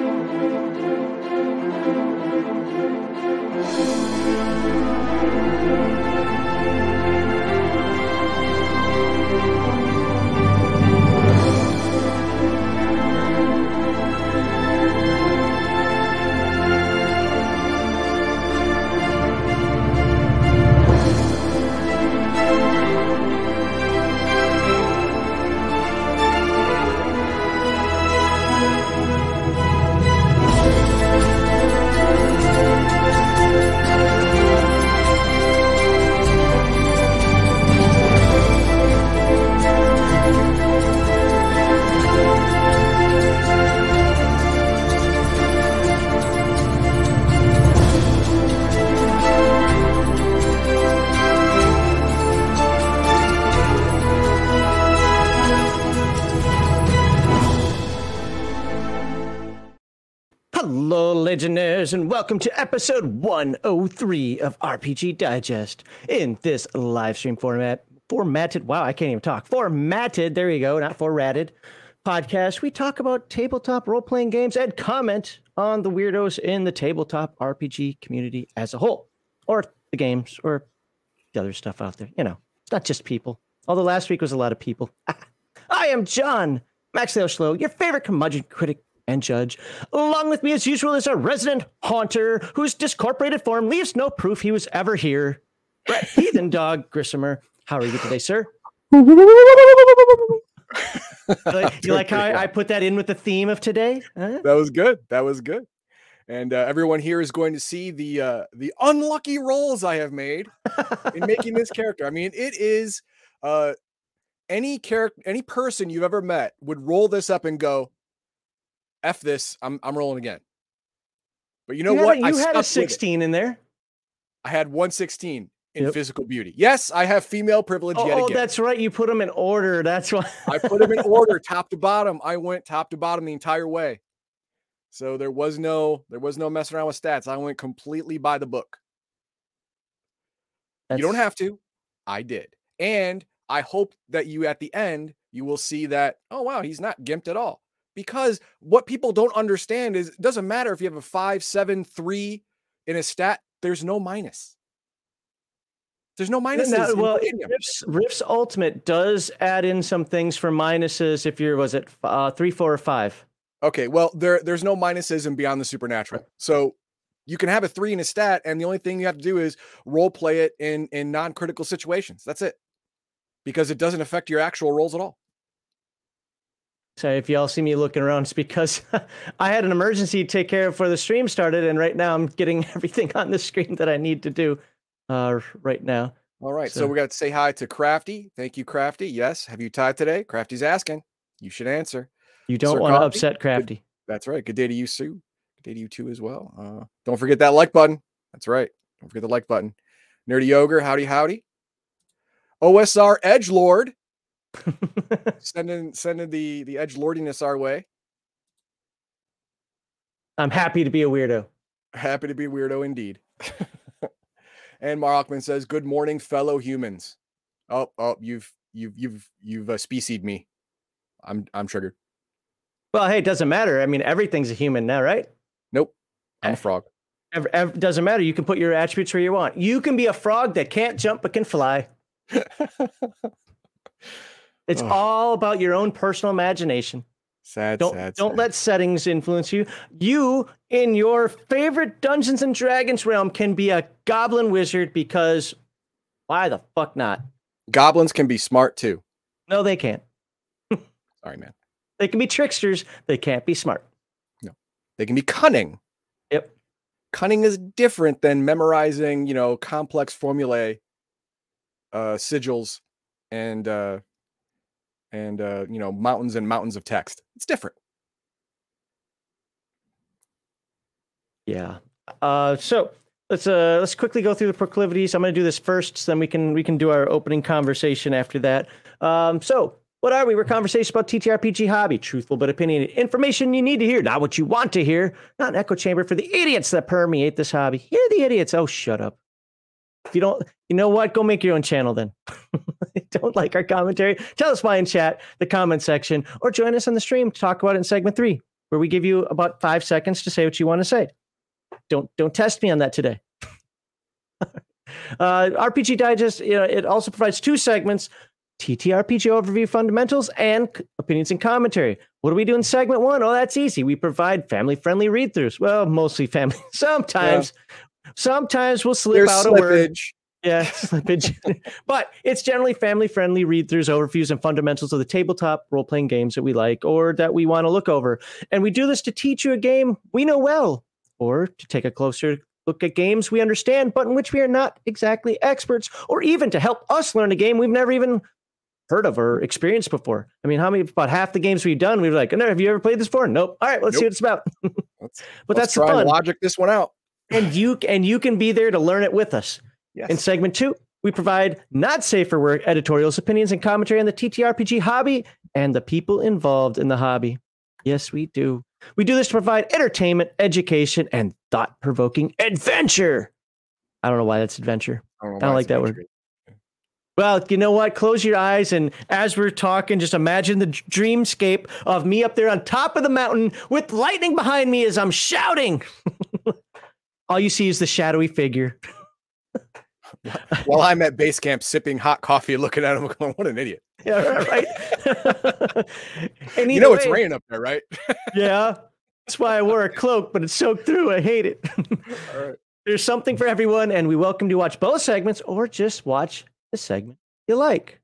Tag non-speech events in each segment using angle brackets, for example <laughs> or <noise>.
Thank you. Welcome to episode 103 of RPG Digest. In this live stream format, formatted, wow, I can't even talk. Formatted, there you go, not for ratted podcast, we talk about tabletop role playing games and comment on the weirdos in the tabletop RPG community as a whole, or the games, or the other stuff out there. You know, it's not just people. Although last week was a lot of people. <laughs> I am John Maxwell Schlo, your favorite curmudgeon critic and judge. Along with me, as usual, is our resident haunter, whose discorporated form leaves no proof he was ever here. Brett <laughs> Heathen Dog Grissomer. How are you today, sir? you like, you like how I, I, put that in with the theme of today? Huh? That was good. That was good. And uh, everyone here is going to see the uh, the unlucky rolls I have made in making this character. I mean, it is uh, any character, any person you've ever met would roll this up and go, F this. I'm I'm rolling again. But you know you what? A, you I had a 16 in there. I had 116 in yep. physical beauty. Yes, I have female privilege oh, yet oh, again. that's right. You put them in order. That's why I put them in order, <laughs> top to bottom. I went top to bottom the entire way. So there was no there was no messing around with stats. I went completely by the book. That's... You don't have to. I did. And I hope that you at the end you will see that oh wow, he's not gimped at all because what people don't understand is it doesn't matter if you have a five, seven, three in a stat, there's no minus. There's no minuses. Now, well, Rifts, Rifts, Ultimate does add in some things for minuses if you're, was it uh, three, four, or five? Okay, well, there there's no minuses in Beyond the Supernatural. So you can have a three in a stat, and the only thing you have to do is role play it in in non-critical situations. That's it. Because it doesn't affect your actual rolls at all. So if y'all see me looking around, it's because <laughs> I had an emergency to take care of before the stream started, and right now I'm getting <laughs> everything on the screen that I need to do uh, right now. All right, so, so we got to say hi to Crafty. Thank you, Crafty. Yes, have you tied today? Crafty's asking. You should answer. You don't want to upset Crafty. Good, that's right. Good day to you, Sue. Good day to you too as well. Uh, don't forget that like button. That's right. Don't forget the like button. Nerdy Ogre, howdy howdy. OSR Edge Lord sending sending the the edge lordiness our way. I'm happy to be a weirdo. Happy to be a weirdo indeed. <laughs> and Markman says, "Good morning, fellow humans." Oh, oh, you've you've you've you've uh, specied me. I'm I'm triggered. Well, hey, it doesn't matter. I mean, everything's a human now, right? Nope. I'm a frog. Every, every, doesn't matter. You can put your attributes where you want. You can be a frog that can't jump but can fly. <laughs> It's oh. all about your own personal imagination. Sad, don't, sad. Don't sad. let settings influence you. You, in your favorite Dungeons and Dragons realm, can be a goblin wizard because why the fuck not? Goblins can be smart too. No, they can't. <laughs> Sorry, man. They can be tricksters. They can't be smart. No, they can be cunning. Yep. Cunning is different than memorizing, you know, complex formulae, uh, sigils, and uh, and uh, you know mountains and mountains of text. It's different. Yeah. Uh, so let's uh, let's quickly go through the proclivities. I'm going to do this first, so then we can we can do our opening conversation after that. Um, so what are we? We're conversation about TTRPG hobby, truthful but opinionated information you need to hear, not what you want to hear. Not an echo chamber for the idiots that permeate this hobby. Hear the idiots. Oh, shut up. If you don't, you know what? Go make your own channel then. <laughs> don't like our commentary, tell us why in chat, the comment section, or join us on the stream to talk about it in segment three. where we give you about five seconds to say what you want to say. Don't don't test me on that today. <laughs> uh, RPG Digest, you know, it also provides two segments: TTRPG overview fundamentals and opinions and commentary. What do we do in segment one? Oh, that's easy. We provide family-friendly read-throughs. Well, mostly family. <laughs> Sometimes, yeah. Sometimes we'll slip There's out slippage. a word. Yeah, <laughs> slippage. <laughs> but it's generally family-friendly read-throughs, overviews, and fundamentals of the tabletop role-playing games that we like or that we want to look over. And we do this to teach you a game we know well, or to take a closer look at games we understand, but in which we are not exactly experts, or even to help us learn a game we've never even heard of or experienced before. I mean, how many about half the games we've done, we were like, no, have you ever played this before? Nope. All right, let's nope. see what it's about. <laughs> but let's that's try fun. logic this one out. And you and you can be there to learn it with us. Yes. In segment two, we provide not safe for work editorials, opinions, and commentary on the TTRPG hobby and the people involved in the hobby. Yes, we do. We do this to provide entertainment, education, and thought provoking adventure. I don't know why that's adventure. I don't, I don't like that word. Well, you know what? Close your eyes, and as we're talking, just imagine the dreamscape of me up there on top of the mountain with lightning behind me as I'm shouting. <laughs> All you see is the shadowy figure. <laughs> While I'm at base camp sipping hot coffee, looking at him, <laughs> going, "What an idiot!" Yeah, right. <laughs> you know way, it's raining up there, right? yeah, that's why I wore a cloak, but it's soaked through. I hate it. There's something for everyone, and we welcome to watch both segments or just watch the segment you like.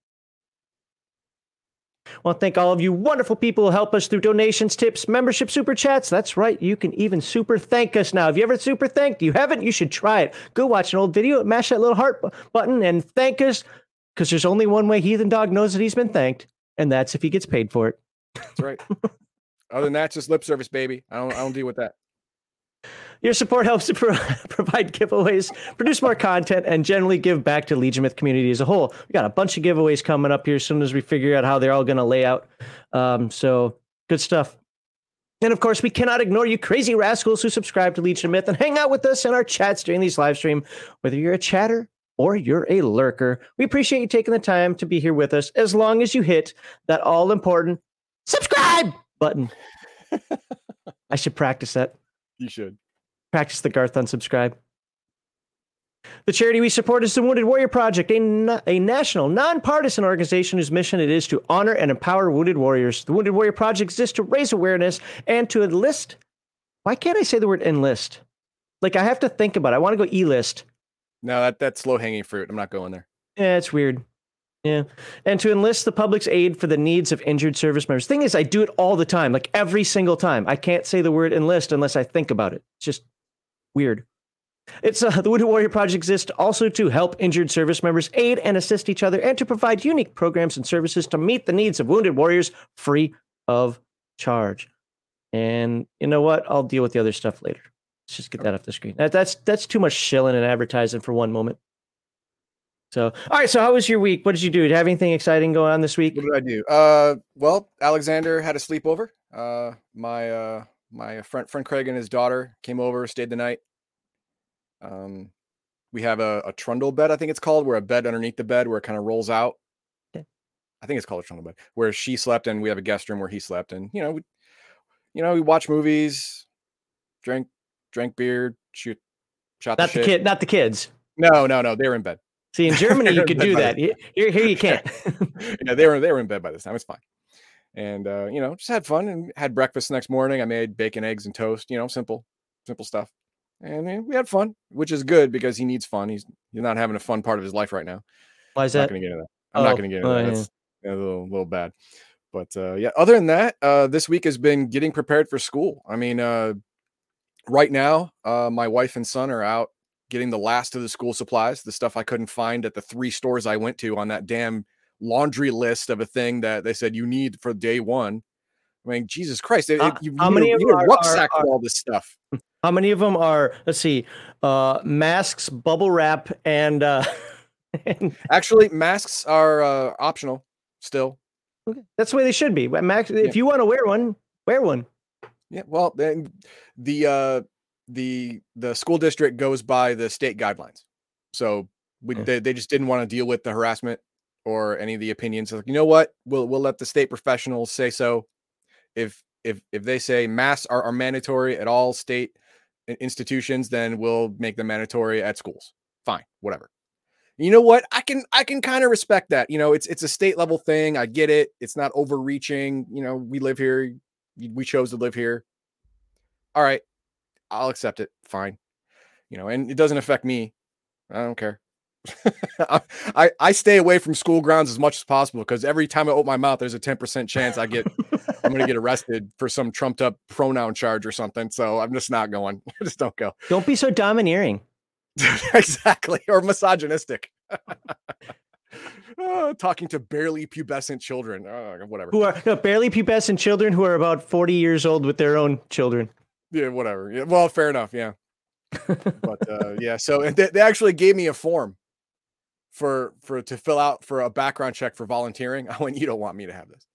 Well, thank all of you wonderful people who help us through donations, tips, membership, super chats. That's right. You can even super thank us now. Have you ever super thanked? You haven't? You should try it. Go watch an old video, mash that little heart button, and thank us because there's only one way Heathen Dog knows that he's been thanked, and that's if he gets paid for it. That's right. <laughs> Other than that, just lip service, baby. I don't, I don't deal with that. Your support helps to pro- <laughs> provide giveaways, produce more content, and generally give back to Legion Myth community as a whole. We got a bunch of giveaways coming up here as soon as we figure out how they're all going to lay out. Um, so good stuff. And of course, we cannot ignore you crazy rascals who subscribe to Legion Myth and hang out with us in our chats during these live stream. Whether you're a chatter or you're a lurker, we appreciate you taking the time to be here with us as long as you hit that all important subscribe button. <laughs> I should practice that. You should. Practice the Garth unsubscribe. The charity we support is the Wounded Warrior Project, a, na- a national, nonpartisan organization whose mission it is to honor and empower wounded warriors. The Wounded Warrior Project exists to raise awareness and to enlist. Why can't I say the word enlist? Like I have to think about it. I want to go e-list. No, that, that's low hanging fruit. I'm not going there. Yeah, it's weird. Yeah. And to enlist the public's aid for the needs of injured service members. Thing is, I do it all the time, like every single time. I can't say the word enlist unless I think about it. It's just Weird. It's uh, the Wounded Warrior Project exists also to help injured service members aid and assist each other and to provide unique programs and services to meet the needs of wounded warriors free of charge. And you know what? I'll deal with the other stuff later. Let's just get that off the screen. That, that's that's too much shilling and advertising for one moment. So, all right. So, how was your week? What did you do? Did you have anything exciting going on this week? What did I do? Uh, well, Alexander had a sleepover. Uh, my uh, my friend friend Craig and his daughter came over, stayed the night. Um, we have a, a trundle bed, I think it's called, where a bed underneath the bed where it kind of rolls out. I think it's called a trundle bed, where she slept, and we have a guest room where he slept. And you know, we, you know, we watch movies, drank drank beer, shoot, shot. Not the, the kid, not the kids. No, no, no. They were in bed. See, in Germany, you <laughs> could do that. Here, here, you can't. <laughs> yeah, they were they were in bed by this time. It's fine and uh, you know, just had fun and had breakfast next morning. I made bacon, eggs, and toast. You know, simple, simple stuff. And uh, we had fun, which is good because he needs fun. He's he's not having a fun part of his life right now. Why is that? I'm not going to get into that. I'm oh, not to get into oh, that. That's yeah. a little, little bad. But uh, yeah, other than that, uh, this week has been getting prepared for school. I mean, uh, right now, uh, my wife and son are out getting the last of the school supplies, the stuff I couldn't find at the three stores I went to on that damn laundry list of a thing that they said you need for day one. I mean, Jesus Christ, it, uh, you, how many a, of them are, rucksack are, are, all this stuff? <laughs> How many of them are? Let's see, uh, masks, bubble wrap, and, uh, <laughs> and actually, masks are uh, optional still. Okay. That's the way they should be. Max, if yeah. you want to wear one, wear one. Yeah, well, then the uh, the the school district goes by the state guidelines, so we, they, they just didn't want to deal with the harassment or any of the opinions. Like, you know what? We'll we'll let the state professionals say so. If if if they say masks are, are mandatory at all state institutions, then we'll make them mandatory at schools. Fine, whatever. You know what? I can I can kind of respect that. You know, it's it's a state level thing. I get it. It's not overreaching. You know, we live here. We chose to live here. All right, I'll accept it. Fine. You know, and it doesn't affect me. I don't care. <laughs> I I stay away from school grounds as much as possible because every time I open my mouth, there's a 10% chance I get I'm gonna get arrested for some trumped up pronoun charge or something. So I'm just not going. <laughs> I just don't go. Don't be so domineering. <laughs> exactly. Or misogynistic. Uh, talking to barely pubescent children. Uh, whatever. Who are no, barely pubescent children who are about 40 years old with their own children. Yeah, whatever. Yeah, well, fair enough. Yeah. but uh, yeah, so they, they actually gave me a form for for to fill out for a background check for volunteering. <laughs> I went, you don't want me to have this.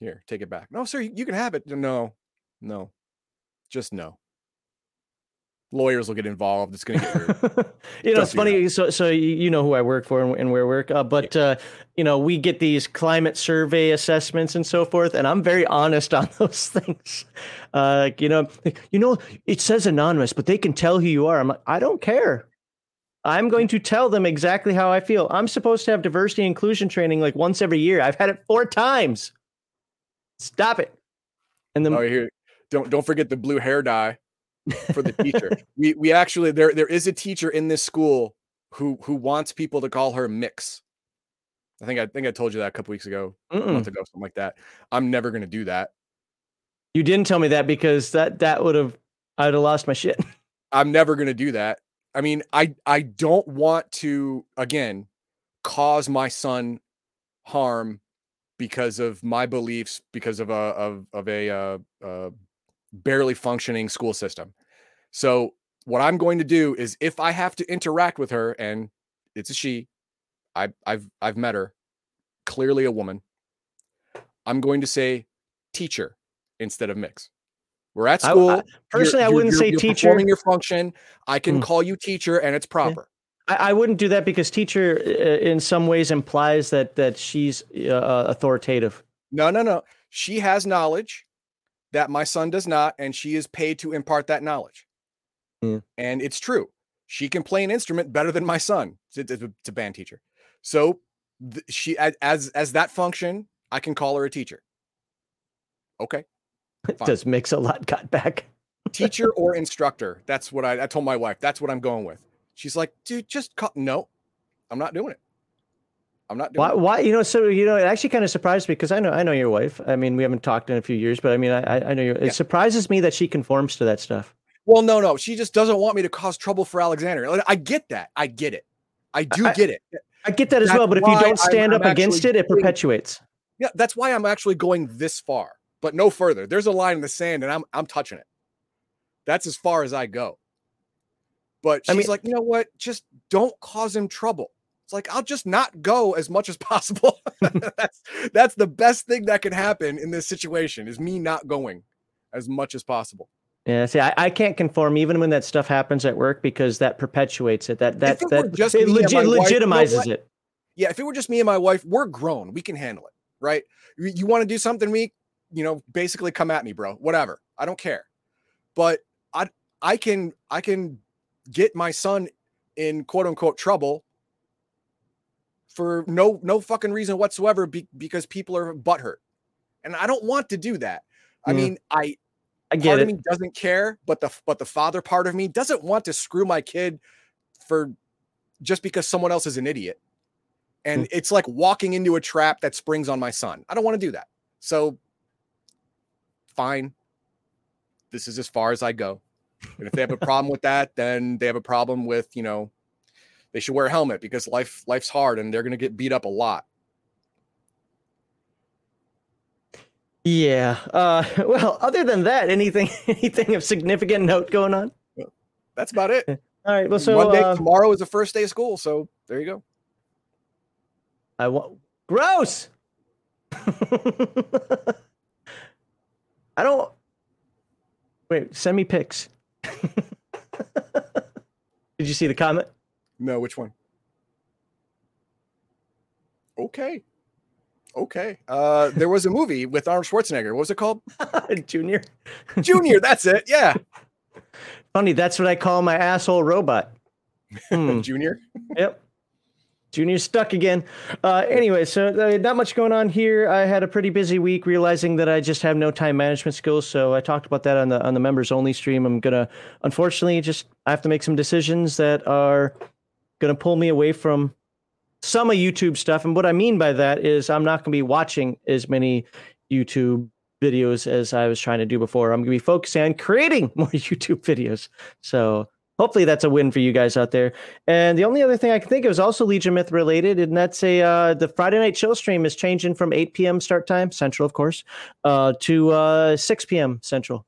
Here, take it back. No, sir, you can have it. No, no, just no. Lawyers will get involved. It's going to get weird. <laughs> you know, Don't it's funny. So, so you know who I work for and, where I work, uh, but uh, you know, we get these climate survey assessments and so forth, and I'm very honest on <laughs> those things. Uh, like, you know, like, you know, it says anonymous, but they can tell who you are. I'm like, I don't care. I'm going to tell them exactly how I feel. I'm supposed to have diversity and inclusion training like once every year. I've had it four times. Stop it. And then oh, here, don't don't forget the blue hair dye for the teacher. <laughs> we we actually there there is a teacher in this school who who wants people to call her Mix. I think I think I told you that a couple weeks ago, a Mm-mm. month ago, something like that. I'm never going to do that. you didn't tell me that because that that would have I'd have lost my shit. I'm never going to do that. I mean, I I don't want to again cause my son harm because of my beliefs because of a of of a uh, uh, barely functioning school system. So what I'm going to do is if I have to interact with her and it's a she, I I've I've met her, clearly a woman. I'm going to say teacher instead of mix. We're at I- I- school. personally, I you're- wouldn't you're- say you're teacher. Performing your function. I can Mm. call you teacher, and it's proper. I, I wouldn't do that because teacher, uh, in some ways, implies that that she's uh, authoritative. No, no, no. She has knowledge that my son does not, and she is paid to impart that knowledge. Yeah. And it's true. She can play an instrument better than my son. It's, it's a, it's a band teacher. So th- she as as that function, I can call her a teacher. Okay. Does mix a lot got back? Teacher <laughs> or instructor. That's what I, I told my wife. That's what I'm going with. She's like, dude, just call. No, I'm not doing it. I'm not doing Why? it. Why? You know, so you know, it actually kind of surprised me because I know I know your wife. I mean, we haven't talked in a few years, but I mean, I I- know you. It Yeah. surprises me that she conforms to that stuff. Well, no, no. She just doesn't want me to cause trouble for Alexander. I get that. I get it. I do I- get it. I get that as That's well, but if you don't I'm- stand I'm up against actually it, it perpetuates. Yeah, that's why I'm actually going this far, but no further. There's a line in the sand, and I'm I'm touching it. That's as far as I go. But she's I mean- like, you know what? Just don't cause him trouble. It's like I'll just not go as much as possible. <laughs> that's that's the best thing that can happen in this situation is me not going as much as possible. Yeah, see, I, I can't conform even when that stuff happens at work because that perpetuates it. That that it that just it me and legi- my wife, you know legitimizes it. Yeah, if it were just me and my wife, we're grown. We can handle it, right? You, you want to do something, me, you know, basically come at me, bro. Whatever. I don't care. But I I can I can get my son in quote unquote trouble for no no fucking reason whatsoever be, because people are butthurt. And I don't want to do that. I Yeah. mean, I I get part it. of me doesn't care, but the but the father part of me doesn't want to screw my kid for just because someone else is an idiot. And Hmm. it's like walking into a trap that springs on my son. I don't want to do that. So fine. This is as far as I go. And if they have a problem with that, then they have a problem with, you know, they should wear a helmet because life life's hard and they're going to get beat up a lot. Yeah. Uh, <laughs> well, other than that, anything <laughs> anything of significant note going on? That's about it. <laughs> All right. Well, so Monday, uh, tomorrow is the first day of school, so there you go. I want gross. I don't. Wait. Send me pics. <laughs> Did you see the comment? No, which one? Okay. Okay. Uh, there was a movie with Arnold Schwarzenegger. What was it called? <laughs> Junior. Junior. That's it. Yeah. Funny, that's what I call my asshole robot. <laughs> Hmm. Junior. yep. Junior's stuck again. Uh, anyway, so uh, not much going on here. I had a pretty busy week, realizing that I just have no time management skills. So I talked about that on the on the members only stream. I'm gonna, unfortunately, just I have to make some decisions that are gonna pull me away from some of YouTube stuff. And what I mean by that is I'm not gonna be watching as many YouTube videos as I was trying to do before. I'm gonna be focusing on creating <laughs> more YouTube videos. So hopefully that's a win for you guys out there. And the only other thing I can think of is also Legion Myth related, and that's a uh, the Friday night show stream is changing from 8 p.m. start time Central, of course, uh, to uh, 6 p.m. Central.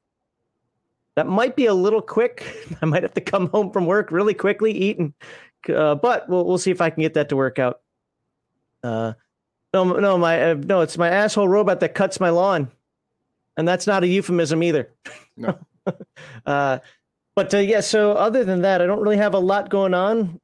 That might be a little quick. <laughs> I might have to come home from work really quickly, eat, and uh, but we'll we'll see if I can get that to work out. Uh, no, no, my uh, no, it's my asshole robot that cuts my lawn, and that's not a euphemism either. No. <laughs> but uh, yeah, so other than that, I don't really have a lot going on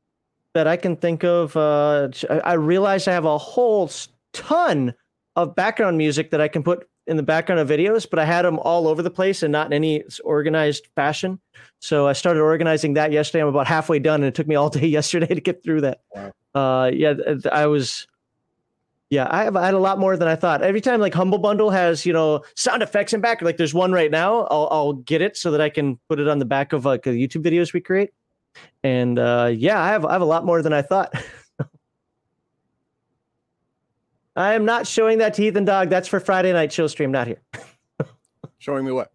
that I can think of. Uh, I realize I have a whole ton of background music that I can put in the background of videos, but I had them all over the place and not in any organized fashion. So I started organizing that yesterday. I'm about halfway done, and it took me all day <laughs> yesterday to get through that. Wow. Uh, yeah, I was. Yeah, I, have, I had a lot more than I thought. Every time like Humble Bundle has you know sound effects in back, like there's one right now. I'll I'll get it so that I can put it on the back of like the YouTube videos we create. And uh, yeah, I have I have a lot more than I thought. <laughs> I am not showing that to Heathen Dog. That's for Friday night show stream, not here. <laughs> Showing me what?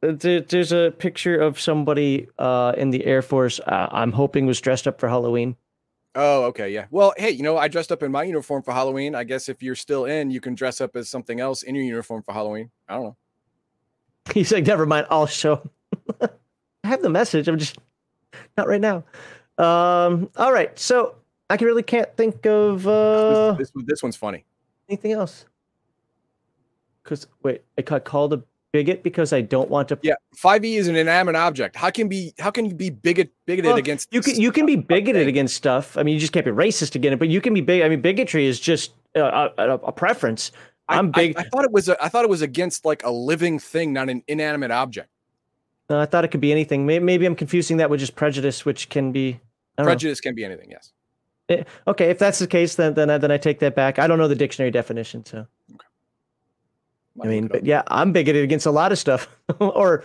There's a picture of somebody uh, in the Air Force. Uh, I'm hoping was dressed up for Halloween. Oh, okay, yeah. Well, hey, you know, I dressed up in my uniform for Halloween. I guess if you're still in, you can dress up as something else in your uniform for Halloween. I don't know. <laughs> He's like, never mind, I'll show. <laughs> I have the message. I'm just <laughs> not right now. Um, all right, so I can really can't think of uh, this, this this one's funny. anything else. Because wait, I got called a bigot because I don't want to. Yeah, 5e is an inanimate object. How can be how can you be bigot bigoted Well, against you can you can be bigoted thing. against stuff. I mean, you just can't be racist against it, but you can be big. I mean, bigotry is just a, a, a preference. I- I'm I- big. I, thought it was a, I thought it was against like a living thing, not an inanimate object. Uh, I thought it could be anything. Maybe, maybe I'm confusing that with just prejudice, which can be. I don't know. Prejudice can be anything, yes. Eh, Okay, if that's the case, then then I, then I take that back. I don't know the dictionary definition, so I mean, but yeah, I'm bigoted against a lot of stuff, <laughs> or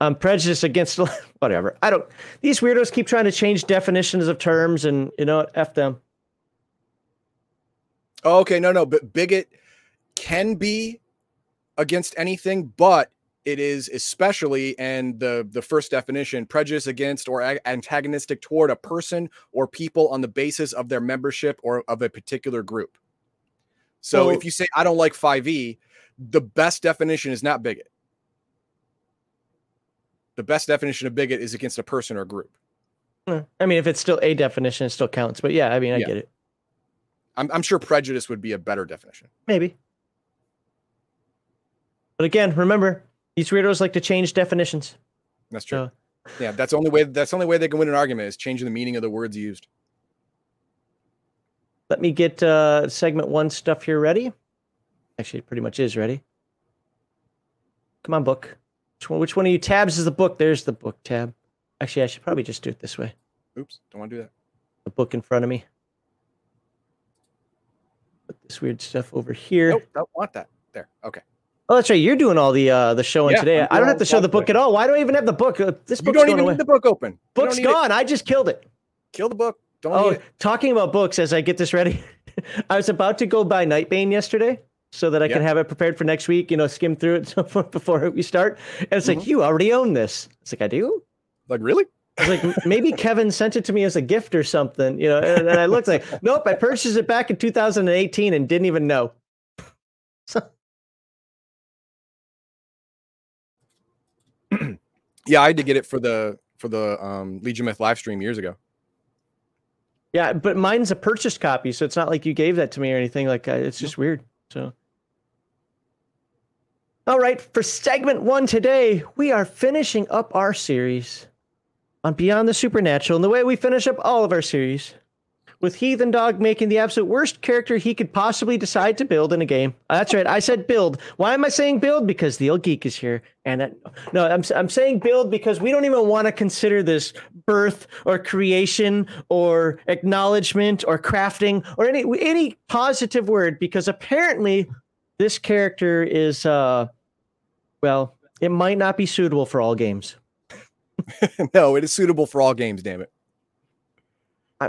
I'm prejudiced against <laughs> whatever. I don't. These weirdos keep trying to change definitions of terms, and you know, what? f them. Oh, okay, no, no, but bigot can be against anything, but it is especially and the the first definition prejudice against or antagonistic toward a person or people on the basis of their membership or of a particular group. So Well- if you say I don't like 5e, the best definition is not bigot. The best definition of bigot is against a person or group. I mean, if it's still a definition, it still counts. But yeah, I mean, I Yeah. get it. I'm, I'm sure prejudice would be a better definition. Maybe. But again, remember, these weirdos like to change definitions. That's true. So Yeah, that's the only way. That's the only way they can win an argument is changing the meaning of the words used. Let me get uh, segment one stuff here ready. Actually, it pretty much is ready. Come on, book. Which one, which one of you tabs is the book? There's the book tab. Actually, I should probably just do it this way. Oops, don't want to do that. The book in front of me. Put this weird stuff over here. Nope, don't want that. There. Okay. Oh, that's right. You're doing all the uh, the showing Yeah, today. I'm don't have to show the book at all. Why do I even have the book? Uh, This You don't even away. need the book open. Book's it. gone. I just killed it. Kill the book. Don't Oh, it. talking about books as I get this ready, <laughs> I was about to go buy Nightbane yesterday so that I can have it prepared for next week, you know, skim through it <laughs> before we start. And it's Mm-hmm. like, you already own this. It's like, I do? Like really? I was like, maybe <laughs> Kevin sent it to me as a gift or something, you know, and, and I looked like, nope, I purchased it back in 2018 and didn't even know. So, Yeah, I had to get it for the for the um, Legion Myth live stream years ago. Yeah, but mine's a purchased copy, so it's not like you gave that to me or anything. Like, uh, it's just weird. So, all right, for segment one today, we are finishing up our series on Beyond the Supernatural. And the way we finish up all of our series, with Heathen Dog making the absolute worst character he could possibly decide to build in a game. That's right. I said build. Why am I saying build? Because the old geek is here. And that, no, I'm, I'm saying build because we don't even want to consider this birth or creation or acknowledgement or crafting or any any positive word because apparently this character is uh well, it might not be suitable for all games. <laughs> no, it is suitable for all games, damn it.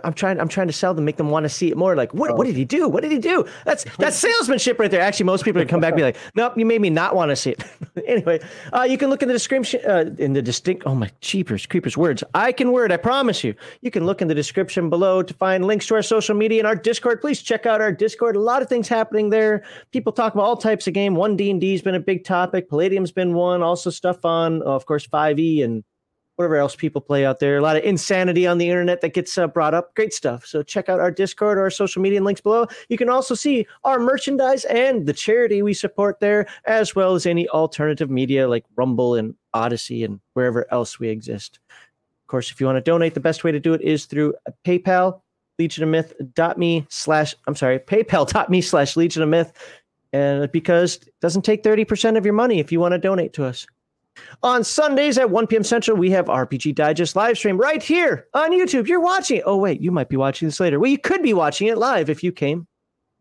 I'm trying. I'm trying to sell them, make them want to see it more. Like, what? What did he do? What did he do? That's that's <laughs> salesmanship right there. Actually, most people would come back and be like, "Nope, you made me not want to see it." <laughs> anyway, uh, you can look in the description. Uh, in the distinct. Oh my cheapers, creepers, words. I can word. I promise you. You can look in the description below to find links to our social media and our Discord. Please check out our Discord. A lot of things happening there. People talk about all types of game. One D and D's been a big topic. Palladium's been one. Also stuff on, of course, 5e and whatever else people play out there. A lot of insanity on the internet that gets uh, brought up. Great stuff. So check out our Discord or our social media links below. You can also see our merchandise and the charity we support there, as well as any alternative media like Rumble and Odysee and wherever else we exist. Of course, if you want to donate, the best way to do it is through PayPal, legionofmyth.me slash, I'm sorry, paypal.me slash legion of myth. And because it doesn't take 30% of your money if you want to donate to us. On Sundays at 1 p.m. Central, we have RPG Digest live stream right here on YouTube. You're watching. Oh, wait, you might be watching this later. Well, you could be watching it live if you came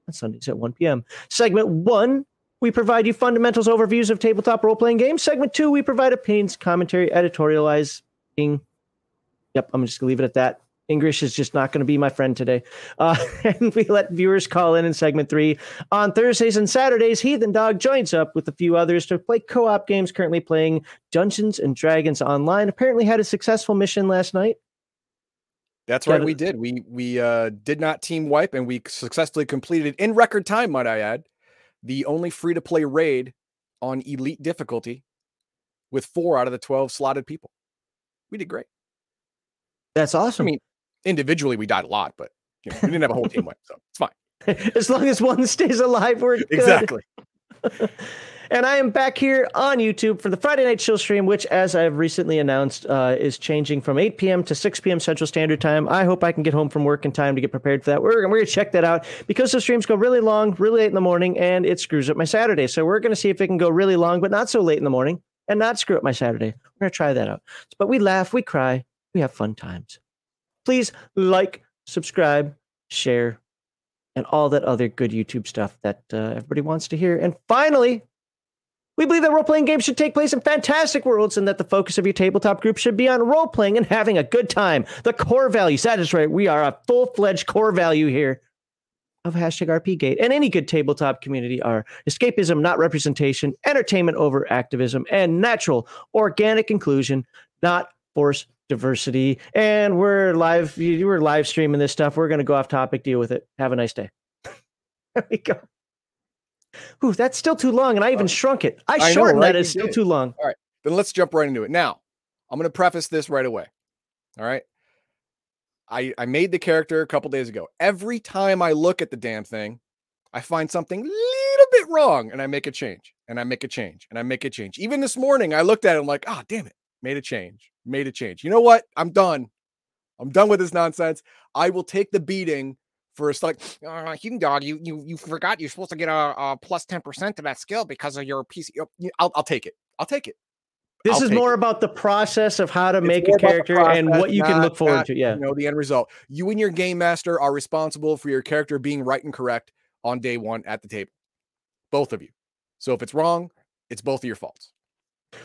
on Sundays at 1 p.m. Segment one, we provide you fundamentals overviews of tabletop role playing games. Segment two, we provide opinions, commentary, editorializing. Yep, I'm just going to leave it at that. English is just not going to be my friend today. Uh, <laughs> and we let viewers call in in segment three. On Thursdays and Saturdays, Heathen Dog joins up with a few others to play co op games, currently playing Dungeons and Dragons Online. Apparently, had a successful mission last night. That's right, we did. We we uh, did not team wipe, and we successfully completed in record time. Might I add, the only free to play raid on elite difficulty with four out of the twelve slotted people. We did great. That's awesome. I mean, individually we died a lot, but you know, we didn't have a whole team wipe, so it's fine. <laughs> as long as one <laughs> stays alive, we're good. Exactly. <laughs> and I am back here on YouTube for the Friday night chill stream, which, as I've recently announced, uh, is changing from 8 p.m. to 6 p.m. Central Standard Time. I hope I can get home from work in time to get prepared for that. We're, we're going to check that out because the streams go really long, really late in the morning, and it screws up my Saturday. So we're going to see if it can go really long, but not so late in the morning and not screw up my Saturday. We're going to try that out. But we laugh, we cry, we have fun times. Please like, subscribe, share, and all that other good YouTube stuff that uh, everybody wants to hear. And finally, we believe that role playing games should take place in fantastic worlds and that the focus of your tabletop group should be on role playing and having a good time. The core values. That is right. We are a full fledged core value here of hashtag RPGate and any good tabletop community are escapism, not representation, entertainment over activism, and natural, organic inclusion, not forced diversity. And we're live. You were live streaming this stuff. We're going to go off topic. Deal with it. Have a nice day. <laughs> there we go. Ooh, that's still too long, and I even uh, shrunk it. I, I shortened know, right? that. It's still too long. All right, then let's jump right into it. Now, I'm going to preface this right away. All right. I, I made the character a couple days ago. Every time I look at the damn thing, I find something little bit wrong and I make a change and I make a change and I make a change. Even this morning, I looked at it. I'm like, oh, damn it made a change, made a change. You know what? I'm done. I'm done with this nonsense. I will take the beating for a like <sniffs> uh, Heathen Dog. You you you forgot you're supposed to get a, a plus ten percent to that skill because of your PC. I'll I'll take it. I'll take it. This I'll is more it. about the process of how to it's make a character process, and what you not, can look forward not, to. Yeah, you know the end result. You and your game master are responsible for your character being right and correct on day one at the table, both of you. So if it's wrong, it's both of your faults.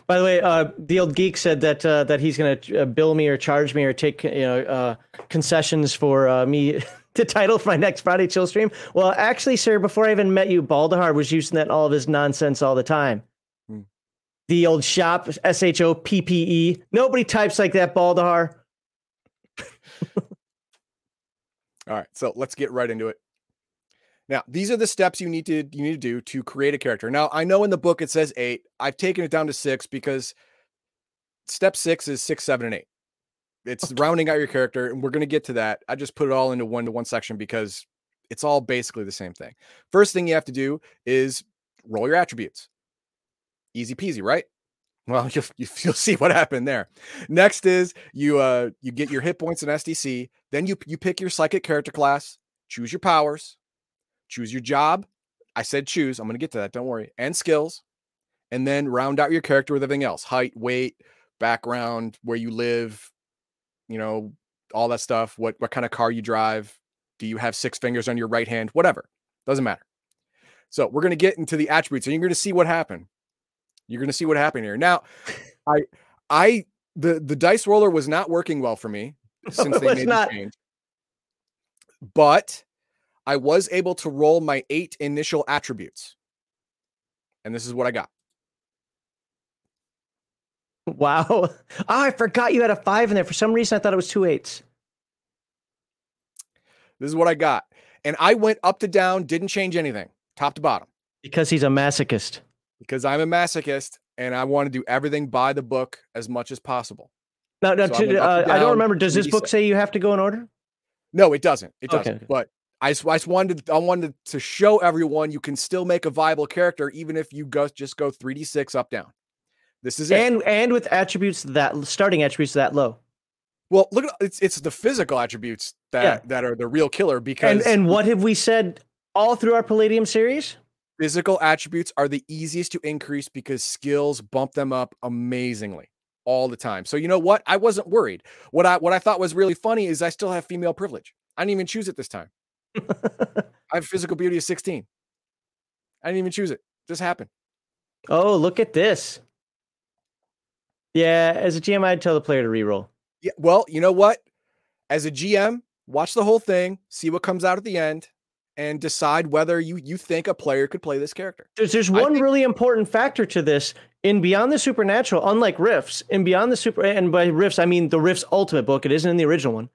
By the way, uh, the old geek said that uh, that he's going to uh, bill me or charge me or take you know uh, concessions for uh, me <laughs> to title for my next Friday chill stream. Well, actually, sir, before I even met you, Baldahar was using that all of his nonsense all the time. Hmm. The old shop S H O P P E. Nobody types like that, Baldahar. <laughs> all right, so let's get right into it. Now, these are the steps you need to you need to do to create a character. Now, I know in the book it says eight. I've taken it down to six because step six is six, seven, and eight. It's rounding out your character, and we're going to get to that. I just put it all into one to one section because it's all basically the same thing. First thing you have to do is roll your attributes. Easy peasy, right? Well, <laughs> you'll, you'll see what happened there. Next is you uh you get your hit points in SDC, then you you pick your psychic character class, choose your powers, choose your job. I said choose. I'm going to get to that. Don't worry. And skills, and then round out your character with everything else: height, weight, background, where you live, you know, all that stuff. What what kind of car you drive? Do you have six fingers on your right hand? Whatever. Doesn't matter. So we're going to get into the attributes, and you're going to see what happened. You're going to see what happened here. Now, <laughs> I I the the dice roller was not working well for me <laughs> since they made not. the change. But I was able to roll my eight initial attributes. And this is what I got. Wow. Oh, <laughs> I forgot you had a five in there. For some reason, I thought it was two eights. This is what I got. And I went up to down, didn't change anything, top to bottom. Because he's a masochist. Because I'm a masochist and I want to do everything by the book as much as possible. No, no, so to, uh, I don't remember. Does this book say you have to go in order? No, it doesn't. It doesn't. Okay. But I just, I just wanted I wanted to show everyone you can still make a viable character even if you go just go 3d6 up down. This is and it. and with attributes that starting attributes that low. Well, look at it's it's the physical attributes that yeah. that are the real killer because and, and what have we said all through our Palladium series? Physical attributes are the easiest to increase because skills bump them up amazingly all the time. So you know what? I wasn't worried. What I what I thought was really funny is I still have female privilege. I didn't even choose it this time. I have physical beauty of 16. I didn't even choose it. Just happened. Oh, look at this. Yeah, as a GM, I'd tell the player to reroll. Yeah, well, you know what? As a GM, watch the whole thing, see what comes out at the end, and decide whether you you think a player could play this character. There's, there's one think- really important factor to this. In Beyond the Supernatural, unlike Rifts, in Beyond the Super, and by Rifts I mean the Rifts Ultimate book. It isn't in the original one.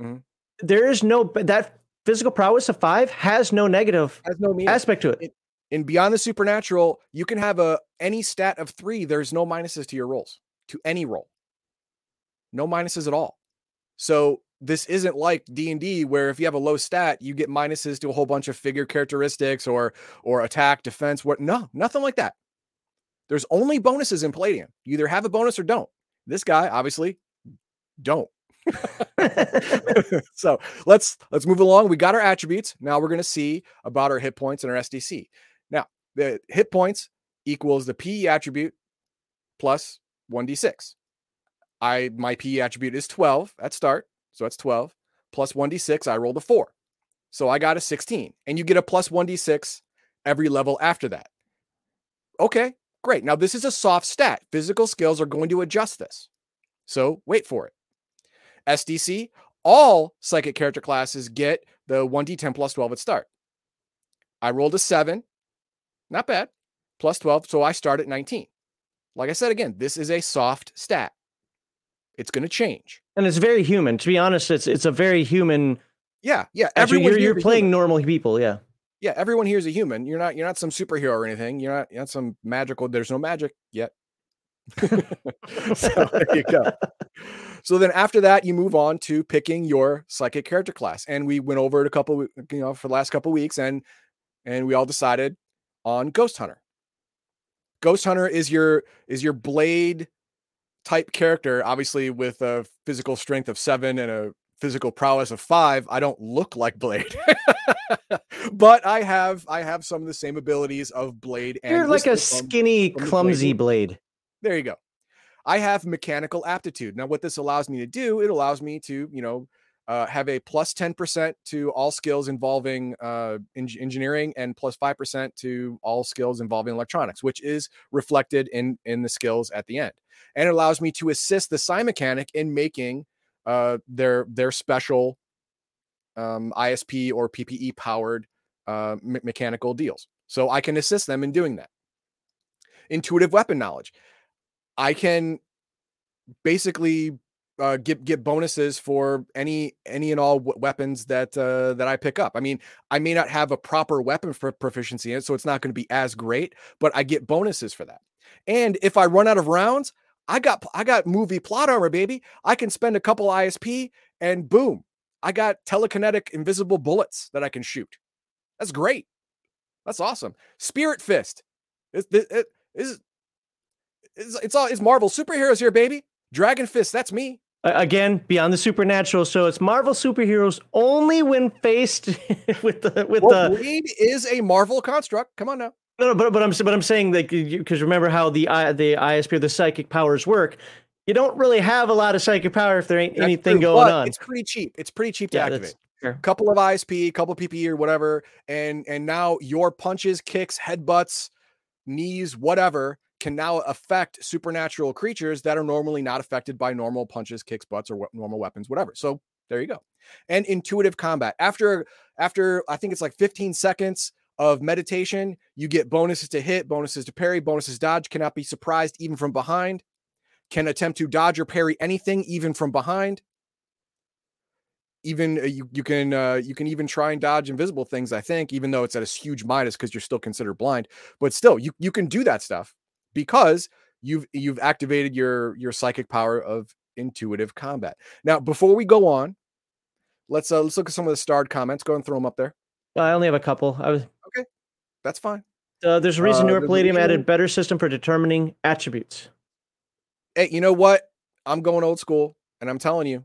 Mm-hmm. There is no that physical prowess of five has no negative has no aspect to it. In, in Beyond the Supernatural, you can have a any stat of three. There's no minuses to your rolls to any roll. No minuses at all. So this isn't like D&D where if you have a low stat, you get minuses to a whole bunch of figure characteristics or or attack, defense, what no, nothing like that. There's only bonuses in Palladium. You either have a bonus or don't. This guy obviously don't. <laughs> so let's let's move along. We got our attributes. Now we're going to see about our hit points and our SDC. Now, the hit points equals the PE attribute plus 1d6. I my PE attribute is 12 at start, so that's 12 plus 1d6. I rolled a 4. So I got a 16. And you get a plus 1d6 every level after that. Okay, great. Now this is a soft stat. Physical skills are going to adjust this. So wait for it. SDC, all psychic character classes get the 1d10 plus 12 at start. I rolled a 7. Not bad. Plus 12. So I start at 19. Like I said again, this is a soft stat. It's going to change. And it's very human. To be honest, it's it's a very human. Yeah, yeah. Everyone you're, you're playing human. normal people. Yeah. Yeah, everyone here is a human. You're not you're not some superhero or anything. You're not you're not some magical. There's no magic yet. <laughs> so there you go. <laughs> So then after that, you move on to picking your psychic character class, and we went over it a couple, you know, for the last couple weeks, and and we all decided on Ghost Hunter. Ghost Hunter is your is your blade type character, obviously with a physical strength of seven and a physical prowess of five. I don't look like Blade, <laughs> but I have I have some of the same abilities of Blade. And You're like a skinny, from clumsy blade. blade. There you go. I have mechanical aptitude. Now, what this allows me to do, it allows me to, you know, uh, have a plus 10% to all skills involving uh, in- engineering and plus 5% to all skills involving electronics, which is reflected in, in the skills at the end. And it allows me to assist the Psi mechanic in making uh, their, their special um, ISP or PPE powered uh, me- mechanical deals. So I can assist them in doing that. Intuitive weapon knowledge. I can basically uh, get get bonuses for any any and all w- weapons that uh, that I pick up. I mean, I may not have a proper weapon for proficiency in it, so it's not going to be as great, but I get bonuses for that. And if I run out of rounds, I got I got movie plot armor, baby. I can spend a couple ISP and boom, I got telekinetic invisible bullets that I can shoot. That's great. That's awesome. Spirit fist. It, it, it, It's, it's all it's Marvel superheroes here, baby. Dragon Fist, that's me. Again, beyond the supernatural. So it's Marvel superheroes only when faced <laughs> with the with well, the Blade is a Marvel construct. Come on now. No, no, but but I'm but I'm saying like because remember how the the ISP or the psychic powers work. You don't really have a lot of psychic power if there ain't That's anything true, going on. It's pretty cheap. It's pretty cheap to yeah, activate. A couple of ISP, couple of PPE or whatever, and and now your punches, kicks, headbutts, knees, whatever can now affect supernatural creatures that are normally not affected by normal punches, kicks, butts, or normal weapons, whatever. So there you go. And intuitive combat. After after I think it's like 15 seconds of meditation, you get bonuses to hit, bonuses to parry, bonuses dodge. Cannot be surprised even from behind. Can attempt to dodge or parry anything even from behind. Even uh, you, you can uh, you can even try and dodge invisible things. I think, even though it's at a huge minus because you're still considered blind, but still you you can do that stuff because you've you've activated your your psychic power of intuitive combat. Now, before we go on, let's uh, let's look at some of the starred comments. Go and throw them up there. Well, I only have a couple. I was okay. That's fine. Uh, there's a reason uh, Newer Palladium added better system for determining attributes. Hey, you know what? I'm going old school, and I'm telling you,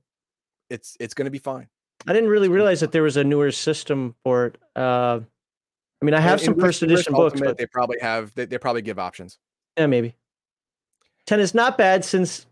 it's it's going to be fine. I didn't really realize that there was a newer system for it. Uh, I mean, I have in, some first edition books, but they probably have. They, they probably give options. Yeah, maybe. 10 is not bad since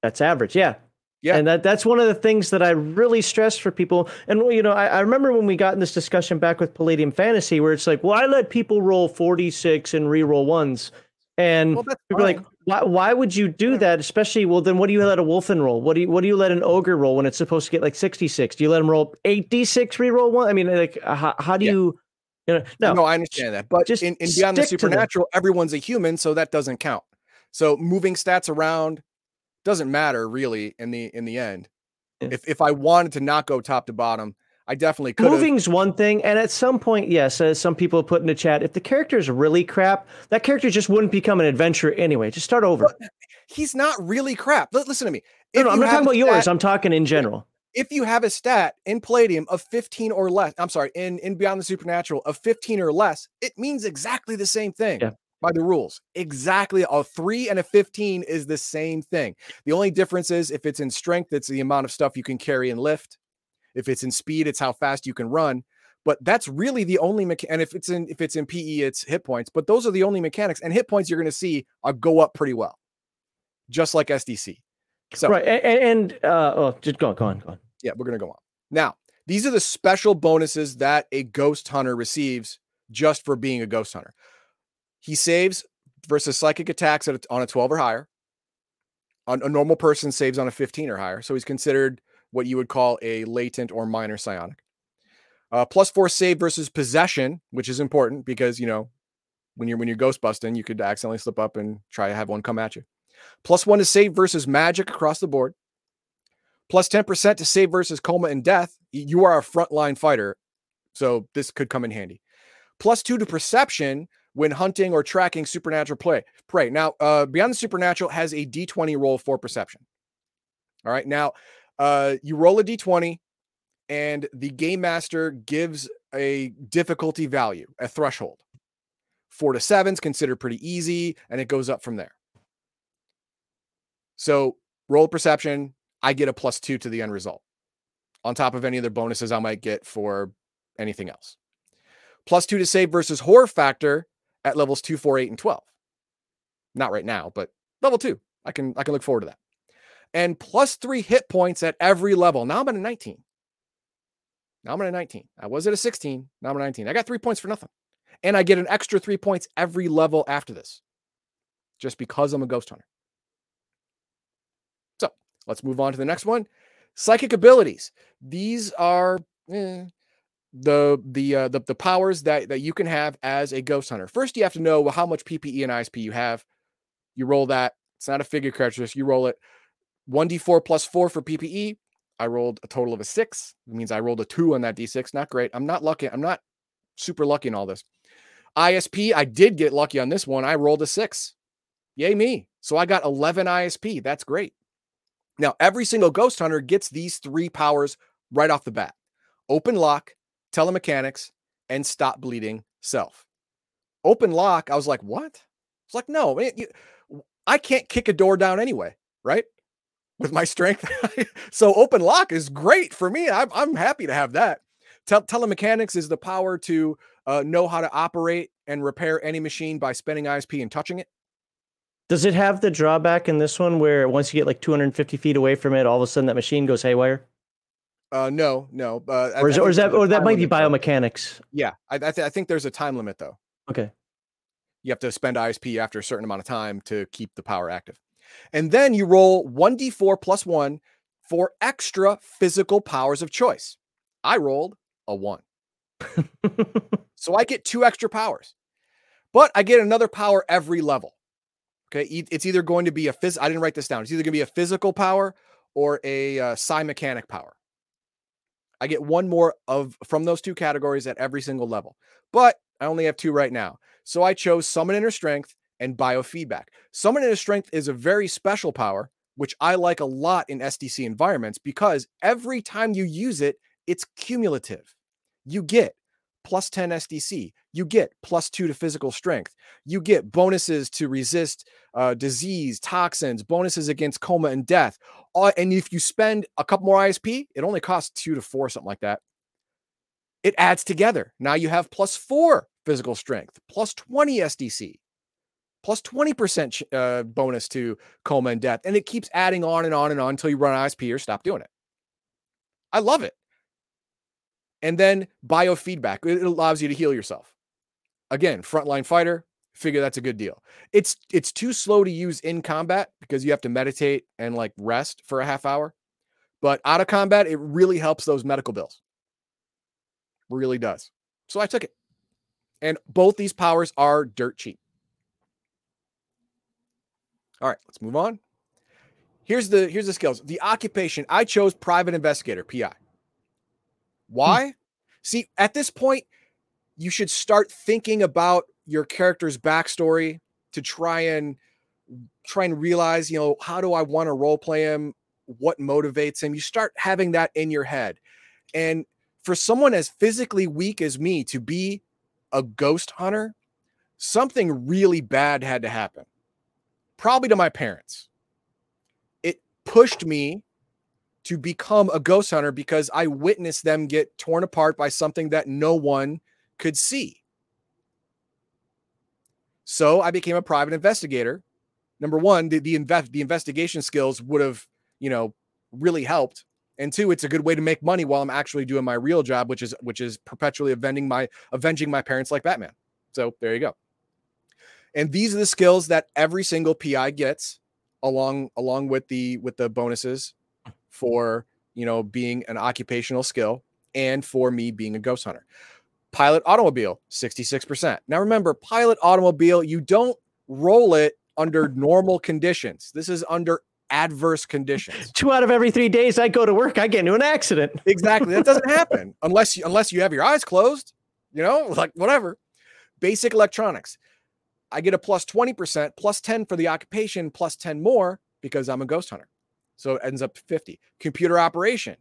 that's average. Yeah. Yeah. And that, that's one of the things that I really stress for people. And, you know, I, I remember when we got in this discussion back with Palladium Fantasy where it's like, well, I let people roll 46 and re-roll ones. And well, people are like, why, why would you do that? Especially, well, then what do you let a Wolfen roll? What do you what do you let an ogre roll when it's supposed to get like 66? Do you let them roll 8d6 re-roll one? I mean, like, uh, how, how do yeah. you, you know, no, no, I understand that. But just in, in Beyond the Supernatural, everyone's a human, so that doesn't count. So moving stats around doesn't matter really in the in the end. Yeah. If if I wanted to not go top to bottom, I definitely could. Moving's one thing, and at some point, yes, as some people put in the chat, if the character is really crap, that character just wouldn't become an adventurer anyway. Just start over. But he's not really crap. Listen to me. No, no I'm not talking about stat, yours. I'm talking in general. If you have a stat in Palladium of 15 or less, I'm sorry, in in Beyond the Supernatural of 15 or less, it means exactly the same thing. Yeah by the rules. Exactly. A three and a 15 is the same thing. The only difference is if it's in strength, it's the amount of stuff you can carry and lift. If it's in speed, it's how fast you can run. But that's really the only mechanic. And if it's in if it's in PE, it's hit points. But those are the only mechanics. And hit points you're going to see are go up pretty well, just like SDC. So right. And, and uh, oh, just go on, go on, go on. Yeah, we're to go on. Now, these are the special bonuses that a ghost hunter receives just for being a ghost hunter. He saves versus psychic attacks a, on a 12 or higher. On, a normal person saves on a 15 or higher. So he's considered what you would call a latent or minor psionic. Uh, plus four save versus possession, which is important because you know when you're when you're ghost busting, you could accidentally slip up and try to have one come at you. Plus one to save versus magic across the board. Plus 10% to save versus coma and death. You are a frontline fighter, so this could come in handy. Plus two to perception when hunting or tracking supernatural play, prey. Now, uh, Beyond the Supernatural has a D20 roll for perception. All right. Now, uh, you roll a D20, and the game master gives a difficulty value, a threshold. Four to seven's considered pretty easy, and it goes up from there. So, roll perception, I get a plus two to the end result on top of any other bonuses I might get for anything else. Plus two to save versus horror factor at levels two, four, eight, and 12. Not right now, but level two. I can I can look forward to that. And plus three hit points at every level. Now I'm at a 19. Now I'm at a 19. I was at a 16. Now I'm at 19. I got three points for nothing. And I get an extra three points every level after this. Just because I'm a ghost hunter. Let's move on to the next one. Psychic abilities. These are eh, the the uh, the the powers that that you can have as a ghost hunter. First, you have to know how much PPE and ISP you have. You roll that. It's not a figure characteristic. You roll it. One d4 plus four for PPE. I rolled a total of a six. It means I rolled a two on that d6. Not great. I'm not lucky. I'm not super lucky in all this. ISP, I did get lucky on this one. I rolled a six. Yay me. So I got 11 ISP. That's great. Now, every single ghost hunter gets these three powers right off the bat open lock, telemechanics, and stop bleeding self. Open lock, I was like, what? It's like, no, man, you, I can't kick a door down anyway, right? With my strength. <laughs> so open lock is great for me. I'm, I'm happy to have that. Tel- telemechanics is the power to uh, know how to operate and repair any machine by spending ISP and touching it. Does it have the drawback in this one where once you get like 250 feet away from it, all of a sudden that machine goes haywire? Uh, no, no. Uh, or is, or is that or that might be biomechanics? Yeah, I I, th- I, think there's a time limit though. Okay. You have to spend ISP after a certain amount of time to keep the power active, and then you roll one d4 plus one for extra physical powers of choice. I rolled a one, <laughs> so I get two extra powers, but I get another power every level. Okay, it's either going to be a phys. I didn't write this down. It's either going to be a physical power or a uh, psi mechanic power. I get one more of from those two categories at every single level, but I only have two right now. So I chose summon inner strength and biofeedback. Summon inner strength is a very special power, which I like a lot in SDC environments because every time you use it, it's cumulative. You get plus 10 SDC. You get plus two to physical strength. You get bonuses to resist uh, disease, toxins, bonuses against coma and death. Uh, and if you spend a couple more ISP, it only costs two to four, something like that. It adds together. Now you have plus four physical strength, plus 20 SDC, plus 20% uh, bonus to coma and death. And it keeps adding on and on and on until you run ISP or stop doing it. I love it. And then biofeedback, it allows you to heal yourself. Again, frontline fighter, figure that's a good deal. It's it's too slow to use in combat because you have to meditate and like rest for a half hour. But out of combat, it really helps those medical bills. Really does. So I took it. And both these powers are dirt cheap. All right, let's move on. Here's the here's the skills. The occupation. I chose private investigator, PI. Hmm. Why? Hmm. See, at this point, you should start thinking about your character's backstory to try and try and realize, you know, how do I want to role play him? What motivates him? You start having that in your head. And for someone as physically weak as me to be a ghost hunter, something really bad had to happen. Probably to my parents. It pushed me to become a ghost hunter because I witnessed them get torn apart by something that no one could see. So I became a private investigator. Number one, the the, invest, the investigation skills would have, you know, really helped. And two, it's a good way to make money while I'm actually doing my real job, which is which is perpetually avenging my avenging my parents like Batman. So there you go. And these are the skills that every single PI gets along along with the with the bonuses for you know being an occupational skill and for me being a ghost hunter. Pilot automobile, 66%. Now remember, pilot automobile, you don't roll it under <laughs> normal conditions. This is under adverse conditions. <laughs> Two out of every three days I go to work, I get into an accident. <laughs> Exactly. That doesn't happen unless you, unless you have your eyes closed, you know, like whatever. Basic electronics. I get a plus 20%, plus 10 for the occupation, plus 10 more because I'm a ghost hunter. So it ends up 50. Computer operation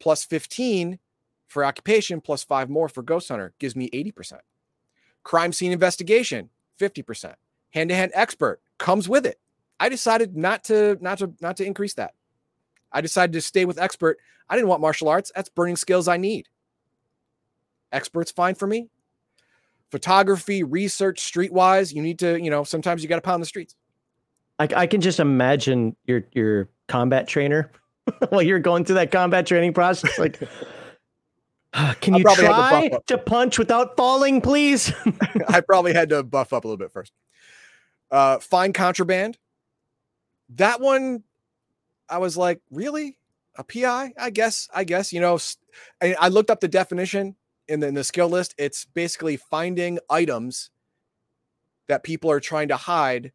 plus 15 for occupation plus five more for ghost hunter gives me 80%. Crime scene investigation, 50%. Hand-to-hand expert comes with it. I decided not to not to not to increase that. I decided to stay with expert. I didn't want martial arts. That's burning skills I need. Expert's fine for me. Photography, research, streetwise, you need to, you know, sometimes you got to pound the streets. I, I can just imagine your your combat trainer <laughs> while you're going through that combat training process. Like, <laughs> can you try to, to, punch without falling, please? <laughs> I probably had to buff up a little bit first. Uh, fine contraband. That one, I was like, really? A PI? I guess. I guess. You know, I, I looked up the definition in the, in the skill list. It's basically finding items that people are trying to hide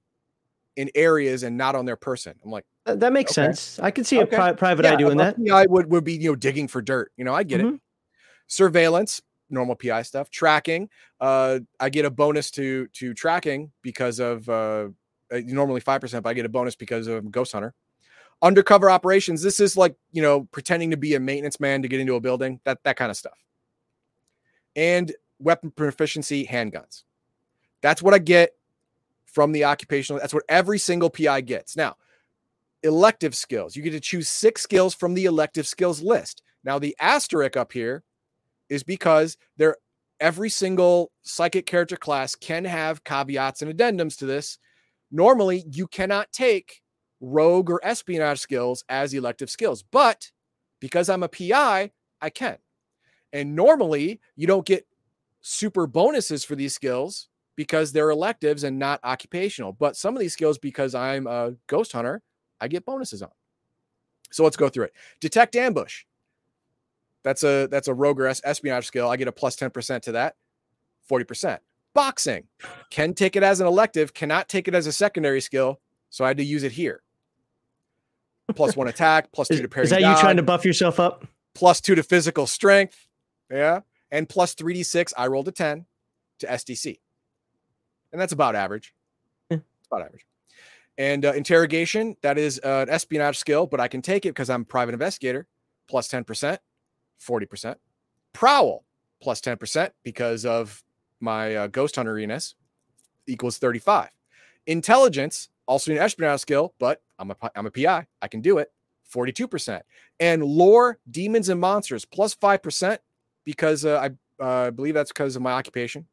in areas and not on their person. I'm like, that makes okay. sense. I can see okay. a pri- private yeah, eye doing that. I would would be you know digging for dirt. You know, I get mm-hmm. it. Surveillance, normal PI stuff. Tracking, uh, I get a bonus to to tracking because of uh, uh normally five percent, but I get a bonus because of Ghost Hunter. Undercover operations. This is like you know pretending to be a maintenance man to get into a building. That that kind of stuff. And weapon proficiency, handguns. That's what I get from the occupational. That's what every single PI gets. Now, elective skills. You get to choose six skills from the elective skills list. Now, the asterisk up here is because there every single psychic character class can have caveats and addendums to this. Normally, you cannot take rogue or espionage skills as elective skills, but because I'm a PI, I can. And normally, you don't get super bonuses for these skills because they're electives and not occupational. But some of these skills, because I'm a ghost hunter, I get bonuses on. So let's go through it. Detect ambush. That's a that's a rogue or espionage skill. I get a plus 10% to that. 40%. Boxing. Can take it as an elective, cannot take it as a secondary skill. So I had to use it here. Plus one attack, plus two to parry. is that you trying to buff yourself up? plus two to physical strength. Yeah. And plus 3d6. I rolled a 10 to SDC. And that's about average. Yeah. It's about average. And uh, interrogation, that is uh, an espionage skill, but I can take it because I'm a private investigator, plus 10%, 40%. Prowl, plus 10% because of my uh, ghost hunteriness, equals 35. Intelligence, also an espionage skill, but I'm a, I'm a PI. I can do it, 42%. And lore, demons and monsters, plus 5% because uh, I uh, believe that's because of my occupation.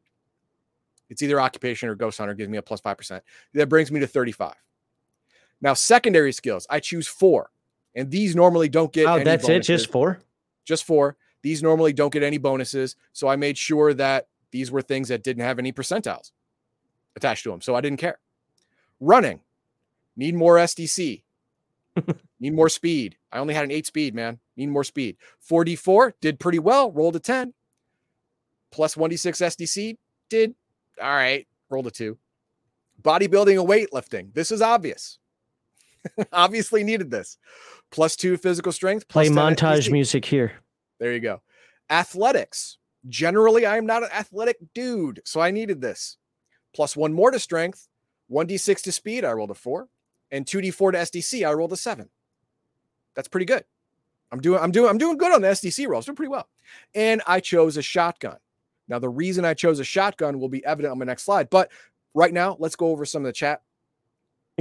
It's either occupation or ghost hunter gives me a plus 5%. That brings me to 35. Now, secondary skills, I choose four. And these normally don't get Oh, any that's it. bonuses. Just four. just four. These normally don't get any bonuses. So I made sure that these were things that didn't have any percentiles attached to them. So I didn't care. Running, need more SDC, <laughs> need more speed. I only had an eight speed, man. Need more speed. 4D4 did pretty well, rolled a 10. Plus 1D6 SDC did all right, rolled a two. Bodybuilding and weightlifting. This is obvious. <laughs> Obviously needed this. Plus two physical strength. Play montage music here. There you go. Athletics. Generally, I am not an athletic dude, so I needed this. Plus one more to strength, 1d6 to speed, I rolled a four, and 2d4 to SDC, I rolled a seven. That's pretty good. I'm doing, I'm doing, I'm doing good on the SDC rolls, doing pretty well. And I chose a shotgun. Now, the reason I chose a shotgun will be evident on my next slide, but right now, let's go over some of the chat.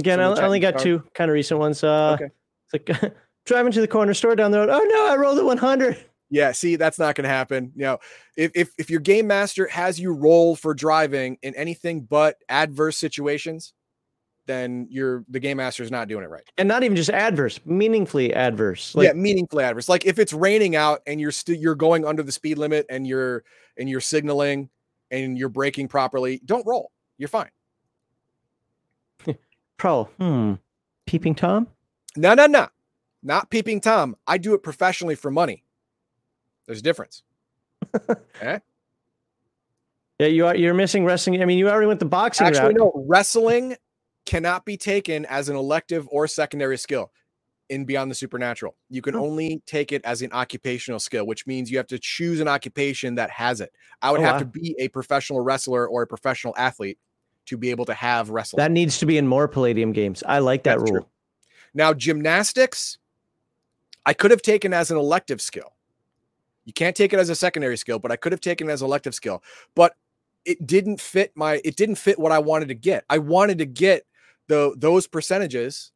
Again, So I only got start. two kind of recent ones. Uh, Okay. It's like <laughs> driving to the corner store down the road. Oh no, I rolled a 100. Yeah, see, that's not going to happen. You know, if, if if your game master has you roll for driving in anything but adverse situations, then you're the game master is not doing it right. And not even just adverse, meaningfully adverse. yeah, Like, meaningfully adverse. Like if it's raining out and you're still you're going under the speed limit and you're and you're signaling and you're braking properly, don't roll. You're fine. Pro. Hmm. Peeping Tom? No, no, no. Not peeping Tom. I do it professionally for money. There's a difference. Okay. <laughs> Yeah, you are you're missing wrestling. I mean, you already went the boxing Actually, route. no. Wrestling cannot be taken as an elective or secondary skill in Beyond the Supernatural. You can Oh. only take it as an occupational skill, which means you have to choose an occupation that has it. I would Oh, have wow. to be a professional wrestler or a professional athlete to be able to have wrestling. That needs to be in more Palladium games. I like that That's rule. true. Now, gymnastics, I could have taken as an elective skill. You can't take it as a secondary skill, but I could have taken it as an elective skill. But it didn't fit my it didn't fit what I wanted to get. I wanted to get the those percentages.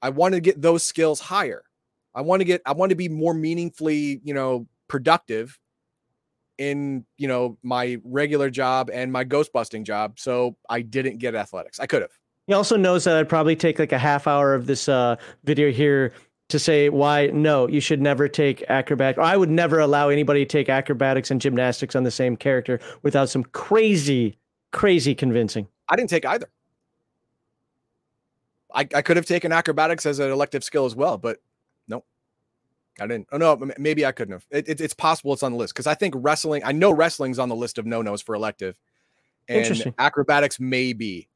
I wanted to get those skills higher. I want to get I want to be more meaningfully, you know, productive in, you know, my regular job and my ghost busting job. So I didn't get athletics. I could have. He also knows that I'd probably take like a half hour of this uh, video here to say why no, you should never take acrobatics I would never allow anybody to take acrobatics and gymnastics on the same character without some crazy, crazy convincing. I didn't take either. I, I could have taken acrobatics as an elective skill as well, but I didn't. Oh no, maybe I couldn't have. It, it- it's possible it's on the list because I think wrestling. I know wrestling's on the list of no nos for elective, and Interesting. acrobatics may be,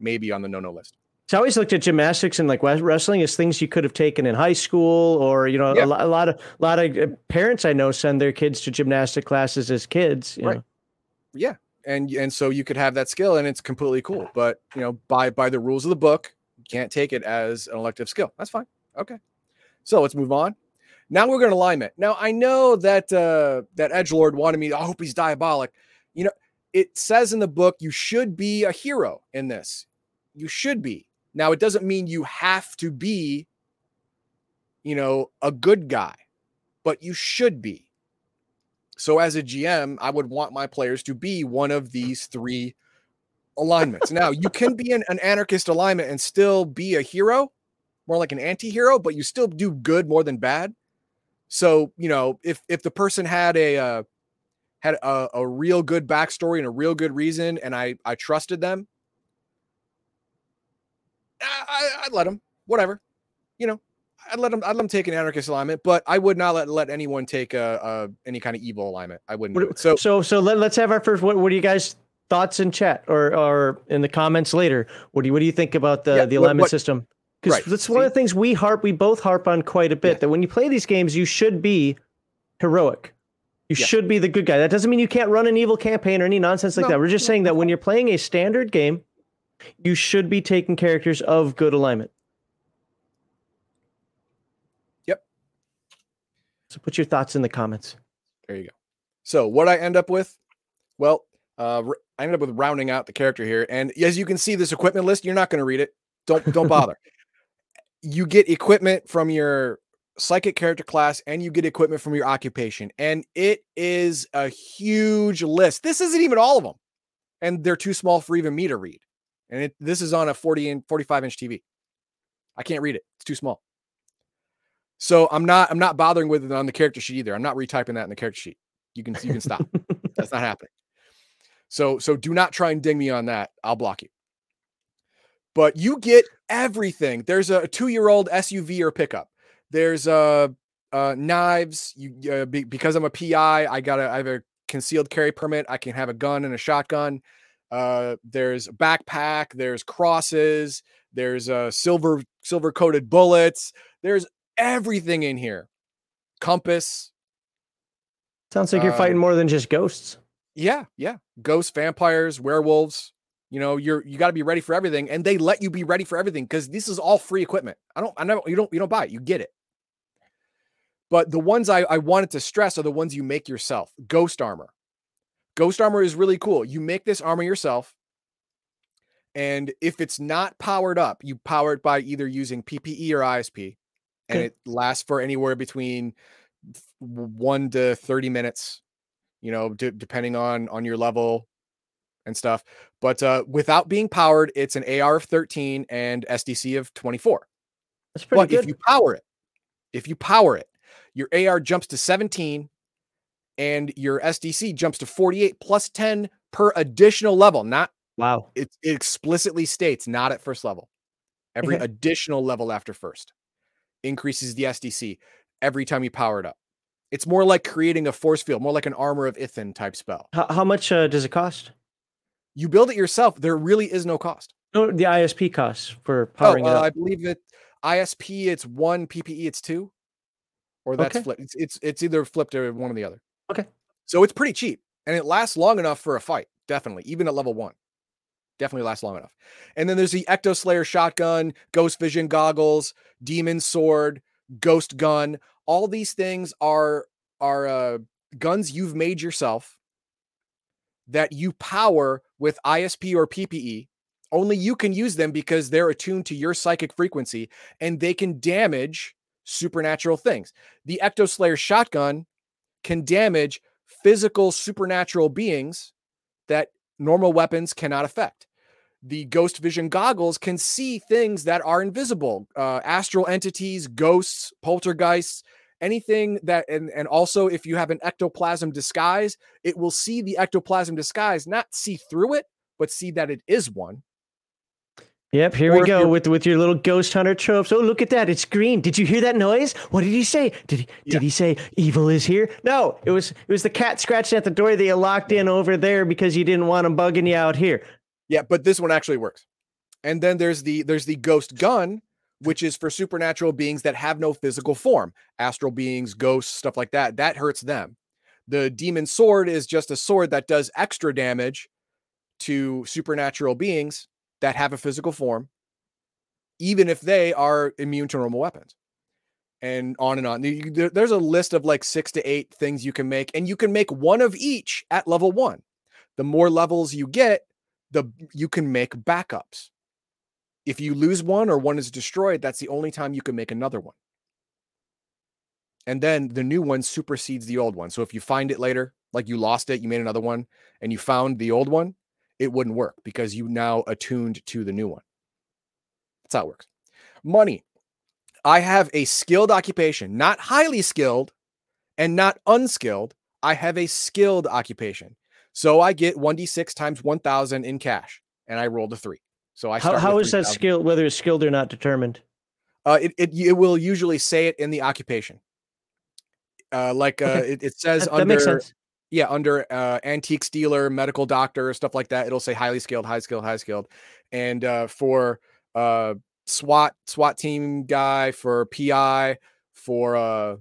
maybe on the no no list. So I always looked at gymnastics and like wrestling as things you could have taken in high school, or you know, Yeah. a, lo- a lot of a lot of uh, parents I know send their kids to gymnastic classes as kids. You Right. know. Yeah, and and so you could have that skill, and it's completely cool. But you know, by by the rules of the book, you can't take it as an elective skill. That's fine. Okay, so let's move on. Now we're going to alignment. Now I know that uh, that Edge Lord wanted me. I hope he's diabolic. You know, it says in the book you should be a hero in this. You should be. Now, it doesn't mean you have to be, you know, a good guy, but you should be. So, as a GM, I would want my players to be one of these three alignments. now, you can be an, an anarchist alignment and still be a hero, more like an anti-hero, but you still do good more than bad. So, you know, if if the person had a uh, had a, a real good backstory and a real good reason, and I I trusted them, I, I'd let them, whatever, you know. I'd let them. I'd let them take an anarchist alignment, but I would not let let anyone take a, a any kind of evil alignment. I wouldn't. do it. So so so let, us have our first. What, what do you guys thoughts in chat or or in the comments later? What do you what do you think about the Yeah, the what- alignment what- system? Because right, that's one of the things we harp we both harp on quite a bit. Yeah. That when you play these games, you should be heroic. You Yeah. should be the good guy. That doesn't mean you can't run an evil campaign or any nonsense like No, that. We're just saying that when you're playing a standard game, you should be taking characters of good alignment. Yep. So put your thoughts in the comments. There you go. So what I end up with, well, uh, I ended up with rounding out the character here, and as you can see, this equipment list, you're not going to read it. Don't don't <laughs> bother. You get equipment from your psychic character class, and you get equipment from your occupation, and it is a huge list. This isn't even all of them, and they're too small for even me to read. And it, this is on a 40 and 45 inch TV. I can't read it; it's too small. So I'm not I'm not bothering with it on the character sheet either. I'm not retyping that in the character sheet. You can you can stop. <laughs> That's not happening. So so do not try and ding me on that. I'll block you. But you get everything. There's a two-year-old SUV or pickup. There's uh, uh knives. You uh, be, because I'm a PI, I got a I have a concealed carry permit. I can have a gun and a shotgun. Uh, there's a backpack. There's crosses. There's uh silver silver coated bullets. There's everything in here. Compass. Sounds like you're Um, fighting more than just ghosts. Yeah, yeah. Ghosts, vampires, werewolves. You know, you're you got to be ready for everything, and they let you be ready for everything because this is all free equipment. I don't, I know you don't, you don't buy it, you get it. But the ones I, I wanted to stress are the ones you make yourself. Ghost armor. Ghost armor is really cool. You make this armor yourself, and if it's not powered up, you power it by either using PPE or ISP, and Okay. it lasts for anywhere between one to thirty minutes you know, d- depending on on your level and stuff. But uh, without being powered, it's an AR of 13 and SDC of 24. That's pretty But good. if you power it, if you power it, your AR jumps to 17 and your SDC jumps to 48 plus 10 per additional level. Not wow. it, it explicitly states not at first level. Every Okay. additional level after first increases the SDC every time you power it up. It's more like creating a force field, more like an armor of Ithan type spell. How, how much uh, does it cost? You build it yourself. There really is no cost. No, the ISP costs for Oh, powering uh, it I believe it. ISP, it's one. PPE, it's two. Or that's Okay. flipped. It's, it's it's either flipped or one or the other. Okay. So it's pretty cheap, and it lasts long enough for a fight. Definitely, even at level one, definitely lasts long enough. And then there's the Ecto Slayer shotgun, Ghost Vision goggles, Demon Sword, Ghost Gun. All these things are are uh, guns you've made yourself that you power with ISP or PPE. Only you can use them because they're attuned to your psychic frequency and they can damage supernatural things. The Ecto Slayer shotgun can damage physical supernatural beings that normal weapons cannot affect. The Ghost Vision goggles can see things that are invisible, uh, astral entities, ghosts, poltergeists, anything that, and, and also if you have an ectoplasm disguise, it will see the ectoplasm disguise, not see through it, but see that it is one. Yep, here or we go with with your little ghost hunter tropes. Oh, look at that! It's green. Did you hear that noise? What did he say? Did he Yeah. did he say evil is here? No, it was it was the cat scratching at the door that you locked in over there because you didn't want him bugging you out here. Yeah, but this one actually works. And then there's the there's the ghost gun, which is for supernatural beings that have no physical form, astral beings, ghosts, stuff like that. That hurts them. The demon sword is just a sword that does extra damage to supernatural beings that have a physical form, even if they are immune to normal weapons. And on and on. There's a list of like six to eight things you can make, and you can make one of each at level one. the more levels you get, the you can make backups. If you lose one or one is destroyed, that's the only time you can make another one. And then the new one supersedes the old one. So if you find it later, like you lost it, you made another one, and you found the old one, it wouldn't work because you now attuned to the new one. That's how it works. Money. I have a skilled occupation, not highly skilled and not unskilled. I have a skilled occupation. So I get 1d6 times 1000 in cash and I rolled a three. So I how, how is that skill, whether it's skilled or not determined? Uh, it, it, it will usually say it in the occupation. Uh, like uh, okay. it, it, says that, under, that makes sense. yeah, under uh, antiques dealer, medical doctor, stuff like that. It'll say highly skilled, high skilled, high skilled. And uh, for uh, SWAT, SWAT team guy, for PI, for uh,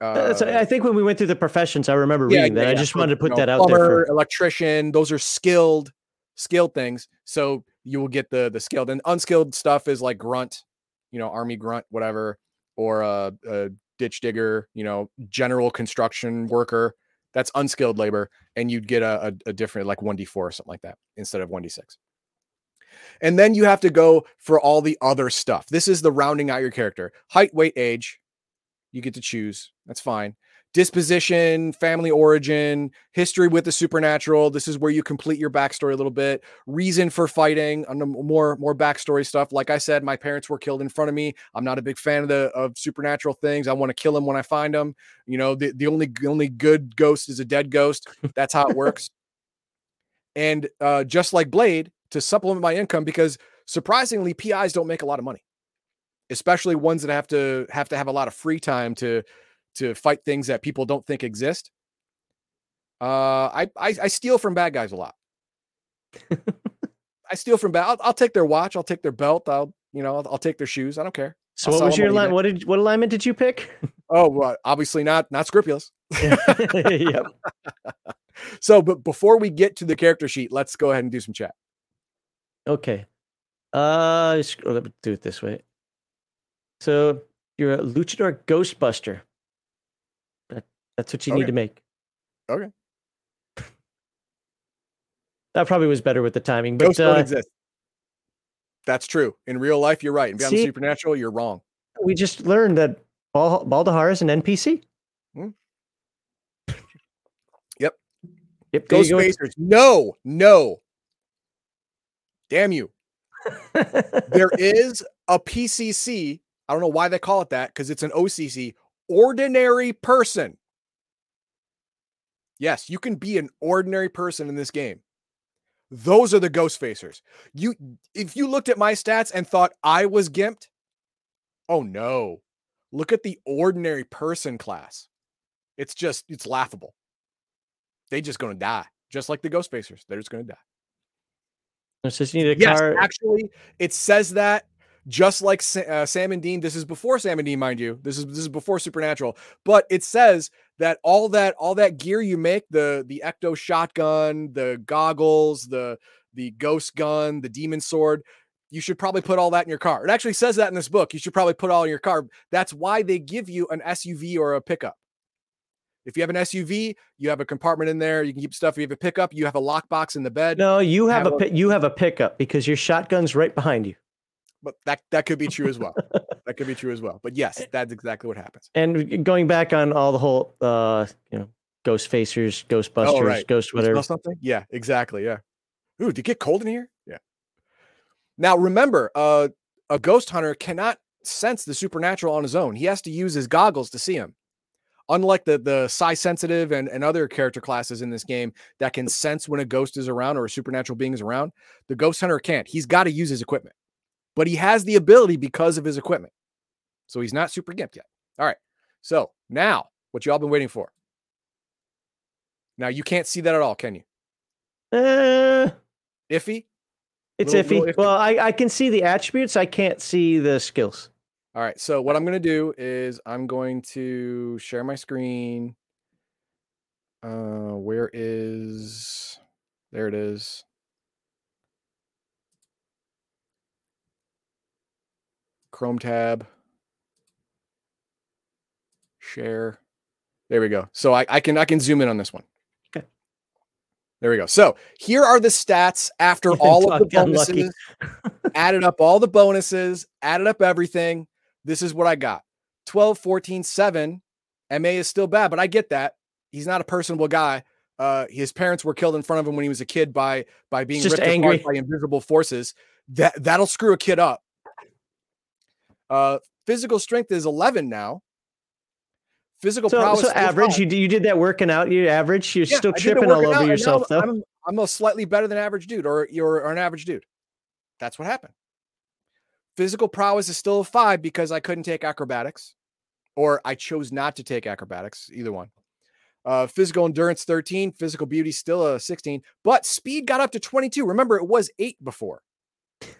uh, I think when we went through the professions, I remember yeah, reading that. Yeah, I just wanted to put you know, that out plumber, there. For... Electrician, those are skilled, skilled things. So you will get the the skilled and unskilled stuff is like grunt, you know, army grunt, whatever, or a, a ditch digger, you know, general construction worker. That's unskilled labor, and you'd get a, a, a different like one d four or something like that instead of one d six. And then you have to go for all the other stuff. This is the rounding out your character: height, weight, age. You get to choose that's fine. Disposition, family origin, history with the supernatural. This is where you complete your backstory a little bit. Reason for fighting, more more backstory stuff. Like I said, my parents were killed in front of me. I'm not a big fan of the of supernatural things. I want to kill them when I find them. You know, the, the only only good ghost is a dead ghost. That's how it works. <laughs> and uh, just like Blade, to supplement my income, because surprisingly, PIs don't make a lot of money, especially ones that have to have to have a lot of free time to to fight things that people don't think exist. Uh, I, I, I steal from bad guys a lot. I steal from bad. I'll, I'll, take their watch. I'll take their belt. I'll you know I'll, I'll take their shoes. I don't care. So I'll what was your line? What did what alignment did you pick? Oh, well, obviously not not scrupulous. <laughs> yep. <laughs> so, but before we get to the character sheet, let's go ahead and do some chat. Okay. Uh, let me do it this way. So you're a luchador Ghostbuster. That's what you okay. need to make. Okay. That probably was better with the timing, but Ghosts don't uh, exist. That's true. In real life, you're right. And beyond see, the supernatural, you're wrong. We just learned that Bal- Baldahar is an NPC. Hmm. Yep. Yep. Ghostbusters. No, no. Damn you. there <laughs> is a PCC. I don't know why they call it that because it's an OCC. Ordinary person. Yes, you can be an ordinary person in this game. Those are the ghost facers. You if you looked at my stats and thought I was gimped, oh no. Look at the ordinary person class. It's just it's laughable. They just going to die, just like the ghost facers. They're just going to die. It says you need a yes, car. Actually, it says that just like uh, Sam and Dean. This is before Sam and Dean, mind you. This is this is before Supernatural, but it says that all that all that gear you make the the ecto shotgun, the goggles, the the ghost gun, the demon sword. You should probably put all that in your car. It actually says that in this book. You should probably put all in your car. That's why they give you an SUV or a pickup. If you have an SUV, you have a compartment in there. You can keep stuff. If you have a pickup, you have a lockbox in the bed. No, you have, have a, a you have a pickup because your shotgun's right behind you but that that could be true as well. <laughs> that could be true as well. But yes, that's exactly what happens. And going back on all the whole, uh, you know, ghost facers, Ghostbusters, oh, right. ghost whatever. something? Yeah, exactly. Yeah. Ooh, did it get cold in here? Yeah. Now remember, uh, a ghost hunter cannot sense the supernatural on his own. He has to use his goggles to see him. Unlike the the psi sensitive and, and other character classes in this game that can sense when a ghost is around or a supernatural being is around, the ghost hunter can't. He's got to use his equipment but he has the ability because of his equipment. So he's not super gimped yet. All right. So now, what y'all been waiting for? Now you can't see that at all, can you? Uh, iffy. It's little, iffy. Little iffy. Well, I, I can see the attributes. I can't see the skills. All right. So what I'm going to do is I'm going to share my screen. Uh, where is? There it is. Chrome tab, share. There we go. So I, I can I can zoom in on this one. Okay. There we go. So here are the stats after <laughs> all of the bonuses. <laughs> added up all the bonuses, added up everything. This is what I got 12, 14, 7. MA is still bad, but I get that. He's not a personable guy. Uh, his parents were killed in front of him when he was a kid by by being just ripped angry. apart by invisible forces. That that'll screw a kid up. Uh, physical strength is 11 now. Physical So, prowess so average. You, did- you did that working out. You average. You're Yeah, still I did the tripping all over yourself, though. I'm, I'm a slightly better than average dude, or you're an average dude. That's what happened. Physical prowess is still a five because I couldn't take acrobatics, or I chose not to take acrobatics, either one. Uh, physical endurance 13, physical beauty still a 16, but speed got up to 22. Remember, it was eight before. <laughs>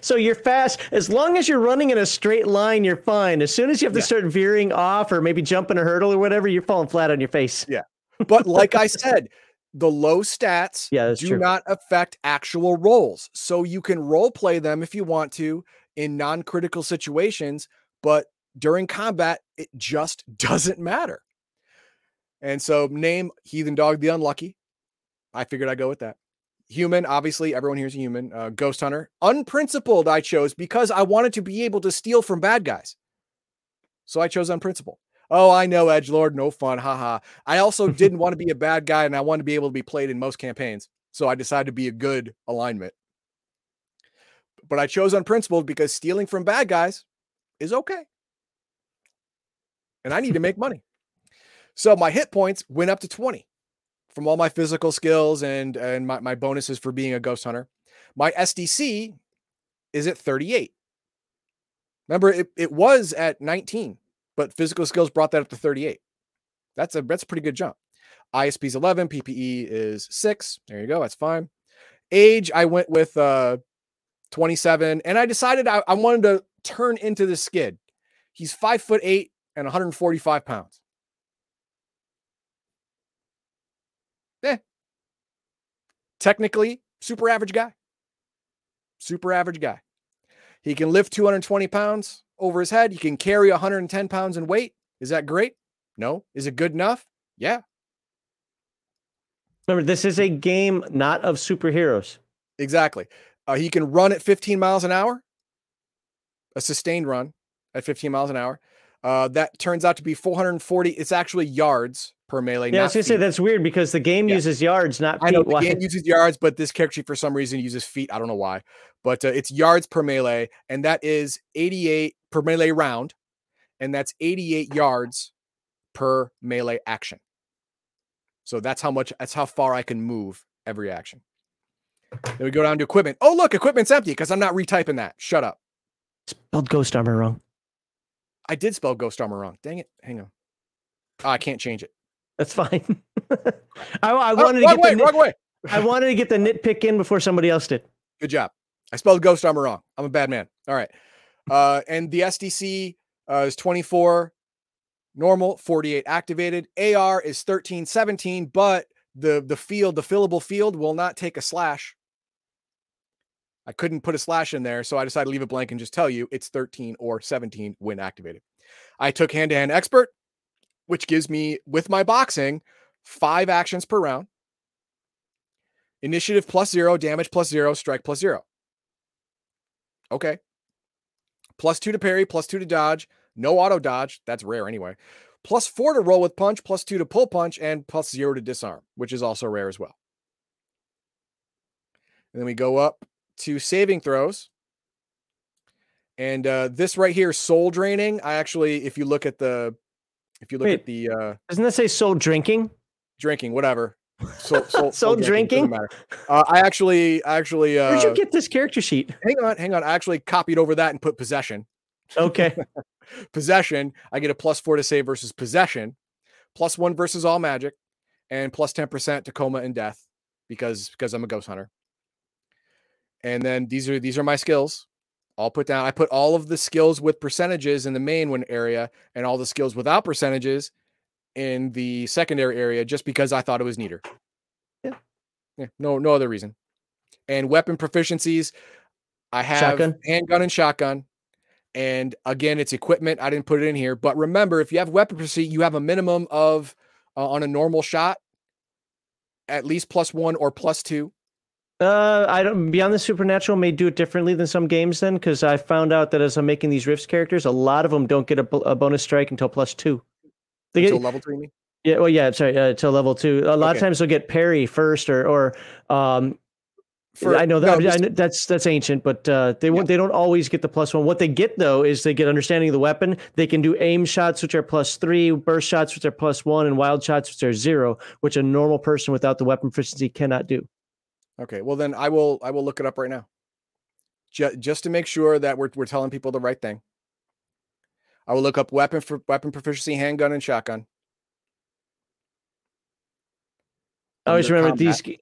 So you're fast. As long as you're running in a straight line, you're fine. As soon as you have to Yeah. start veering off or maybe jumping a hurdle or whatever, you're falling flat on your face. Yeah. But like I <laughs> said, the low stats Yeah, do true. not affect actual rolls. So you can role play them if you want to in non critical situations, but during combat, it just <laughs> doesn't matter. And so, name Heathen Dog the Unlucky. I figured I'd go with that. Human, obviously, everyone here's a human. Uh, Ghost Hunter. Unprincipled, I chose because I wanted to be able to steal from bad guys. So I chose Unprincipled. Oh, I know, Edge Lord, no fun. Haha. I also <laughs> didn't want to be a bad guy and I wanted to be able to be played in most campaigns. So I decided to be a good alignment. But I chose Unprincipled because stealing from bad guys is okay. And I need to make money. So my hit points went up to 20 from all my physical skills and and my, my bonuses for being a ghost hunter. My SDC is at 38. Remember, it, it was at 19, but physical skills brought that up to 38. That's a that's a pretty good jump. ISP is 11, PPE is six. There you go. That's fine. Age, I went with uh 27, and I decided I, I wanted to turn into the skid. He's five foot eight and 145 pounds. Eh. Technically, super average guy. Super average guy. He can lift 220 pounds over his head. He can carry 110 pounds in weight. Is that great? No. Is it good enough? Yeah, Remember, this is a game not of superheroes. exactly. Uh, he can run at 15 miles an hour, a sustained run at 15 miles an hour. Uh, that turns out to be 440. It's actually yards per melee. Yeah, I was gonna say that's weird because the game Yeah. uses yards, not I know feet. the game uses yards, but this character sheet for some reason uses feet. I don't know why, but uh, it's yards per melee, and that is 88 per melee round, and that's 88 yards per melee action. So that's how much. That's how far I can move every action. Then we go down to equipment. Oh, look, equipment's empty because I'm not retyping that. Shut up. Spelled ghost armor wrong. I did spell Ghost Armor wrong. Dang it. Hang on. Oh, I can't change it. That's fine. <laughs> I, I Oh, wanted to get way, the nit, wrong way. I wanted to get the nitpick in before somebody else did. Good job. I spelled Ghost Armor wrong. I'm a bad man. All right. Uh, and the SDC uh, is 24 normal, 48 activated. AR is 13, 17, but the the field, the fillable field, will not take a slash. I couldn't put a slash in there, so I decided to leave it blank and just tell you it's 13 or 17 when activated. I took hand to hand expert, which gives me, with my boxing, five actions per round. Initiative plus zero, damage plus zero, strike plus zero. Okay. Plus two to parry, plus two to dodge, no auto dodge. That's rare anyway. Plus four to roll with punch, plus two to pull punch, and plus zero to disarm, which is also rare as well. And then we go up to saving throws. And uh, this right here, soul draining. I actually, if you look at the, if you look Wait. at the uh, Doesn't that say soul drinking? drinking, whatever. <laughs> Soul, soul, Soul drinking? doesn't. Uh, I actually, actually, uh, Where'd you get this character sheet? hang on, hang on. I actually copied over that and put possession. Okay. <laughs> Possession, I get a plus four to save versus possession, plus one versus all magic, and plus 10% to coma and death because because I'm a ghost hunter. And then these are these are my skills. All put down. I put all of the skills with percentages in the main one area and all the skills without percentages in the secondary area just because I thought it was neater. Yeah. Yeah, no, no other reason. And weapon proficiencies, I have Shotgun? handgun and shotgun. And again, it's equipment. I didn't put it in here, but remember, if you have weapon proficiency, you have a minimum of uh, on a normal shot. at least plus one or plus two? Uh, I don't. Beyond the Supernatural may do it differently than some games then, because I found out that as I'm making these Rifts characters, a lot of them don't get a, a bonus strike until plus two. They Until get, level three? mean? yeah, well, yeah, sorry, uh, till level two. A lot Okay. of times they'll get parry first, or or um, For- I know no, that I know that's that's ancient, but uh, they won't. They don't always get the plus one. What they get though is they get understanding of the weapon. They can do aim shots, which are plus three, burst shots, which are plus one, and wild shots, which are zero, which a normal person without the weapon proficiency cannot do. Okay, well then I will I will look it up right now. Ju- just to make sure that we're we're telling people the right thing. I will look up weapon for weapon proficiency, handgun, and shotgun. I always remember combat. these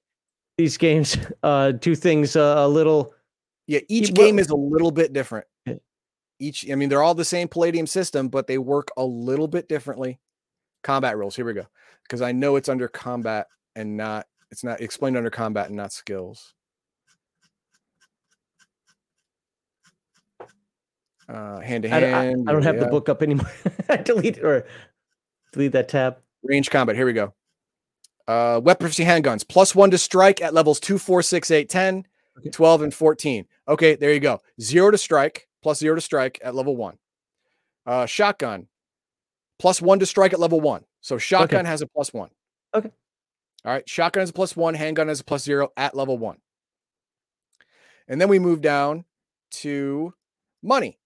these games <laughs> uh, do things uh, a little. Yeah, each game is a little bit different. Each, I mean, they're all the same Palladium system, but they work a little bit differently. Combat rules. Here we go. Because I know it's under combat and not. It's not explained under combat and not skills. Uh, hand to I, don't- I- hand. I don't have the book up anymore. <laughs> I delete or delete that tab. Range combat. Here we go. Uh, weapon proficiency handguns plus one to strike at levels two, four, six, eight, 10, Okay. 12, and 14. Okay, there you go. Zero to strike, plus zero to strike at level one. Uh, shotgun plus one to strike at level one. So shotgun has a plus one. Okay. All right. Shotgun is a plus one, handgun is a plus zero at level one. And then we move down to money.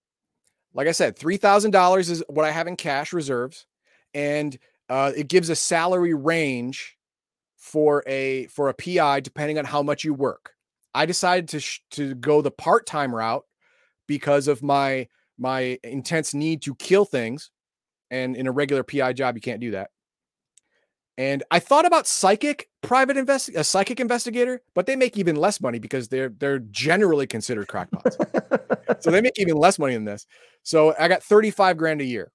Like I said, $3,000 is what I have in cash reserves. And uh, it gives a salary range for a for a PI depending on how much you work. I decided to sh- to go the part time route because of my my intense need to kill things, and in a regular PI job you can't do that. And I thought about psychic private invest a psychic investigator, but they make even less money because they're they're generally considered crackpots. so they make even less money than this. So I got 35 grand a year.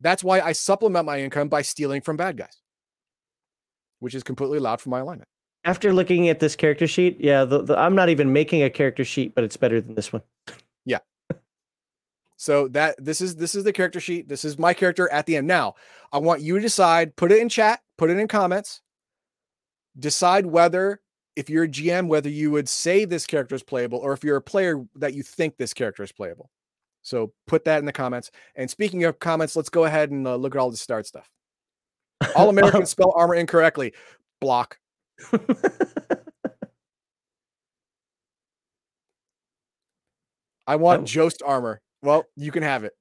That's why I supplement my income by stealing from bad guys, which is completely allowed for my alignment. After looking at this character sheet, yeah, the, the, I'm not even making a character sheet, but it's better than this one. <laughs> Yeah. so that this is this is the character sheet. This is my character at the end. Now, I want you to decide, put it in chat, put it in comments. Decide whether if you're a GM whether you would say this character is playable or if you're a player that you think this character is playable. So put that in the comments. And speaking of comments, let's go ahead and uh, look at all the start stuff. All <laughs> Americans spell armor incorrectly. Block. <laughs> I want Oh. Jost armor. Well, you can have it.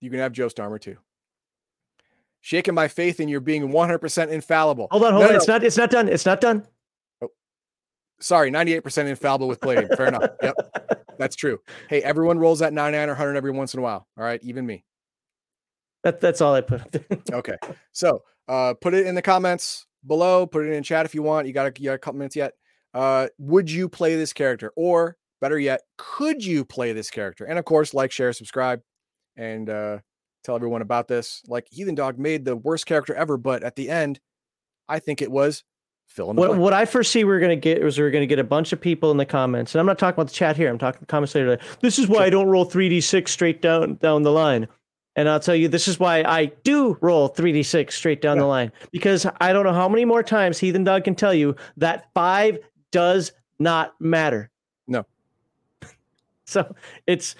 You can have Jost armor too. Shaking my faith in your being 100% infallible. hold on, No, hold on. no, It's not. It's not done. It's not done. Oh. Sorry, 98% infallible with Palladium. Fair enough. Yep, that's true. Hey, everyone rolls at 99 or 100 every once in a while. All right, even me. That, that's all I put. up there. <laughs> Okay. So uh, put it in the comments below. Put it in chat if you want. You got a, you got a couple minutes yet. Uh, would you play this character? Or better yet, could you play this character? And of course, like, share, subscribe, and uh, tell everyone about this. Like Heathen Dog made the worst character ever, but at the end, I think it was fill in the What, blank. what I foresee we're going to get is we're going to get a bunch of people in the comments, and I'm not talking about the chat here. I'm talking the comments later. This is why I don't roll 3d6 straight down down the line, and I'll tell you this is why I do roll 3d6 straight down the line because I don't know how many more times Heathen Dog can tell you that five does not matter. No. <laughs> So it's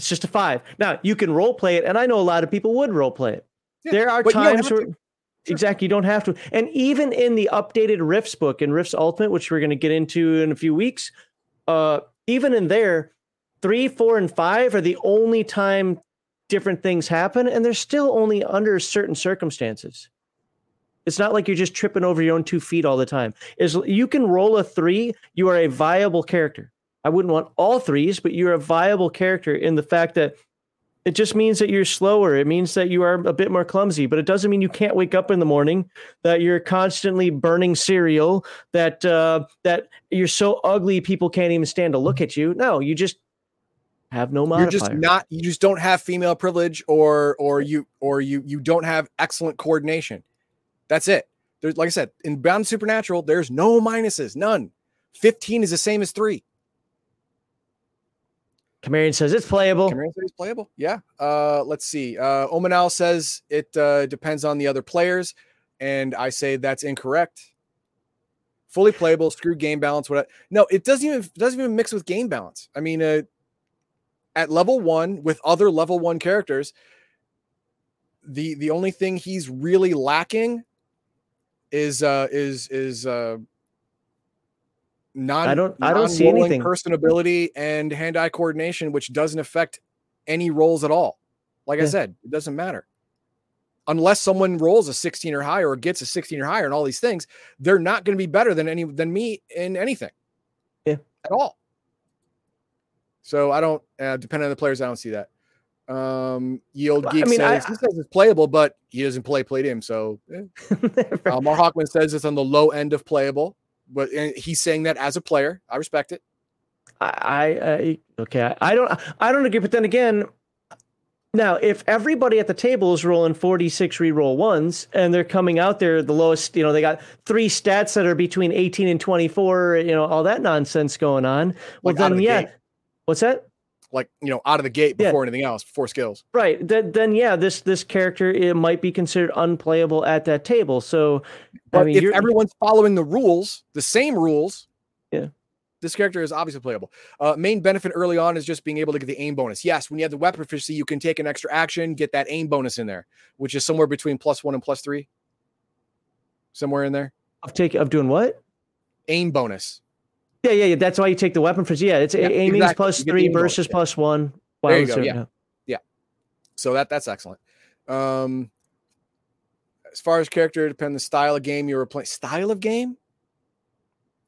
it's just a five. Now you can role play it, and I know a lot of people would role play it. Yeah, there are but you don't times where exactly you don't have to. And even in the updated Rifts book and Rifts Ultimate, which we're going to get into in a few weeks, uh, even in there, three, four, and five are the only time different things happen, and they're still only under certain circumstances. It's not like you're just tripping over your own two feet all the time. Is you can roll a three, you are a viable character. I wouldn't want all threes, but you're a viable character in the fact that it just means that you're slower. It means that you are a bit more clumsy, but it doesn't mean you can't wake up in the morning, that you're constantly burning cereal, that uh, that you're so ugly people can't even stand to look at you. No, you just have no modifier. You're just not you just don't have female privilege or or you or you you don't have excellent coordination. That's it. There's like I said, in Bound Supernatural, there's no minuses, none. 15 is the same as 3. Camarion says it's playable. Camarion says it's playable. Yeah. Uh, let's see. Uh, Omanal says it uh, depends on the other players, and I say that's incorrect. Fully playable. Screw game balance. What? No, it doesn't even it doesn't even mix with game balance. I mean, uh, at level one with other level one characters, the the only thing he's really lacking is uh, is is uh, non I don't I don't see anything. person ability and hand-eye coordination which doesn't affect any rolls at all. Like i said it doesn't matter. Unless someone rolls a 16 or higher or gets a 16 or higher and all these things they're not going to be better than any than me in anything. Yeah. at all. So i don't uh, depending on the players i don't see that. Um yield Well, I geek mean, I- says he says it's playable but he doesn't play played so eh. <laughs> Mark Hawkman says it's on the low end of playable, but and he's saying that as a player. I respect it. I, I, uh, I okay. I, don't I don't agree, but then again, now if everybody at the table is rolling 46 re-roll ones and they're coming out there the lowest, you know, they got three stats that are between 18 and 24, you know, all that nonsense going on. Well Like then the yeah. What's that? Like you know, out of the gate Yeah. before anything else, before skills. Right. Then, then yeah, this this character it might be considered unplayable at that table. So But I mean, if everyone's following the rules, the same rules, Yeah. this character is obviously playable. Uh, main benefit early on is just being able to get the aim bonus. Yes, when you have the weapon proficiency, you can take an extra action, get that aim bonus in there, which is somewhere between plus one and plus three, somewhere in there. of take of doing what? Aim bonus. Yeah, yeah, yeah. That's why you take the weapon for. Yeah, it's Yeah, aiming exactly. plus You get the three versus yeah. plus one. There you go, so- yeah. So that that's excellent. Um, as far as character, depend the style of game you were playing. Style of game.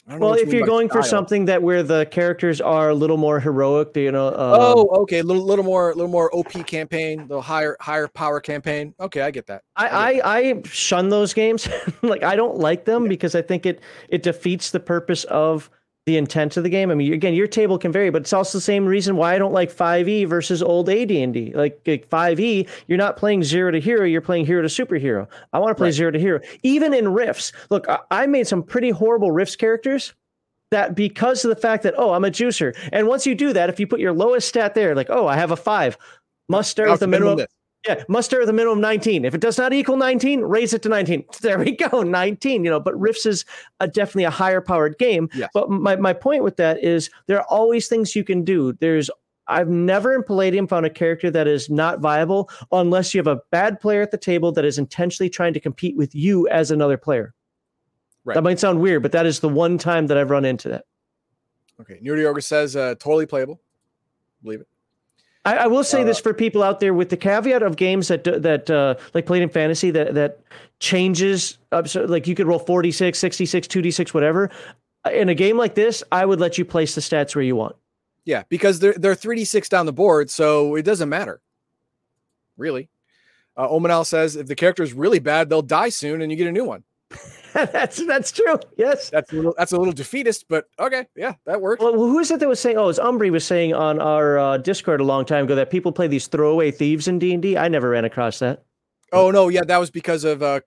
I don't know Well, you if you're going for something that where the characters are a little more heroic, do you know. Uh, oh, okay, a little little more, little more OP campaign, the higher higher power campaign. Okay, I get that. I, I I shun those games. <laughs> like I don't like them because I think it it defeats the purpose of the intent of the game. I mean, again, your table can vary, but it's also the same reason why I don't like 5e versus old AD&D. Like, like 5e, you're not playing zero to hero, you're playing hero to superhero. I want to play Right. zero to hero. Even in Rifts, look, I, I made some pretty horrible Rifts characters that because of the fact that, oh, I'm a juicer. And once you do that, if you put your lowest stat there, like, oh, I have a five, must start with a minimum. this. Yeah, must start with a minimum 19. If it does not equal 19, raise it to 19. <laughs> There we go, 19. You know, but Rifts is a, definitely a higher powered game. Yes. But my, my point with that is there are always things you can do. There's I've never in Palladium found a character that is not viable unless you have a bad player at the table that is intentionally trying to compete with you as another player. Right. That might sound weird, but that is the one time that I've run into that. Okay, Nerdy Ogre says uh, totally playable. Believe it. I, I will say Uh, this for people out there with the caveat of games that that uh, like played in fantasy that that changes up so like you could roll 46 66 2d6 whatever in a game like this i would let you place the stats where you want Yeah, because they're they're three d six down the board, so it doesn't matter. Really. Uh, Omanal says if the character is really bad, they'll die soon, and you get a new one. <laughs> <laughs> that's that's true. Yes. That's a little that's a little defeatist, but okay, yeah, that works. well who is it that was saying oh it's umbry was saying on our uh, discord a long time ago that people play these throwaway thieves in d&d i never ran across that. Oh no, yeah, that was because of uh,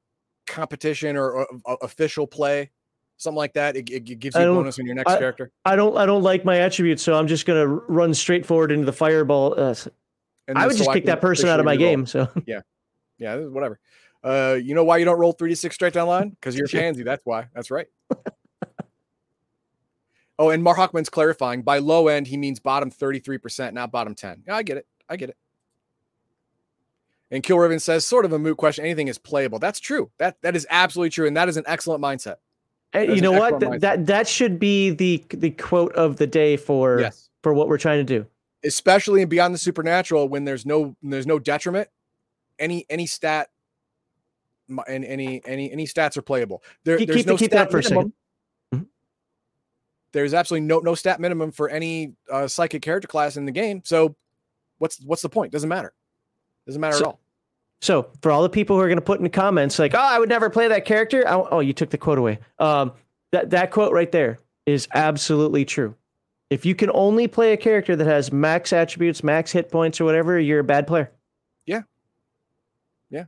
competition or, or official play, something like that. It, it gives you a bonus on your next I- character. i don't i don't like my attributes so i'm just going to run straight forward into the fireball. Uh, And i would so just I kick that person out of my game so. Yeah, yeah, whatever. Uh, you know why you don't roll three d six straight down line? Because you're pansy. That's why. That's right. <laughs> oh, and Mark Hawkman's clarifying by low end he means bottom thirty three percent, not bottom ten. Yeah, I get it. I get it. And Kill Riven says, sort of a moot question. Anything is playable. That's true. That that is absolutely true, and that is an excellent mindset. That's you know what? Th- that that should be the the quote of the day for Yes. for what we're trying to do. especially in beyond the supernatural when there's no when there's no detriment any any stat and any any any stats are playable there, Keep- there's keep- no keep stat that for a minimum. Mhm. there's absolutely no no stat minimum for any uh, psychic character class in the game so what's what's the point doesn't matter doesn't matter So- at all So for all the people who are going to put in the comments like, "Oh, I would never play that character," I, oh, you took the quote away. Um, that that quote right there is absolutely true. If you can only play a character that has max attributes, max hit points, or whatever, you're a bad player. Yeah. Yeah.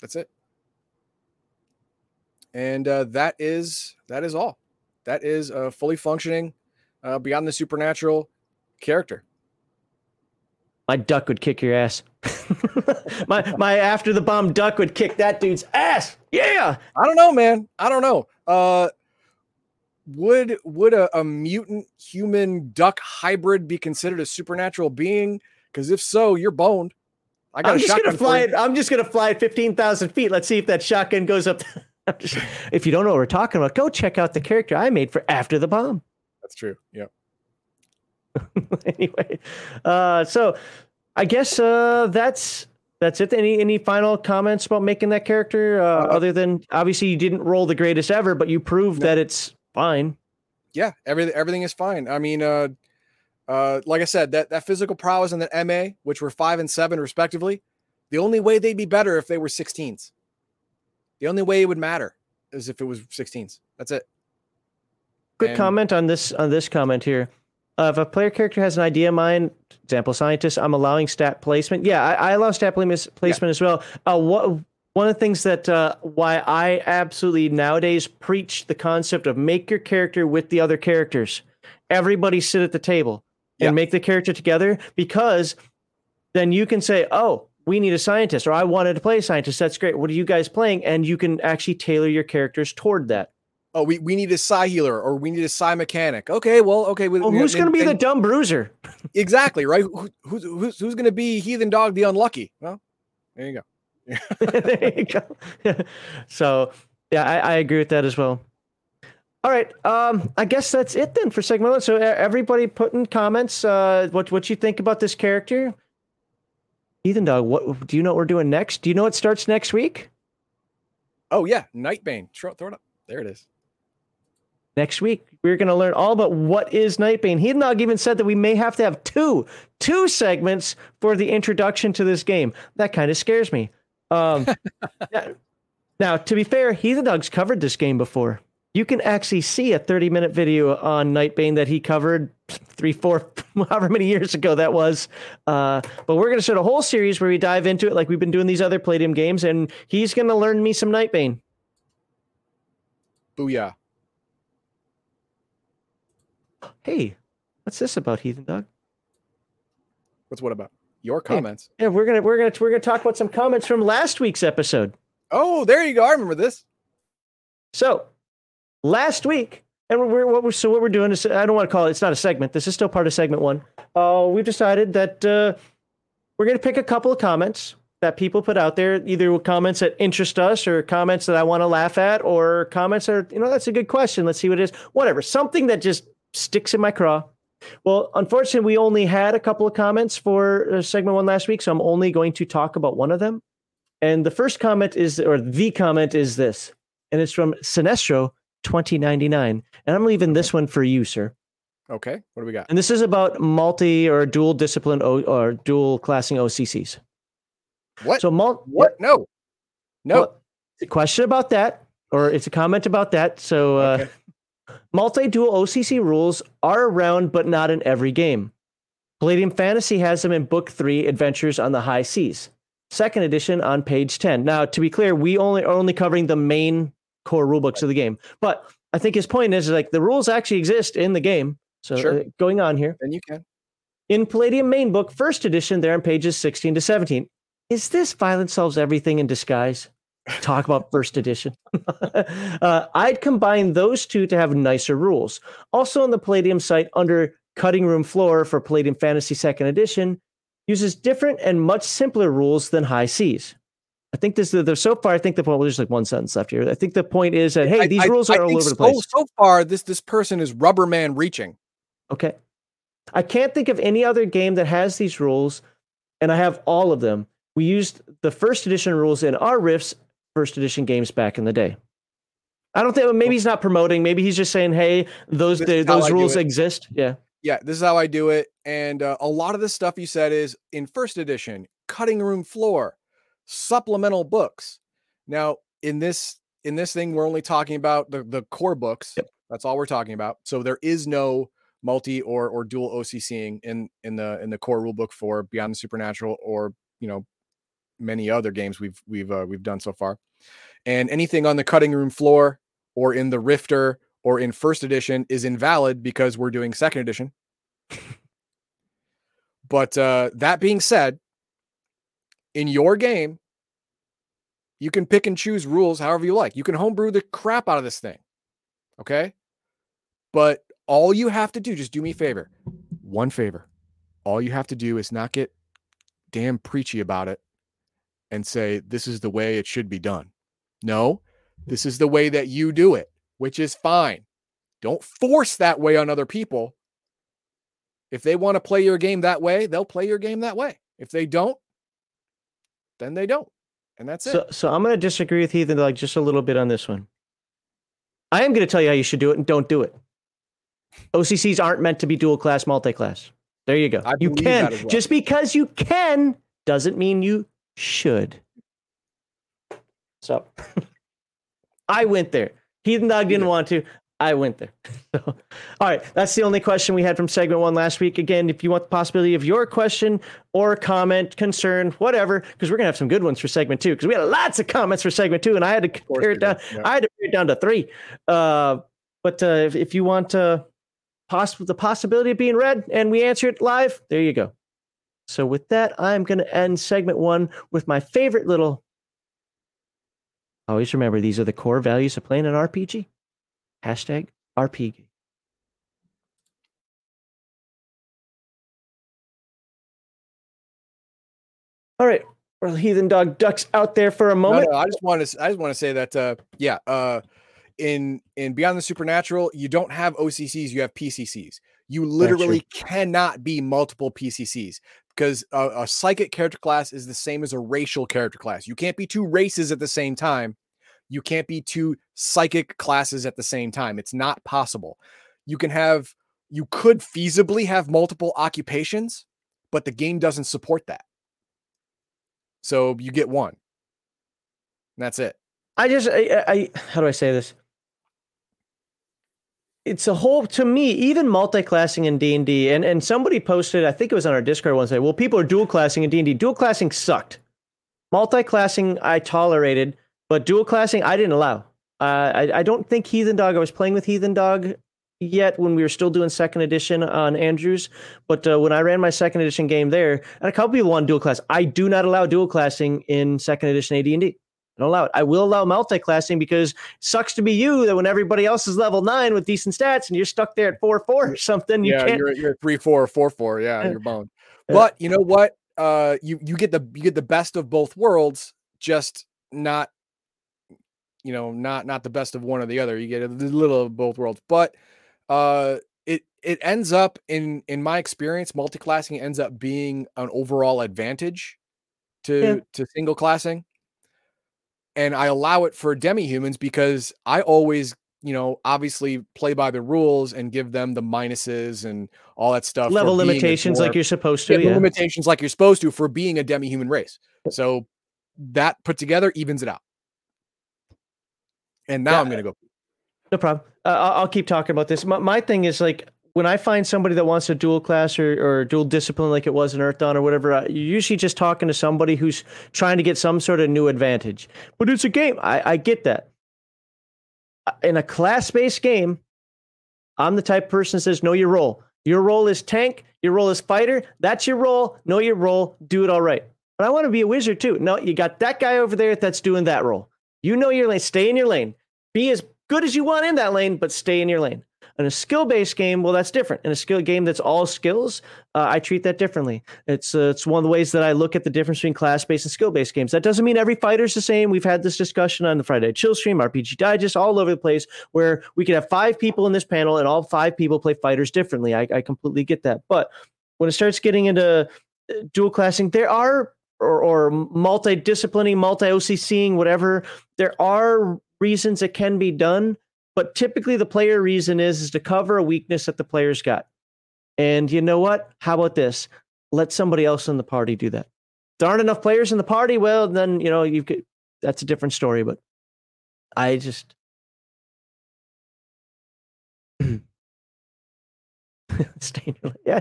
That's it and uh, that is that is all that is a fully functioning uh, beyond the supernatural character my duck would kick your ass. <laughs> my my after the bomb duck would kick that dude's ass. Yeah. I don't know, man. I don't know. Uh would would a, a mutant human duck hybrid be considered a supernatural being? Because if so, you're boned. I got I'm just gonna fly it. I'm just gonna fly at fifteen thousand feet. Let's see if that shotgun goes up. <laughs> <laughs> just, if you don't know what we're talking about, go check out the character I made for After the Bomb. That's true. Yeah. <laughs> anyway, uh, so I guess uh, that's that's it. Any any final comments about making that character? Uh, uh, other than obviously you didn't roll the greatest ever, but you proved no. that it's fine. Yeah, everything everything is fine. I mean, uh, uh, like I said, that that physical prowess and that MA, which were five and seven respectively, the only way they'd be better if they were 16s. The only way it would matter is if it was 16s. That's it. Good and, comment on this on this comment here. Uh, if a player character has an idea in mind, example scientist, I'm allowing stat placement. Yeah, I, I allow stat placement yeah. as well. Uh, what one of the things that uh, why I absolutely nowadays preach the concept of make your character with the other characters. Everybody sit at the table and yeah. make the character together because then you can say, "Oh, we need a scientist," or "I wanted to play a scientist." That's great. What are you guys playing? And you can actually tailor your characters toward that oh, we, we need a psi healer or we need a psi mechanic. Okay, well, okay. Well, who's going to be and, the dumb bruiser? <laughs> exactly, right? Who, who's who's, who's going to be Heathen Dog the unlucky? Well, there you go. <laughs> there you go. <laughs> so, yeah, I, I agree with that as well. All right. Um, I guess that's it then for segment one. So everybody put in comments uh, what what you think about this character. Heathen Dog, what do you know what we're doing next? Do you know what starts next week? Oh yeah, Nightbane. Throw, throw it up. There it is. Next week, we're going to learn all about what is Nightbane. Heathen Dog even said that we may have to have two, two segments for the introduction to this game. That kind of scares me. Um, <laughs> now, now, to be fair, Heathen Dog's covered this game before. You can actually see a 30 minute video on Nightbane that he covered three, four, <laughs> however many years ago that was. Uh, but we're going to start a whole series where we dive into it like we've been doing these other Palladium games, and he's going to learn me some Nightbane. Booyah. Hey, what's this about, Heathen Dog? What's what about? Your comments. Hey, yeah, we're gonna we're gonna we're gonna talk about some comments from last week's episode. Oh, there you go. I remember this. So, last week, and we're what we're so what we're doing is I don't want to call it. It's not a segment. This is still part of segment one. Uh, we've decided that uh, we're gonna pick a couple of comments that people put out there, either comments that interest us or comments that I want to laugh at, or comments that are, you know, that's a good question. Let's see what it is. Whatever. Something that just sticks in my craw. Well, unfortunately, we only had a couple of comments for uh, segment one last week, so I'm only going to talk about one of them. And the first comment is, or the comment is this, and it's from Sinestro 2099. And I'm leaving this one for you, sir. Okay. What do we got? And this is about multi or dual discipline o- or dual classing OCCs. What? So, mul- what? No. No. Well, a question about that, or it's a comment about that. So, uh, okay. multi-dual OCC rules are around, but not in every game. Palladium Fantasy has them in Book Three, Adventures on the High Seas, second edition on page ten. Now, to be clear, we only are only covering the main core rulebooks of the game, but I think his point is like the rules actually exist in the game. So, sure. uh, going on here, then you can. In Palladium Main Book, first edition, there on pages 16 to 17 is this violence solves everything in disguise? Talk about <laughs> first edition. <laughs> uh, I'd combine those two to have nicer rules. Also on the Palladium site, under cutting room floor for Palladium Fantasy Second Edition, uses different and much simpler rules than High Seas. I think this there's so far. I think the point. Well, there's like one sentence left here. I think the point is that hey, these I, rules I, are I all over the place. So far, this this person is rubber man reaching. Okay, I can't think of any other game that has these rules, and I have all of them we used the first edition rules in our Rifts first edition games back in the day. I don't think maybe he's not promoting. Maybe he's just saying, "Hey, those the, those rules exist." Yeah, yeah. This is how I do it. And uh, a lot of the stuff you said is in first edition, cutting room floor, supplemental books. Now in this in this thing, we're only talking about the the core books. Yep. That's all we're talking about. So there is no multi or or dual OCCing in in the in the core rulebook for Beyond the Supernatural or you know many other games we've we've uh, we've done so far. And anything on the cutting room floor or in the Rifter or in first edition is invalid because we're doing second edition. <laughs> But uh, that being said, in your game, you can pick and choose rules however you like. You can homebrew the crap out of this thing. Okay. But all you have to do, just do me a favor. One favor. All you have to do is not get damn preachy about it and say, this is the way it should be done. No, this is the way that you do it, which is fine. Don't force that way on other people. If they want to play your game that way, they'll play your game that way. If they don't, then they don't. And that's so, it. So I'm going to disagree with Ithan like just a little bit on this one. I am going to tell you how you should do it and don't do it. OCCs aren't meant to be dual class, multi class. There you go. I you can. well. Just because you can doesn't mean you should. So <laughs> I went there. Heathen Dog didn't did. want to. I went there. <laughs> So, all right, that's the only question we had from segment one last week. Again, if you want the possibility of your question or comment, concern, whatever, because we're gonna have some good ones for segment two, because we had lots of comments for segment two, and I had to course pare we it down. yeah. I had to pare it down to three. Uh, but uh, if, if you want uh, poss- the possibility of being read and we answer it live, there you go. So with that, I'm going to end segment one with my favorite little. Always remember these are the core values of playing an RPG. Hashtag RPG. All right, well, heathen dog ducks out there for a No, moment. no, I just want to I just want to say that uh yeah, uh in in Beyond the Supernatural, you don't have OCCs, you have PCCs. You literally cannot be multiple PCCs because a, a psychic character class is the same as a racial character class. You can't be two races at the same time. You can't be two psychic classes at the same time. It's not possible. You can have you could feasibly have multiple occupations, but the game doesn't support that. So you get one. And that's it. I just, I, I, how do I say this? It's a whole to me, even multi-classing in D and and somebody posted, I think it was on our Discord one day. Well, people are dual classing in D and D. Dual classing sucked. Multi-classing I tolerated, but dual classing I didn't allow. Uh, I I don't think Heathen Dog. I was playing with Heathen Dog yet when we were still doing second edition on Andrews, but uh, when I ran my second edition game there, and a couple people want dual class, I do not allow dual classing in second edition AD and D. I don't allow it. I will allow multi-classing because it sucks to be you that when everybody else is level nine with decent stats and you're stuck there at four four or something, you yeah, can't. you're you're three four or four four. Yeah, Yeah. <laughs> you're boned. But you know what? Uh, you you get the you get the best of both worlds, just not, you know, not not the best of one or the other. You get a little of both worlds, but uh, it it ends up in in my experience, multi-classing ends up being an overall advantage to Yeah. to single classing. And I allow it for demi-humans because I always you know, obviously play by the rules and give them the minuses and all that stuff. level limitations like you're supposed to. Yeah. limitations like you're supposed to for being a demi-human race. So that put together evens it out. And now Yeah, I'm gonna go. No problem. Uh, I'll keep talking about this. My, my thing is like when I find somebody that wants a dual class or, or dual discipline, like it was in Earthdawn or whatever, uh, you're usually just talking to somebody who's trying to get some sort of new advantage. But it's a game. I, I get that. Uh, In a class based game, I'm the type of person that says, know your role. Your role is tank. Your role is fighter. That's your role. Know your role. Do it all right. But I want to be a wizard too. No, you got that guy over there that's doing that role. You know your lane. Stay in your lane. Be as good as you want in that lane, but stay in your lane. In a skill based game, well, that's different. In a skill game that's all skills, uh, I treat that differently. It's uh, it's one of the ways that I look at the difference between class based and skill based games. That doesn't mean every fighter's the same. We've had this discussion on the Friday Chill Stream, RPG Digest, all over the place, where we could have five people in this panel and all five people play fighters differently. I, I completely get that. But when it starts getting into uh, dual classing, there are or, or multidisciplining, multi OCCing, whatever. There are reasons it can be done, but typically the player reason is is to cover a weakness that the player's got. And you know what? How about this? Let somebody else in the party do that. There aren't enough players in the party. Well, then you know you could. That's a different story. But I just <clears throat> stay. Yeah.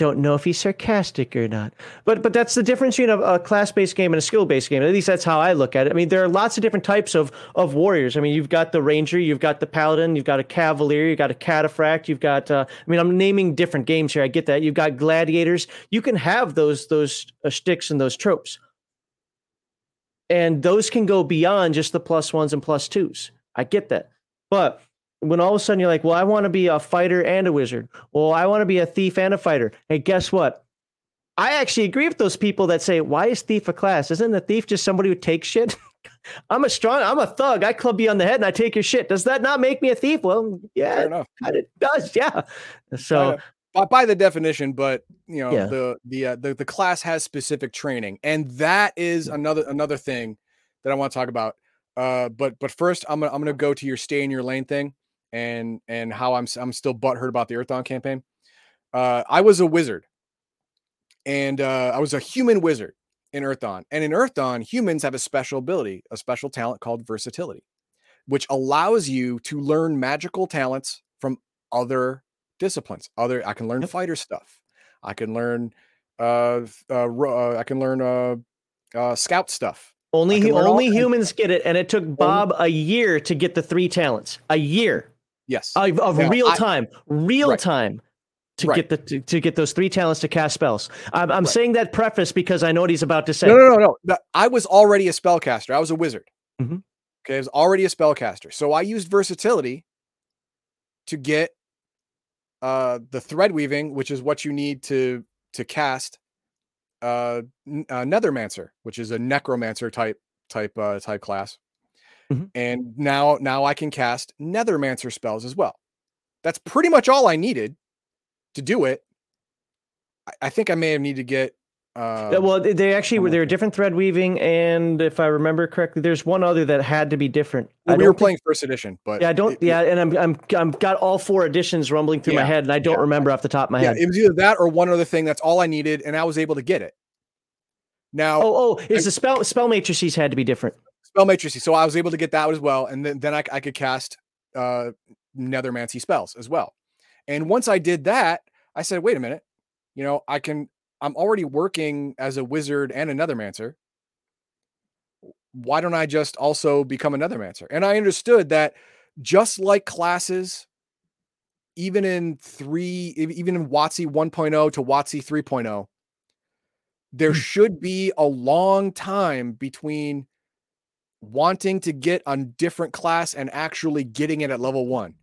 Don't know if he's sarcastic or not. But but that's the difference between a, a class-based game and a skill-based game. At least that's how I look at it. I mean, there are lots of different types of of warriors. I mean, you've got the ranger, you've got the paladin, you've got a cavalier, you've got a cataphract, you've got. Uh, I mean, I'm naming different games here. I get that. You've got gladiators. You can have those those uh, sticks and those tropes, and those can go beyond just the plus ones and plus twos. I get that, but when all of a sudden you're like, well, I want to be a fighter and a wizard. Well, I want to be a thief and a fighter. Hey, guess what? I actually agree with those people that say, why is thief a class? Isn't a thief just somebody who takes shit? <laughs> I'm a strong, I'm a thug. I club you on the head and I take your shit. Does that not make me a thief? Well, yeah, enough. it does. <laughs> Yeah. So, by, by the definition, but you know, yeah. the the, uh, the the class has specific training, and that is another another thing that I want to talk about. Uh, but but first, I'm gonna I'm gonna go to your stay in your lane thing and and how I'm I'm still butthurt about the Earthdawn campaign. Uh, I was a wizard, and uh, I was a human wizard in Earthdawn. And in Earthdawn, humans have a special ability, a special talent called versatility, which allows you to learn magical talents from other disciplines. Other, I can learn fighter stuff. I can learn, uh, uh, uh I can learn uh, uh, scout stuff. Only only humans get it, and it took Bob a year to get the three talents. A year. Yes. Of, of now, real time, I, real right. time to right. get the to, to, get those three talents to cast spells. I'm, I'm right. saying that preface because I know what he's about to say. No, no, no, no. I was already a spellcaster. I was a wizard. Mm-hmm. Okay, I was already a spellcaster. So I used versatility to get uh the thread weaving, which is what you need to to cast uh, uh nethermancer, which is a necromancer type type uh type class. Mm-hmm. And now now I can cast Nethermancer spells as well. That's pretty much all I needed to do it. I, I think I may have needed to get uh, well, they actually were there different thread weaving, and if I remember correctly, there's one other that had to be different. Well, we were playing think, first edition, but yeah, I don't. It, yeah, and I'm I'm I'm got all four editions rumbling through yeah, my head, and I don't yeah. remember off the top of my head. yeah, head. It was either that or one other thing. That's all I needed, and I was able to get it. Now, oh, oh, is I, the spell spell matrices had to be different? Spell matrices. So I was able to get that as well, and then then I, I could cast uh, nethermancy spells as well. And once I did that, I said, wait a minute, you know, I can. I'm already working as a wizard and a nethermancer. Why don't I just also become a nethermancer? And I understood that just like classes, even in three, even in WotC 1.0 to WotC 3.0, there hmm. should be a long time between wanting to get a different class and actually getting it at level one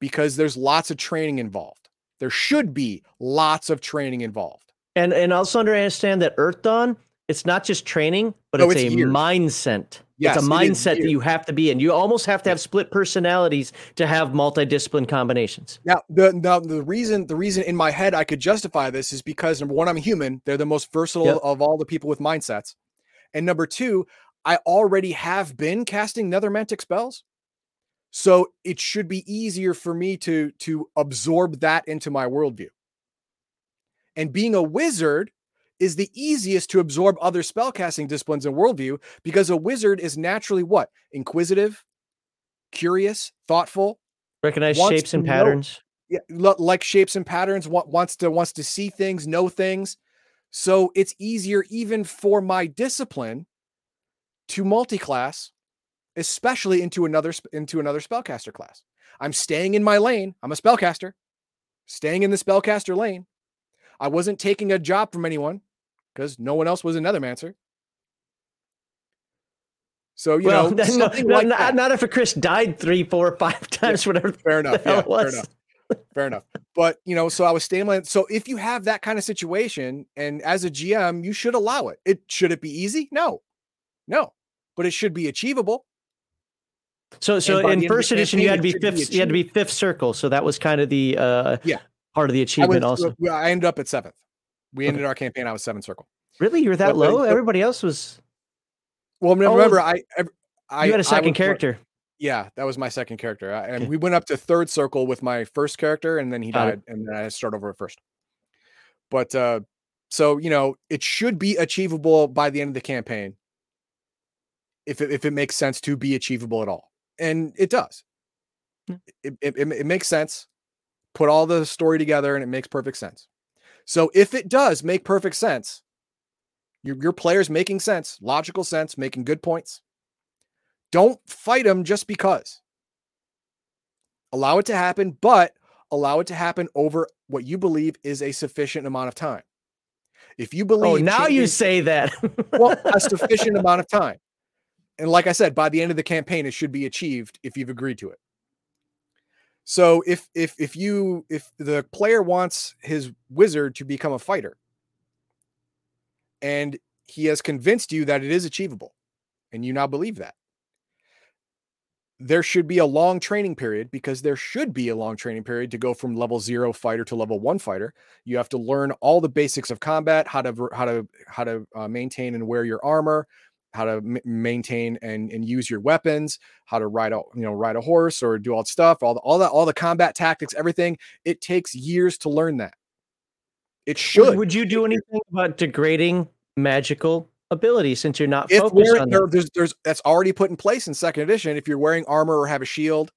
because there's lots of training involved. There should be lots of training involved. And and also understand that Earthdawn, it's not just training, but no, it's, it's, a years. mindset. Yes, it's a mindset that you have to be in. You almost have to have split personalities to have multidiscipline combinations. Now, the now the reason the reason in my head I could justify this is because number one, I'm human. They're the most versatile yep. of all the people with mindsets. And number two, I already have been casting nethermantic spells. So it should be easier for me to, to absorb that into my worldview. And being a wizard is the easiest to absorb other spellcasting disciplines and worldview because a wizard is naturally what? Inquisitive, curious, thoughtful, recognize shapes and patterns. Yeah, like shapes and patterns, wants to wants to see things, know things. So it's easier even for my discipline to multi-class, especially into another into another spellcaster class. I'm staying in my lane. I'm a spellcaster, staying in the spellcaster lane. I wasn't taking a job from anyone because no one else was a nethermancer. So you well, know, <laughs> no, no, like not, not, if a Chris died three, four, five times, yeah, whatever. Fair enough. Yeah, fair enough. fair enough. But you know, so I was staying lane. So if you have that kind of situation, and as a GM, you should allow it. It should it be easy? No, no but it should be achievable. So, so in first edition, you had to be fifth. You had to be fifth circle. So that was kind of the uh, yeah part of the achievement. I also, I ended up at seventh. We ended okay. our campaign. I was seventh circle. Really, you were that but, low? But, Everybody else was. Well, remember, oh, I, I you had a second character. Yeah, that was my second character, I, and okay. we went up to third circle with my first character, and then he died, uh, and then I start over at first. But uh, so you know, it should be achievable by the end of the campaign if it, if it makes sense to be achievable at all. And it does. Hmm. It, it, it, it makes sense. Put all the story together and it makes perfect sense. So if it does make perfect sense, your, your player's making sense, logical sense, making good points, don't fight them just because. Allow it to happen, but allow it to happen over what you believe is a sufficient amount of time. If you believe, oh, now you say that. well, a <laughs> sufficient amount of time. And like I said, by the end of the campaign, it should be achieved if you've agreed to it. So if if if you if the player wants his wizard to become a fighter, and he has convinced you that it is achievable, and you now believe that, there should be a long training period because there should be a long training period to go from level zero fighter to level one fighter. You have to learn all the basics of combat, how to how to how to uh, maintain and wear your armor, how to m- maintain and, and use your weapons, how to ride a you know ride a horse or do all that stuff, all the all that all the combat tactics, everything. It takes years to learn that. It should. Would, would you do anything about degrading magical ability since you're not if focused on there, there's there's that's already put in place in second edition. If you're wearing armor or have a shield,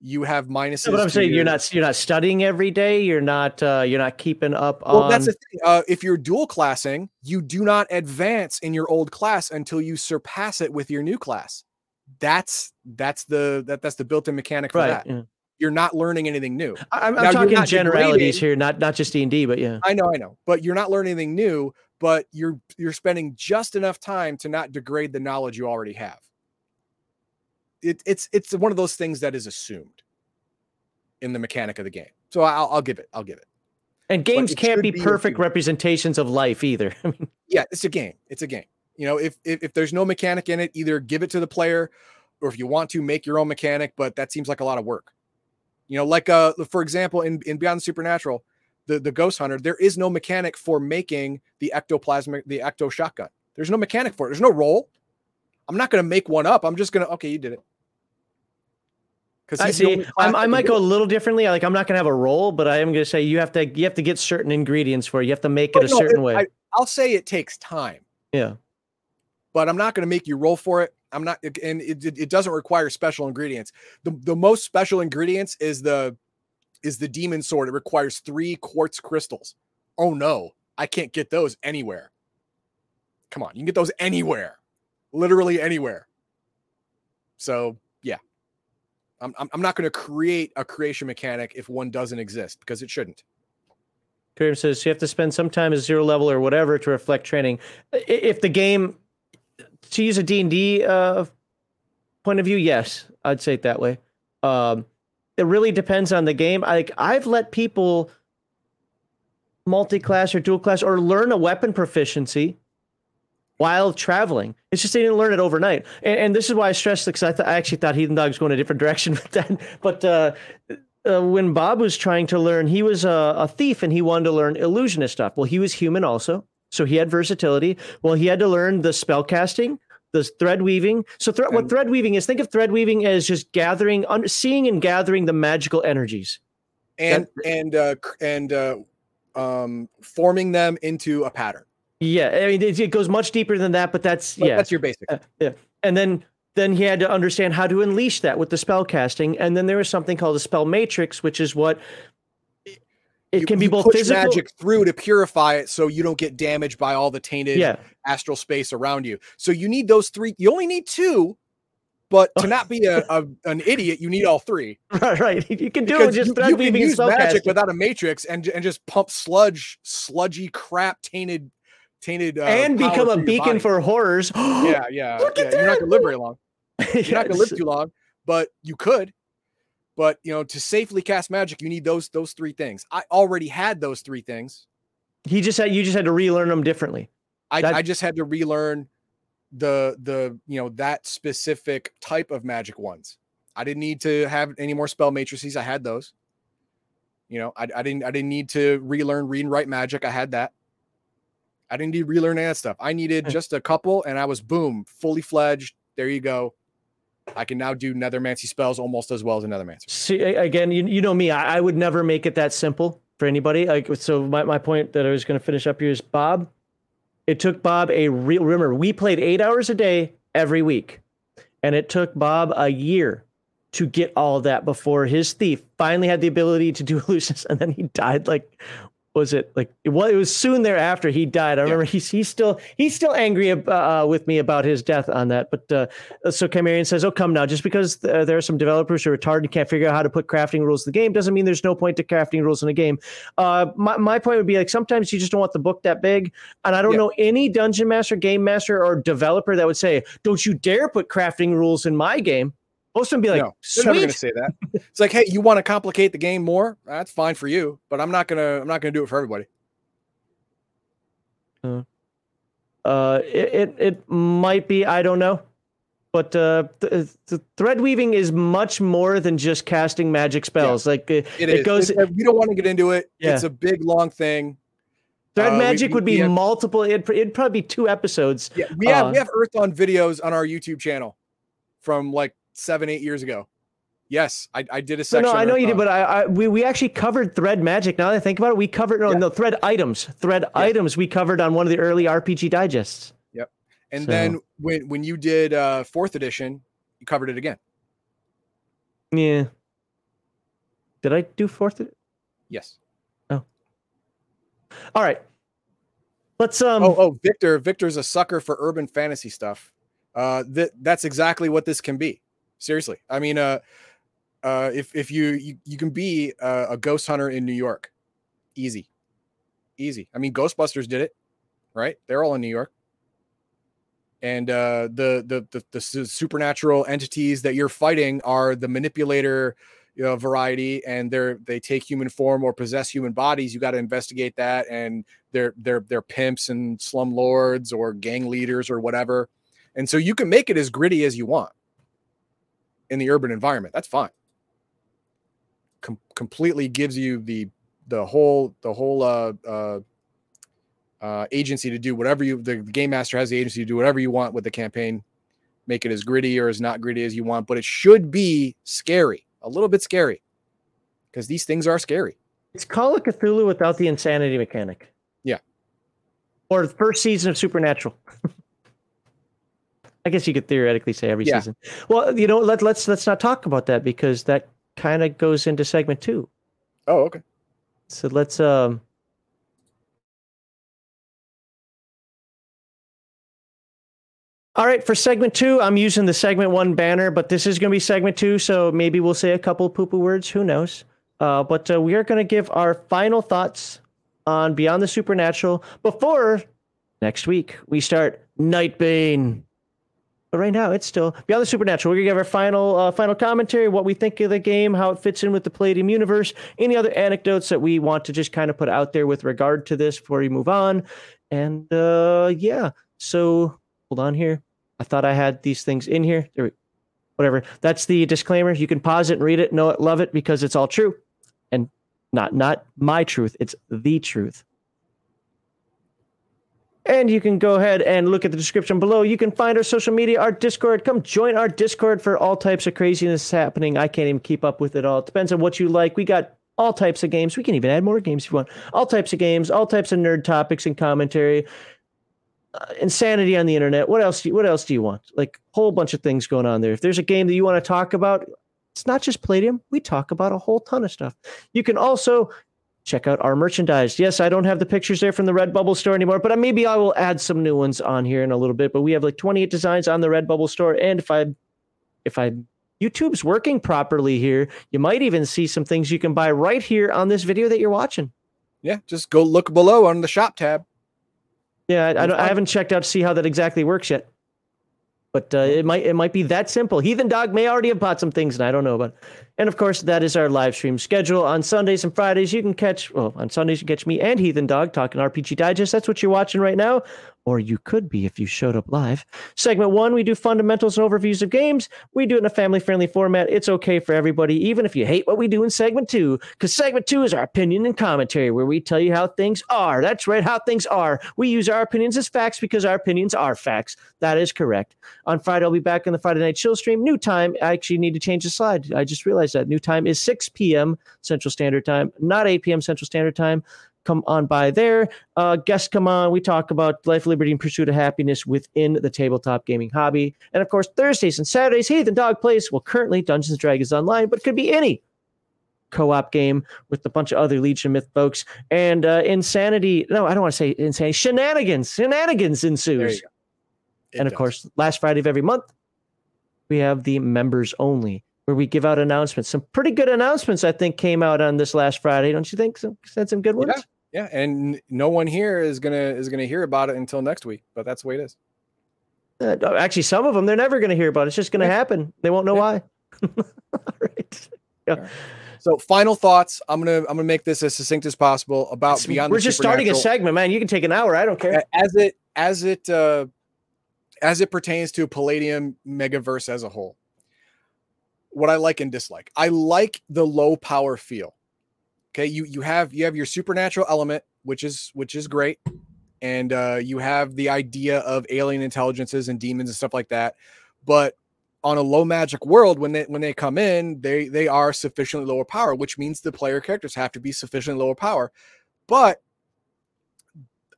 you have minuses. No, but I'm saying you're not you're not studying every day. You're not uh, you're not keeping up Well, on. that's the thing. Uh, if you're dual classing, you do not advance in your old class until you surpass it with your new class. That's that's the that that's the built-in mechanic for right. that. yeah. You're not learning anything new. I'm, I'm you're talking generalities degrading- here, not not just D and D, but yeah. I know, I know, but you're not learning anything new. But you're you're spending just enough time to not degrade the knowledge you already have. It, it's it's one of those things that is assumed in the mechanic of the game. So I'll, I'll give it. I'll give it. And games it can't be be perfect representations of life either. <laughs> I mean, yeah, it's a game. It's a game. You know, if, if if there's no mechanic in it, either give it to the player, or if you want to make your own mechanic. But that seems like a lot of work. You know, like uh, for example, in in Beyond the Supernatural, the the Ghost Hunter, there is no mechanic for making the ectoplasmic the ecto shotgun. There's no mechanic for it. There's no roll. I'm not going to make one up. I'm just going to okay, you did it. I see. I might go a little differently. Like I'm not gonna have a roll, but I am gonna say you have to you have to get certain ingredients for it. You have to make it a certain way. I, I'll say it takes time. yeah. but I'm not going to make you roll for it. I'm not, and it, it, it doesn't require special ingredients. The the most special ingredients is the is the demon sword. It requires three quartz crystals. Oh no, I can't get those anywhere. Come on, you can get those anywhere, literally anywhere. So I'm I'm, not going to create a creation mechanic if one doesn't exist because it shouldn't. Kareem says you have to spend some time at zero level or whatever to reflect training. If the game, to use a D&D uh, point of view, yes, I'd say it that way. Um, it really depends on the game. Like I've let people multi-class or dual class or learn a weapon proficiency while traveling. It's just they didn't learn it overnight. And, and this is why I stressed it because I, th- I actually thought Heathen Dog's going a different <laughs> direction with that. But uh, uh, when Bob was trying to learn, he was a, a thief and he wanted to learn illusionist stuff. Well, he was human also, so he had versatility. Well, he had to learn the spell casting, the thread weaving. So, thre- what thread weaving is? Think of thread weaving as just gathering, un- seeing and gathering the magical energies. And and uh, and uh, um, forming them into a pattern. Yeah, I mean, it, it goes much deeper than that, but that's But yeah. that's your basic. Uh, yeah. And then then he had to understand how to unleash that with the spell casting. And then there was something called a spell matrix, which is what it You- can be both push physical. magic through to purify it so you don't get damaged by all the tainted Yeah. astral space around you. So you need those three. You only need two, but to not be a, a an idiot, you need all three. <laughs> Right, right. You can do it Because with just you, you can use magic casting. without a matrix and and just pump sludge, sludgy crap, tainted, tainted, uh, and become a beacon for horrors. <gasps> Yeah, yeah, Look yeah. at You're not gonna live very long. <laughs> You're not gonna live too long, but you could. But you know, to safely cast magic, you need those those three things. I already had those three things. He just had you just had to relearn them differently. I, That- I just had to relearn the the you know that specific type of magic ones. I didn't need to have any more spell matrices. I had those. You know, I, I didn't I didn't need to relearn read and write magic. I had that. I didn't need to relearn any of that stuff. I needed hmm. just a couple, and I was boom, fully fledged. There you go. I can now do nethermancy spells almost as well as a nethermancer. See again, you, you know me. I, I would never make it that simple for anybody. Like so, my, my point that I was going to finish up here is Bob. It took Bob a real. Remember, we played eight hours a day every week, and it took Bob a year to get all that before his thief finally had the ability to do <laughs> illusions, and then he died like was it like well it was soon thereafter he died. I remember yeah. he's he's still he's still angry uh, with me about his death on that. But uh, so Chimerian says oh come now. Just because th- uh, there are some developers who are retarded and can't figure out how to put crafting rules in the game doesn't mean there's no point to crafting rules in a game. Uh, my, my point would be like sometimes you just don't want the book that big. And i don't yeah. know any dungeon master game master or developer that would say don't you dare put crafting rules in my game most of them be like, no, they're never going to say that. <laughs> it's like, hey, you want to complicate the game more? That's fine for you, but I'm not gonna. I'm not gonna do it for everybody. Uh, uh it, it, it might be. I don't know, but uh, the, the thread weaving is much more than just casting magic spells. Yeah, like it, it, it goes. It, we don't want to get into it. Yeah. It's a big long thing. Thread uh, magic we, would be have, multiple. It'd, it'd probably be two episodes. Yeah, we have uh, we have Earthdawn videos on our YouTube channel from like seven, eight years ago. Yes, I, I did a section. No, no I know you did, but I, I, we, we actually covered thread magic. Now that I think about it, we covered no, yeah. no thread items. Thread yeah. items we covered on one of the early RPG digests. Yep. And so. then when when you did uh fourth edition, you covered it again. Yeah. Did I do fourth? Yes. Oh. All right. Let's um. Oh, oh, Victor. Victor's a sucker for urban fantasy stuff uh, that that's exactly what this can be. Seriously, I mean, uh, uh, if if you you, you can be a, a ghost hunter in New York, easy, easy. I mean, Ghostbusters did it, right? They're all in New York, and uh, the, the the the supernatural entities that you're fighting are the manipulator you know, variety, and they're they take human form or possess human bodies. You got to investigate that, and they're they're they're pimps and slum lords or gang leaders or whatever and so you can make it as gritty as you want in the urban environment. That's fine. Com- completely gives you the the whole the whole uh, uh, uh, agency to do whatever you the, the game master has the agency to do whatever you want with the campaign. Make it as gritty or as not gritty as you want, but it should be scary, a little bit scary, because these things are scary. It's Call of Cthulhu without the insanity mechanic. Yeah. Or the first season of Supernatural. <laughs> I guess you could theoretically say every yeah. season. Well, you know, let let's let's not talk about that because that kind of goes into segment two. Oh, okay. So let's um. All right, for segment two, I'm using the segment one banner, but this is going to be segment two, so maybe we'll say a couple poo poo words. Who knows? Uh, but uh, we are going to give our final thoughts on Beyond the Supernatural before next week we start Nightbane. But right now, it's still Beyond the Supernatural. We're gonna give our final uh, final commentary, what we think of the game, how it fits in with the Palladium universe, any other anecdotes that we want to just kind of put out there with regard to this before we move on. And uh, yeah, so hold on here. I thought I had these things in here. There we, whatever. That's the disclaimer. You can pause it and read it, know it, love it because it's all true, and not not my truth. It's the truth. And you can go ahead and look at the description below. You can find our social media, our Discord. Come join our Discord for all types of craziness happening. I can't even keep up with it all. It depends on what you like. We got all types of games. We can even add more games if you want. All types of games, all types of nerd topics and commentary. Uh, insanity on the internet. What else? Do you, what else do you want? Like a whole bunch of things going on there. If there's a game that you want to talk about, it's not just Palladium. We talk about a whole ton of stuff. You can also check out our merchandise. Yes, I don't have the pictures there from the Redbubble store anymore, but maybe I will add some new ones on here in a little bit. But we have like 28 designs on the Redbubble store, and if I, if I, YouTube's working properly here, you might even see some things you can buy right here on this video that you're watching. Yeah, just go look below on the shop tab. Yeah, I, I, I haven't checked out to see how that exactly works yet but uh, it might it might be that simple. Heathen Dog may already have bought some things, and I don't know about. And of course, that is our live stream schedule on Sundays and Fridays. You can catch well on Sundays you catch me and Heathen Dog talking RPG Digest. That's what you're watching right now or you could be if you showed up live. Segment one, we do fundamentals and overviews of games. We do it in a family friendly format. It's okay for everybody, even if you hate what we do in segment two, because segment two is our opinion and commentary, where we tell you how things are. That's right, how things are. We use our opinions as facts because our opinions are facts. That is correct. On Friday, I'll be back in the Friday Night Chill stream. New time, I actually need to change the slide. I just realized that. New time is 6 p.m. Central Standard Time, not 8 p.m. Central Standard Time come on by there. Uh, guests come on. We talk about life, liberty, and pursuit of happiness within the tabletop gaming hobby. And of course, Thursdays and Saturdays, Heathen Dog plays, well, currently Dungeons and Dragons Online, but it could be any co-op game with a bunch of other Legion Myth folks, and uh, insanity. No, I don't want to say insanity. Shenanigans, shenanigans ensues. And of does. course, last Friday of every month, we have the members only, where we give out announcements. Some pretty good announcements, I think, came out on this last Friday. Don't you think? Some said some good ones. Yeah, yeah. and no one here is gonna is gonna hear about it until next week. But that's the way it is. Uh, actually, some of them they're never going to hear about. It. It's just going to Yeah. happen. They won't know Yeah. why. <laughs> All right. So final thoughts. I'm gonna I'm gonna make this as succinct as possible about It's- beyond. We're just starting a segment, man. You can take an hour. I don't care. As it as it uh as it pertains to palladium megaverse as a whole what i like and dislike. I like the low power feel. Okay you you have you have your supernatural element which is which is great and uh you have the idea of alien intelligences and demons and stuff like that but on a low magic world when they when they come in they they are sufficiently lower power which means the player characters have to be sufficiently lower power but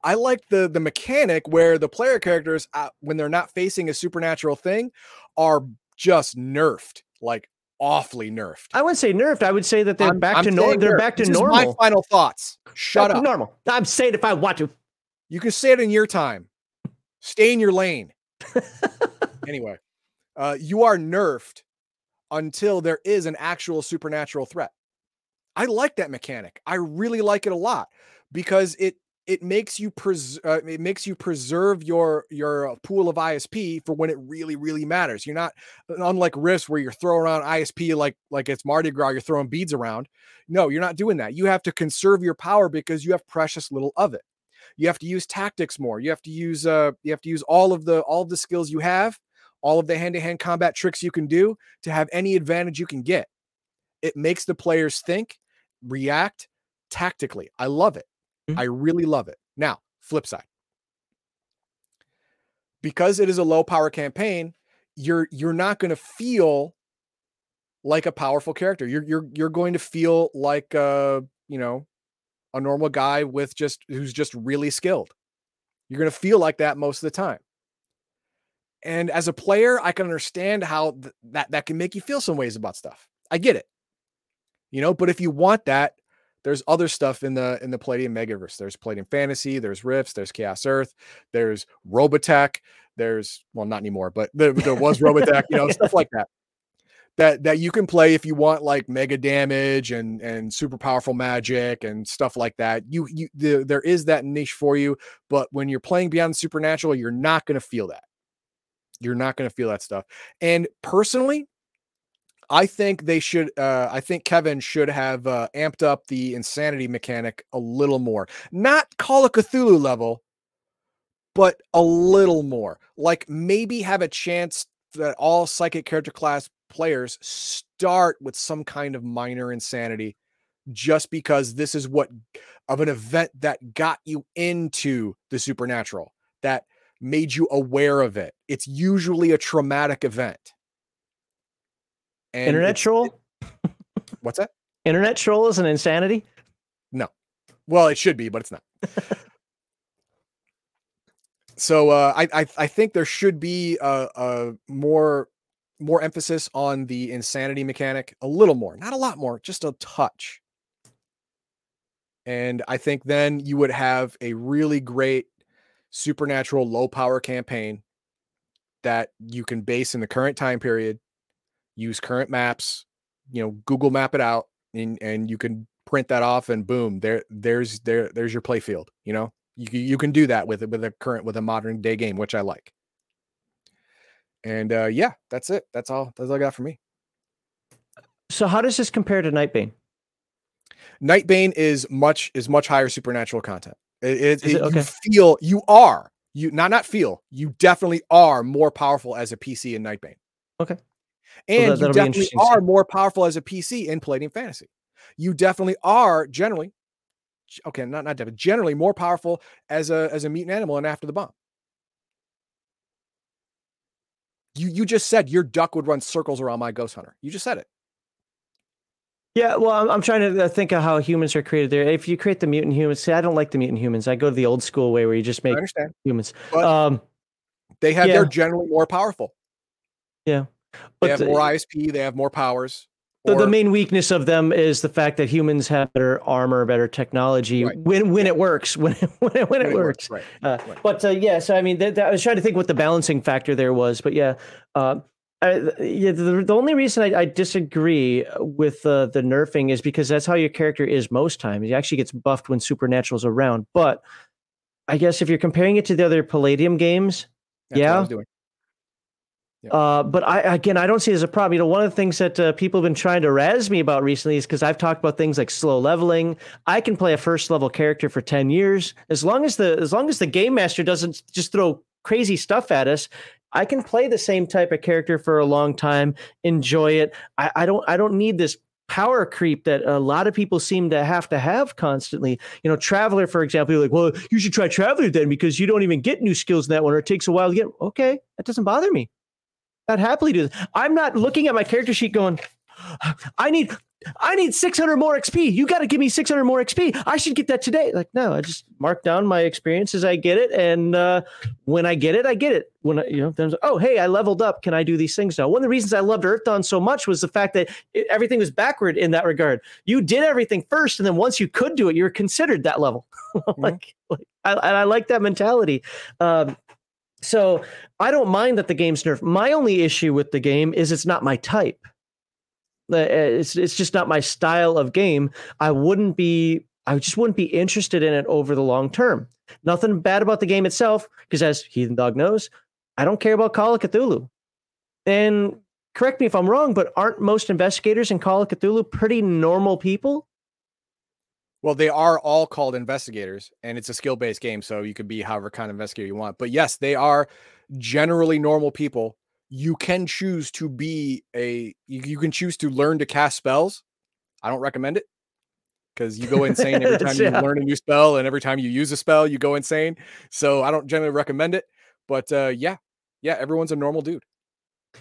I like the the mechanic where the player characters, uh, when they're not facing a supernatural thing, are just nerfed, like awfully nerfed. I wouldn't say nerfed. I would say that they're I'm- back I'm to normal. They're nerfed. back to This is my normal. final thoughts. Shut Back up. normal. I'm saying if I want to. You can say it in your time. Stay in your lane. <laughs> anyway, uh, you are nerfed until there is an actual supernatural threat. I like that mechanic. I really like it a lot because it it makes you pres- uh, it makes you preserve your your uh, pool of ISP for when it really really matters. You're not unlike Rifts where you're throwing around ISP like like it's Mardi Gras. You're throwing beads around. No, you're not doing that. You have to conserve your power because you have precious little of it you have to use tactics more you have to use uh you have to use all of the all of the skills you have all of the hand-to-hand combat tricks you can do to have any advantage you can get it makes the players think react tactically i love it Mhm. i really love it now flip side because it is a low power campaign you're you're not going to feel like a powerful character you're you're you're going to feel like uh you know a normal guy with just who's just really skilled. You're going to feel like that most of the time. And as a player, I can understand how th- that that can make you feel some ways about stuff. I get it. You know, but if you want that, there's other stuff in the in the Palladium Megaverse. There's Palladium Fantasy, there's Rifts, there's Chaos Earth, there's Robotech, there's well not anymore, but there, there was Robotech, you know, <laughs> stuff like that. That that you can play if you want like mega damage and and super powerful magic and stuff like that. You you the, there is that niche for you, but when you're playing Beyond the Supernatural, you're not going to feel that. You're not going to feel that stuff. And personally, I think they should. Uh, I think Kevin should have uh, amped up the insanity mechanic a little more. Not Call of Cthulhu level, but a little more. Like maybe have a chance that all psychic character class players start with some kind of minor insanity, just because this is what of an event that got you into the supernatural that made you aware of it. It's usually a traumatic event. And Internet troll. <laughs> What's that? Internet troll is an insanity. No. Well, it should be, but it's not. <laughs> so uh, I, I I think there should be a, a more more emphasis on the insanity mechanic, a little more, not a lot more, just a touch. And I think then you would have a really great supernatural low power campaign that you can base in the current time period, use current maps, you know, Google map it out, and and you can print that off and boom, there there's there there's your play field. You know, you can- you can do that with it with a current with a modern day game, which I like. And uh yeah, that's it. That's all. That's all I got for me. So how does this compare to Nightbane? Nightbane is much is much higher supernatural content. It, it? it- Okay. You feel you are you not not feel you definitely are more powerful as a PC in Nightbane. Okay. And that- you definitely interesting to see. are more powerful as a PC in Palladium Fantasy. You definitely are generally okay, not not definitely generally more powerful as a as a mutant animal and after the bomb. You you just said your duck would run circles around my ghost hunter. You just said it. Yeah, well, I'm, I'm trying to uh, think of how humans are created there. If you create the mutant humans, see, I don't like the mutant humans. I go to the old school way where you just make understand. humans. But- Um, They have Yeah. they're generally more powerful. But They have uh, more ISP. They have more powers. The, the main weakness of them is the fact that humans have better armor, better technology Right. when when it works, <laughs> when it, when it, when it works. Right. Uh, Right. But uh, yeah, so I mean, th- th- I was trying to think what the balancing factor there was, but yeah, uh, I, yeah. The, the only reason I, I disagree with uh, the nerfing is because that's how your character is most times. He actually gets buffed when Supernatural's around. But I guess if you're comparing it to the other Palladium games, That's Yeah. Uh, but I again, I don't see it as a problem. You know, one of the things that uh, people have been trying to razz me about recently is because I've talked about things like slow leveling. I can play a first level character for ten years as long as the as long as the game master doesn't just throw crazy stuff at us. I can play the same type of character for a long time, enjoy it. I, I don't I don't need this power creep that a lot of people seem to have to have constantly. You know, Traveler, for example, you're like, well, you should try Traveler then because you don't even get new skills in that one, or it takes a while to get. Okay, that doesn't bother me. I'd happily do this. I'm not looking at my character sheet going, I need I need 600 more XP. You got to give me 600 more XP. I should get that today. Like, no, I just mark down my experience as I get it. And uh, when I get it, I get it. When I, you know, there's, oh, hey, I leveled up. Can I do these things now? One of the reasons I loved Earthdawn so much was the fact that it, everything was backward in that regard. You did everything first. And then once you could do it, you were considered that level. <laughs> like, like I, and I like that mentality. Um, so I don't mind that the game's nerfed. My only issue with the game is it's not my type. Uh, It's it's just not my style of game. I wouldn't be. I just wouldn't be interested in it over the long term. Nothing bad about the game itself, because as Heathen Dog knows, I don't care about Call of Cthulhu. And correct me if I'm wrong, but aren't most investigators in Call of Cthulhu pretty normal people? Well, they are all called investigators, and it's a skill based game, so you could be however kind of investigator you want. But yes, they are generally normal people. You can choose to be a. You, you can choose to learn to cast spells. I don't recommend it because you go insane every <laughs> time you learn a new spell, and every time you use a spell, you go insane. So I don't generally recommend it. But uh, yeah, yeah, everyone's a normal dude.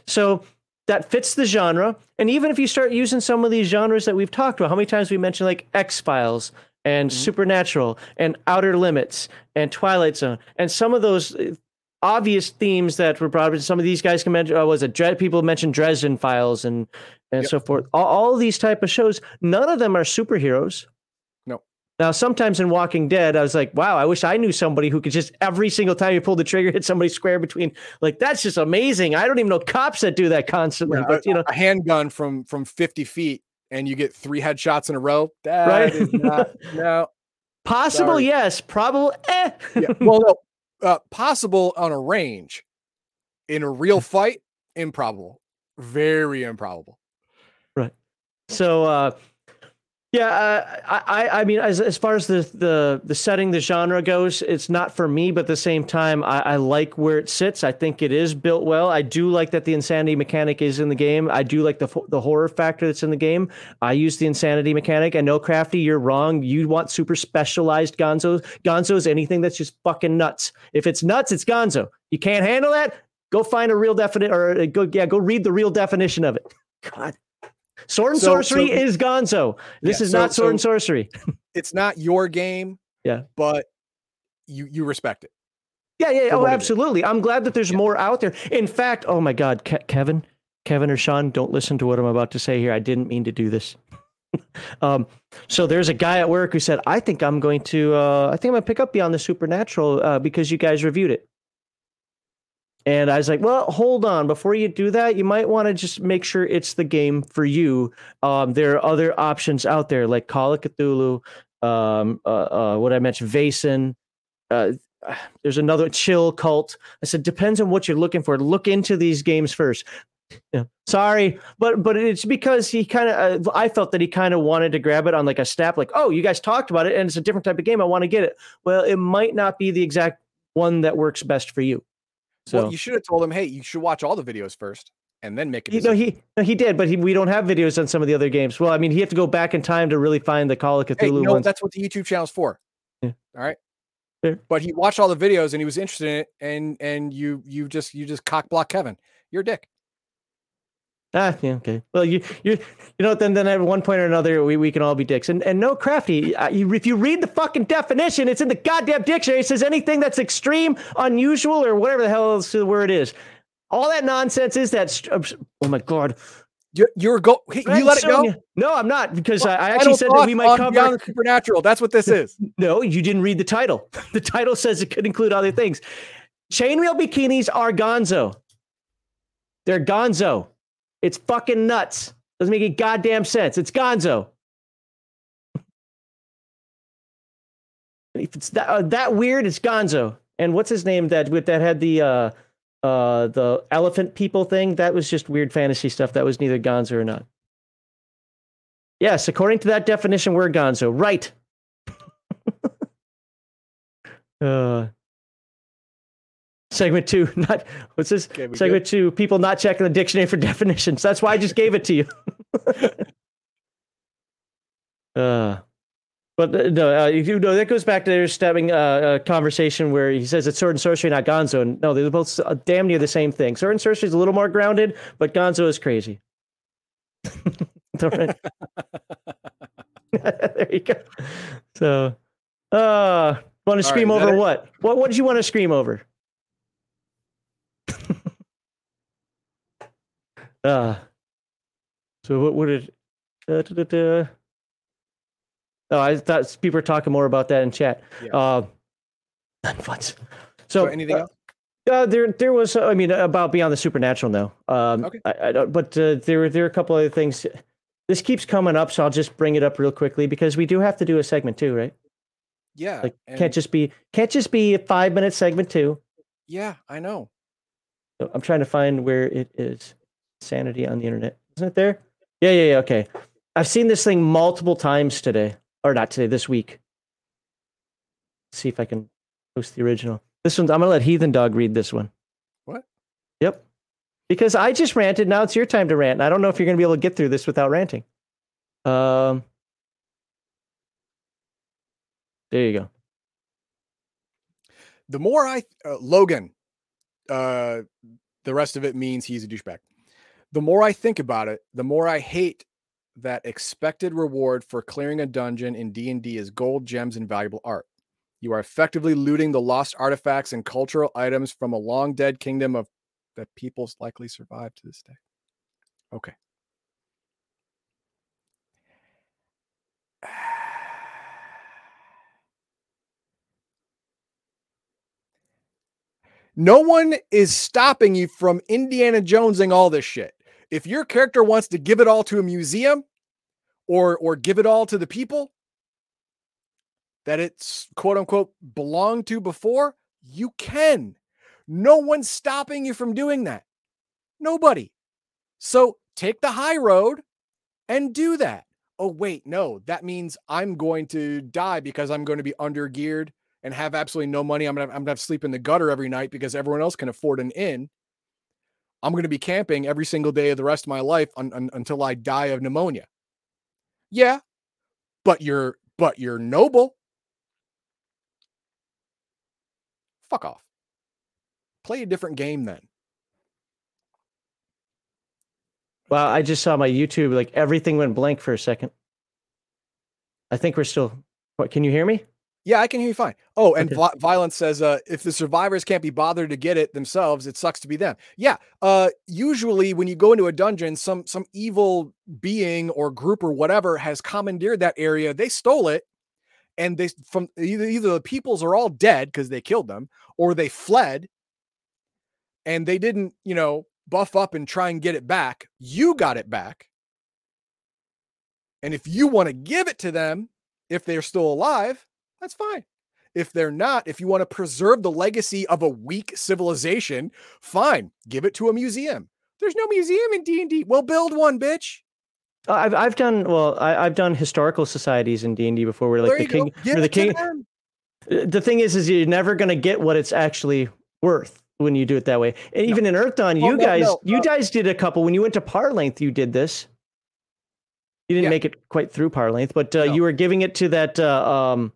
So that fits the genre. And even if you start using some of these genres that we've talked about, how many times we mentioned like X Files and Mhm. Supernatural and Outer Limits and Twilight Zone and some of those uh, obvious themes that were brought up. Some of these guys can mention, uh, was it Dre- people mentioned Dresden Files and and Yep. so forth. All, all these type of shows, none of them are superheroes. No. Now, sometimes in Walking Dead, I was like, wow, I wish I knew somebody who could just every single time you pull the trigger, <laughs> hit somebody square between. Like, that's just amazing. I don't even know cops that do that constantly. Yeah, but, you know, a handgun from from 50 feet and you get three headshots in a row. That Right? is not <laughs> no. possible, sorry. yes. Probable, eh. Yeah. Well, no, uh, possible on a range. In a real fight, improbable. Very improbable. Right. So, uh, yeah, uh, I, I, mean, as, as far as the, the the setting, the genre goes, it's not for me. But at the same time, I, I like where it sits. I think it is built well. I do like that the insanity mechanic is in the game. I do like the the horror factor that's in the game. I use the insanity mechanic. I know, Crafty, you're wrong. You want super specialized Gonzo. Gonzo is anything that's just fucking nuts. If it's nuts, it's Gonzo. You can't handle that. Go find a real definite, or uh, go yeah, go read the real definition of it. <laughs> God. Sword and So- sorcery so- is Gonzo. This Yeah, is so- not sword and sorcery. <laughs> It's not your game. Yeah. But you you respect it. Yeah, yeah. Oh, what it is. absolutely. I'm glad that there's Yeah. more out there. In fact, oh my God, Ke- Kevin, Kevin or Sean, don't listen to what I'm about to say here. I didn't mean to do this. <laughs> um, so there's a guy at work who said, "I think I'm going to, uh, I think I'm going to pick up Beyond the Supernatural uh, because you guys reviewed it." And I was like, "Well, hold on. Before you do that, you might want to just make sure it's the game for you. Um, there are other options out there like Call of Cthulhu, um, uh, uh, what I mentioned, Vaesen." Uh, there's another chill cult. I said, depends on what you're looking for. Look into these games first. Yeah, sorry, but but it's because he kind of. Uh, I felt that he kind of wanted to grab it on like a snap, like, oh, you guys talked about it, and it's a different type of game. I want to get it. Well, it might not be the exact one that works best for you. So Well, you should have told him, hey, you should watch all the videos first and then make a you know he no, he did, but he, we don't have videos on some of the other games. Well, I mean, he had to go back in time to really find the Call of Cthulhu hey, you know, ones. that's what the YouTube channel's for. Yeah. All right. Fair. But he watched all the videos and he was interested in it, and and you you just you just cock block Kevin. You're a dick. Ah, yeah, okay. Well, you you you know then then at one point or another we, we can all be dicks. And and no crafty. Uh, you, if you read the fucking definition, it's in the goddamn dictionary. It says anything that's extreme, unusual, or whatever the hell else the word is. All that nonsense is that. st- oh my god. You're, you're go. Hey, you let it go. No, I'm not because I, I actually said that we might cover Beyond supernatural. That's what this <laughs> is. no, you didn't read the title. <laughs> The title says it could include other things. Chainmail bikinis are gonzo. They're gonzo. It's fucking nuts. Doesn't make any goddamn sense. It's gonzo. If it's that, uh, that weird, it's gonzo. And what's his name that with that had the uh uh the elephant people thing? That was just weird fantasy stuff. That was neither gonzo or not. Yes, according to that definition, we're gonzo. Right. <laughs> uh Segment two, <laughs> not what's this? Okay, Segment good? two, people not checking the dictionary for <laughs> definitions. That's why I just gave it to you. <laughs> uh, but uh, no, uh, you know that goes back to their stabbing uh, a conversation where he says it's sword and sorcery, not Gonzo. And no, they're both uh, damn near the same thing. Sword and sorcery is a little more grounded, but Gonzo is crazy. There you go. So, uh, want to scream that over it? what? What? What did you want to scream over? Uh, <laughs> so what would it? Uh, da, da, da. Oh, I thought people were talking more about that in chat. Yeah. Uh. So, So, anything uh, else? uh, there, there was. I mean, about beyond the supernatural. No. Um, Okay. I, I don't. But uh, there, there are a couple other things. This keeps coming up, so I'll just bring it up real quickly because we do have to do a segment too, right? Yeah. Like, can't just be can't just be a five minute segment too. yeah, I know. So I'm trying to find where it is. Sanity on the internet, isn't it there? Yeah, yeah, yeah. Okay, I've seen this thing multiple times today, or not today, this week. see if I can post the original. This one's, I'm gonna let Heathen Dog read this one. What? Yep. Because I just ranted. Now it's your time to rant. And I don't know if you're gonna be able to get through this without ranting. Um. There you go. The more I uh, Logan, uh, the rest of it means he's a douchebag. The more I think about it, the more I hate that expected reward for clearing a dungeon in D&D is gold, gems, and valuable art. You are effectively looting the lost artifacts and cultural items from a long dead kingdom of that peoples likely survive to this day. Okay. No one is stopping you from Indiana Jonesing all this shit. If your character wants to give it all to a museum or or give it all to the people that it's quote unquote belonged to before, you can. No one's stopping you from doing that. Nobody. So take the high road and do that. Oh, wait, no, that means I'm going to die because I'm going to be under geared and have absolutely no money. I'm gonna, I'm gonna have to sleep in the gutter every night because everyone else can afford an inn. I'm gonna be camping every single day of the rest of my life un, un- until I die of pneumonia. Yeah, but you're but you're noble. Fuck off. Play a different game then. Wow, I just saw my YouTube. Like everything went blank for a second. I think we're still. What? Can you hear me? Yeah, I can hear you fine. Oh, and Okay. Violence says, uh, if the survivors can't be bothered to get it themselves, it sucks to be them. Yeah. Uh, usually when you go into a dungeon, some some evil being or group or whatever has commandeered that area. They stole it, and they from either either the peoples are all dead because they killed them, or they fled, and they didn't, you know, buff up and try and get it back. You got it back. And if you want to give it to them, if they're still alive, that's fine. If they're not, if you want to preserve the legacy of a weak civilization, fine, give it to a museum. There's no museum in D&D. Well, build one, bitch. I've I've done well. I, I've done historical societies in D and D before, where like the king, where the king. Uh, The thing is, is you're never gonna get what it's actually worth when you do it that way. And even in Earthdawn, Oh, you no, guys, no, you guys did a couple when you went to Parlainth. You did this. You didn't Yeah. make it quite through Parlainth, but uh, you were giving it to that. Uh, um,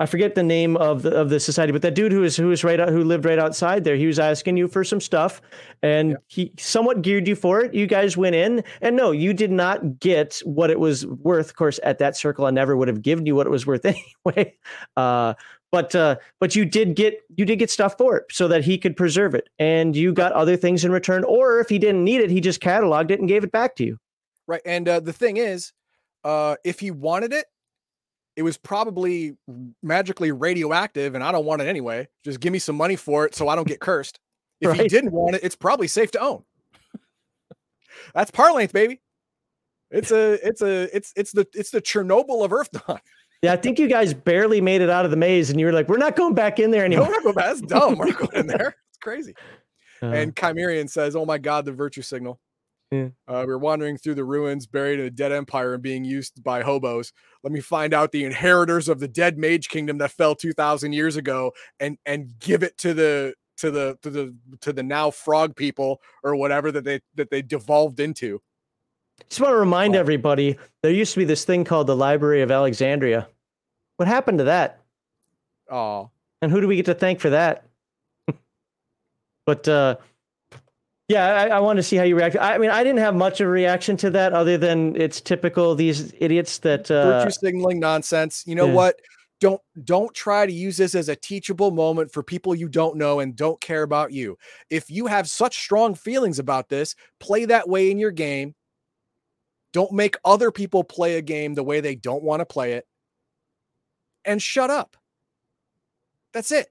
I forget the name of the of the society, but that dude who was who was right out, who lived right outside there, he was asking you for some stuff, and Yeah. he somewhat geared you for it. You guys went in, and no, you did not get what it was worth. Of course, at that circle, I never would have given you what it was worth <laughs> anyway. Uh, but uh, but you did get you did get stuff for it so that he could preserve it, and you got other things in return. Or if he didn't need it, he just cataloged it and gave it back to you. Right. And uh, the thing is, uh, if he wanted it, it was probably magically radioactive, and I don't want it anyway. Just give me some money for it so I don't get cursed. <laughs> If right. he didn't want it, it's probably safe to own. That's Parlainth, baby. It's a, it's a, it's it's the it's the Chernobyl of Earthdawn. Yeah, I think you guys barely made it out of the maze, and you were like, "We're not going back in there anymore." No, That's dumb. We're not going in <laughs> there. It's crazy. Uh, and Chimerian says, "Oh my God, the virtue signal." Yeah. Uh, we're wandering through the ruins, buried in a dead empire and being used by hobos. Let me find out the inheritors of the dead mage kingdom that fell 2000 years ago and and give it to the to the to the to the now frog people or whatever that they that they devolved into. Just want to remind oh. everybody there used to be this thing called the Library of Alexandria. What happened to that? Oh. And who do we get to thank for that? <laughs> but uh yeah, I, I want to see how you react. I mean, I didn't have much of a reaction to that, other than it's typical these idiots that uh, virtue signaling nonsense. You know yeah. what? Don't don't try to use this as a teachable moment for people you don't know and don't care about you. If you have such strong feelings about this, play that way in your game. Don't make other people play a game the way they don't want to play it. And shut up. That's it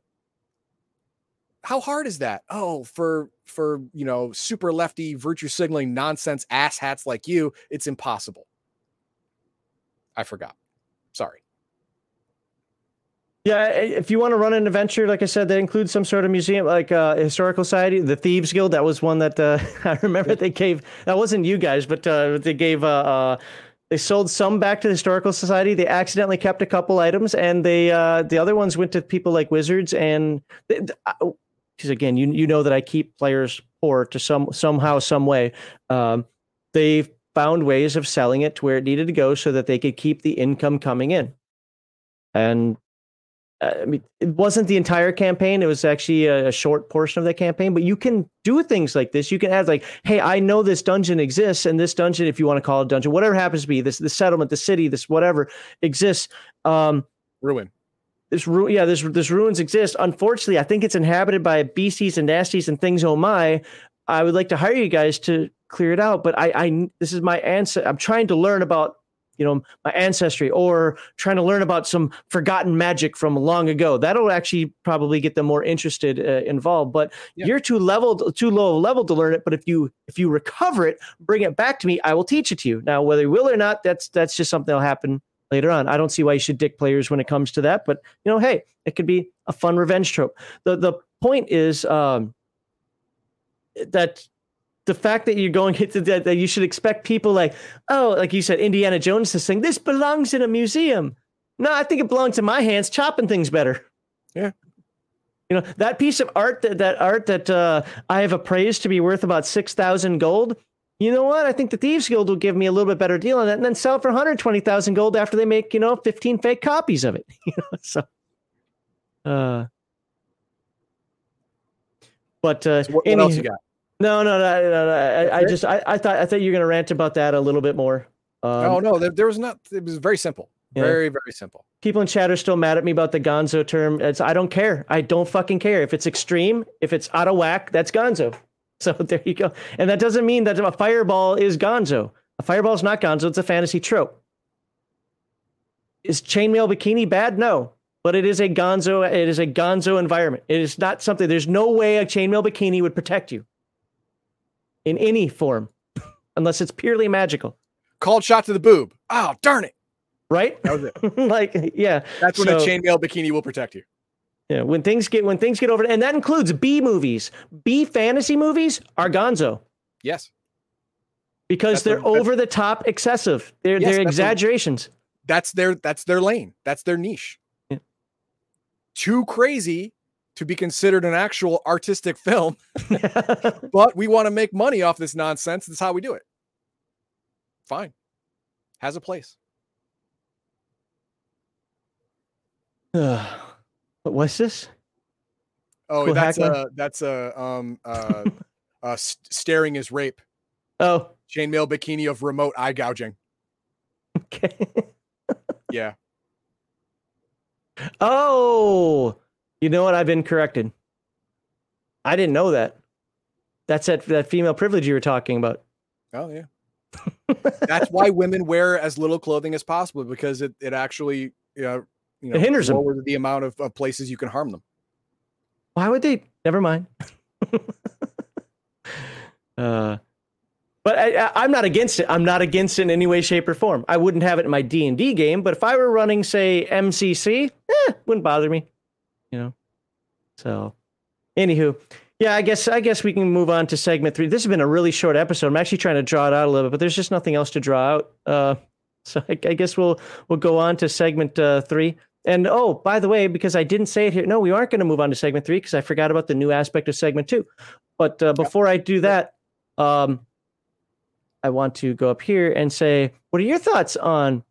how hard is that? Oh, for for you know super lefty virtue signaling nonsense ass hats like you, it's impossible. I forgot. Sorry. Yeah, if you want to run an adventure, like I said, that includes some sort of museum, like uh, historical society, the Thieves Guild. That was one that uh, <laughs> I remember they gave. That wasn't you guys, but uh, they gave. Uh, uh, they sold some back to the historical society. They accidentally kept a couple items, and they uh, the other ones went to people like wizards. And they, because again, you you know that I keep players poor to some somehow some way. Um, they found ways of selling it to where it needed to go so that they could keep the income coming in. And uh, I mean, it wasn't the entire campaign. It was actually a, a, short portion of the campaign. But you can do things like this. You can add like, "Hey, I know this dungeon exists, and this dungeon, if you want to call it dungeon, whatever happens to be, this the settlement, the city, this whatever exists." Um, Ruin this ru- yeah this this ruins exist. Unfortunately i think it's inhabited by beasties and nasties and things oh my. I would like to hire you guys to clear it out but i i this is my answer i'm trying to learn about you know my ancestry or trying to learn about some forgotten magic from long ago. That'll actually probably get them more interested uh, involved but yeah. you're too level too low level to learn it but if you if you recover it bring it back to me i will teach it to you. Now whether you will or not that's that's just something that'll happen later on. I don't see why you should dick players when it comes to that, but you know, hey, it could be a fun revenge trope. The the point is um, that the fact that you're going <laughs> into that, that you should expect people like, oh, like you said, Indiana Jones is saying this belongs in a museum. No, I think it belongs in my hands, chopping things better. Yeah. You know, that piece of art that, that art that uh, I have appraised to be worth about six thousand gold you know what? I think the Thieves Guild will give me a little bit better deal on that and then sell for 120,000 gold after they make, you know, 15 fake copies of it. <laughs> you know, so, uh, but, uh, so what, what else you got? No, no, no, no, no I, I, just, I, I thought, I thought you were going to rant about that a little bit more. Um, no, no, there, there was not, it was very simple. Yeah. Very, very simple. People in chat are still mad at me about the gonzo term. It's I don't care. I don't fucking care. If it's extreme, if it's out of whack, that's gonzo. So <laughs> there you go. And that doesn't mean that a fireball is gonzo. A fireball is not gonzo, it's a fantasy trope. Is chainmail bikini bad? No. But it is a gonzo, it is a gonzo environment. It is not something, there's no way a chainmail bikini would protect you in any form, unless it's purely magical. Called shot to the boob. Oh, darn it. Right? That was it. <laughs> like, yeah. That's when so, a chainmail bikini will protect you. Yeah, when things get when things get over, and that includes B movies. B fantasy movies are Gonzo. Yes, because that's they're over the top, excessive. They're yes, they're exaggerations. that's their that's their lane. That's their niche. Yeah. Too crazy to be considered an actual artistic film, <laughs> but we want to make money off this nonsense. That's how we do it. Fine, has a place. <sighs> <sighs> What was this? Oh, cool that's a that's a um <laughs> uh, uh staring is rape. Oh, chainmail bikini of remote eye gouging. Okay. <laughs> yeah. Oh, you know what? I've been corrected. I didn't know that. That's that that female privilege you were talking about. Oh yeah. <laughs> That's why women wear as little clothing as possible because it, it actually uh, you know It hinders them. lowers the amount of, of places you can harm them. Why would they? Never mind. <laughs> uh, but I, I, I'm not against it. I'm not against it in any way, shape, or form. I wouldn't have it in my D and D game, but if I were running, say, MCC, eh, wouldn't bother me. You know. So, anywho, yeah, I guess I guess we can move on to segment three. This has been a really short episode. I'm actually trying to draw it out a little bit, but there's just nothing else to draw out. Uh, <laughs> so I, I guess we'll we'll go on to segment uh, three. And oh, by the way, because I didn't say it here, no, we aren't going to move on to segment three because I forgot about the new aspect of segment two. But uh, before I do that, um, I want to go up here and say, what are your thoughts on?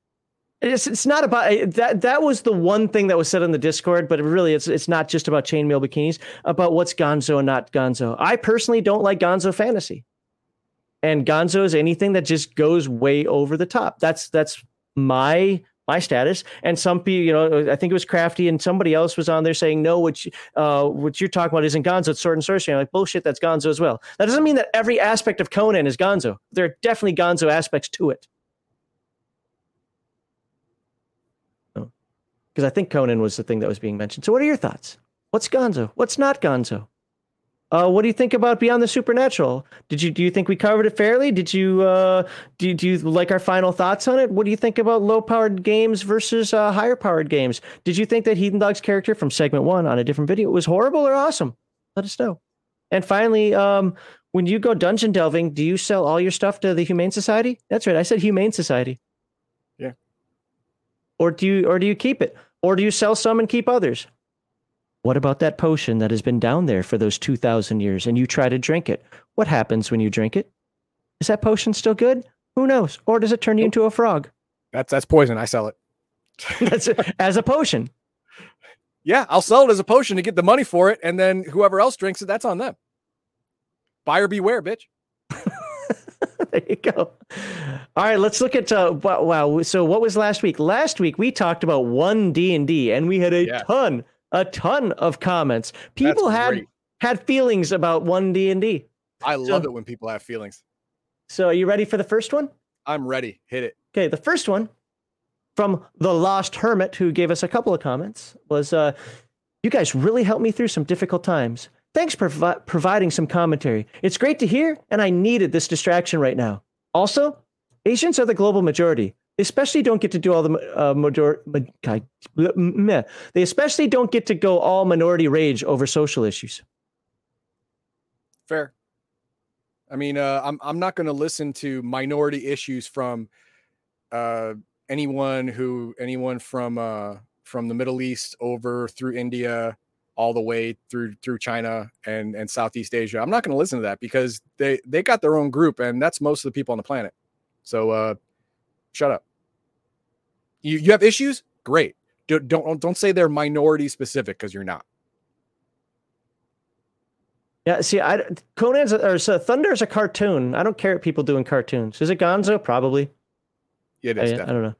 It's, it's not about that. That was the one thing that was said on the Discord, but it really, it's it's not just about chainmail bikinis. About what's Gonzo and not Gonzo. I personally don't like Gonzo fantasy, and Gonzo is anything that just goes way over the top. That's that's my my status. And some people, you know, I think it was Crafty and somebody else was on there saying, no, what, uh, what you're talking about isn't Gonzo, it's Sword and Sorcery. I'm like, bullshit, that's Gonzo as well. That doesn't mean that every aspect of Conan is Gonzo. There are definitely Gonzo aspects to it. Because I think Conan was the thing that was being mentioned. So what are your thoughts? What's Gonzo? What's not Gonzo? Uh, what do you think about Beyond the Supernatural? Did you do you think we covered it fairly? Did you uh, do, do you like our final thoughts on it? What do you think about low powered games versus uh, higher powered games? Did you think that Heathen Dog's character from segment one on a different video was horrible or awesome? Let us know. And finally, um, when you go dungeon delving, do you sell all your stuff to the Humane Society? That's right, I said Humane Society. Yeah. Or do you or do you keep it? Or do you sell some and keep others? What about that potion that has been down there for those 2,000 years and you try to drink it? What happens when you drink it? Is that potion still good? Who knows? Or does it turn you into a frog? That's that's poison. I sell it. <laughs> That's as a potion. Yeah, I'll sell it as a potion to get the money for it, and then whoever else drinks it, that's on them. Buyer beware, bitch. <laughs> there you go. All right, let's look at uh, wow. So what was last week? Last week we talked about one D and D, and we had a Yeah. ton, a ton of comments. People That's had great. had feelings about one D and D. I love So- it when people have feelings. So are you ready for the first one? I'm ready. Hit it. Okay, the first one from the Lost Hermit, who gave us a couple of comments, was uh, You guys really helped me through some difficult times. Thanks for provi- providing some commentary. It's great to hear, and I needed this distraction right now. Also, Asians are the global majority. Especially don't get to do all the uh, major-. They especially don't get to go all minority rage over social issues. Fair. I mean, uh, I'm I'm not going to listen to minority issues from uh, anyone who anyone from uh, from the Middle East over through India, all the way through through China and and Southeast Asia. I'm not going to listen to that because they they got their own group, and that's most of the people on the planet. So uh, shut up. You you have issues? Great. Don't don't don't say they're minority specific because you're not. Yeah, see, I, Conan's or so Thundarr's a cartoon. I don't care what people do in cartoons. Is it Gonzo? Probably. It I. I don't know.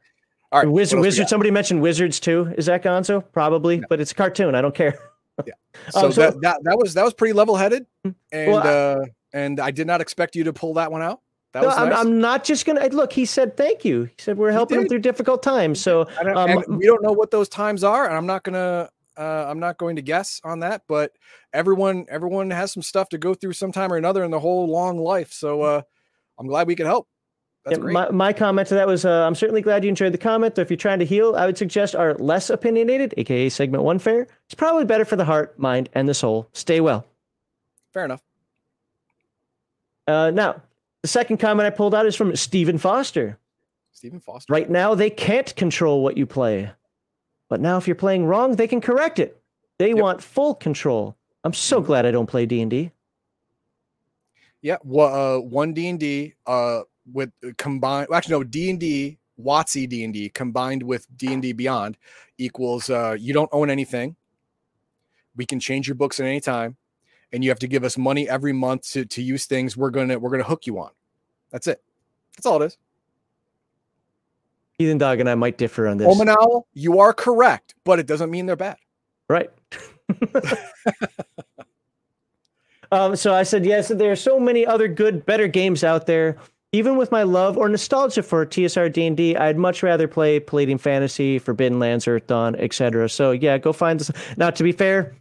All right. Wizard, what else we wizard. Somebody mentioned wizards too. Is that Gonzo? Probably, No. but it's a cartoon. I don't care. <laughs> So, Um, so- that, that that was that was pretty level headed, and Well, I- uh, and I did not expect you to pull that one out. That No, was I'm, nice. I'm not just gonna look. He said thank you. He said we're helping him through difficult times. So don't- um, we don't know what those times are, and I'm not gonna uh, I'm not going to guess on that. But everyone everyone has some stuff to go through sometime or another in the whole long life. So uh, I'm glad we could help. That's yeah, great. my, my comment to that was uh, I'm certainly glad you enjoyed the comment. Though if you're trying to heal, I would suggest our less opinionated, aka segment one fair. It's probably better for the heart, mind, and the soul. Stay well. Fair enough. Uh, now, the second comment I pulled out is from Stephen Foster. Stephen Foster. Right now, they can't control what you play. But now, if you're playing wrong, they can correct it. They Yep. want full control. I'm so Mhm. glad I don't play D&D. Yeah. Well, uh, one D and D uh with combined. Well, actually, no D and D. WotC D and D combined with D and D Beyond equals uh, you don't own anything. We can change your books at any time, and you have to give us money every month to, to use things we're gonna we're gonna hook you on. That's it. That's all it is. Heathen Dog and I might differ on this. Omanal, you are correct, but it doesn't mean they're bad. Right. <laughs> <laughs> um, so I said, yes, there are so many other good, better games out there. Even with my love or nostalgia for TSR D&D, I'd much rather play Palladium Fantasy, Forbidden Lands, Earthdawn, etc. So yeah, go find this. Now, to be fair,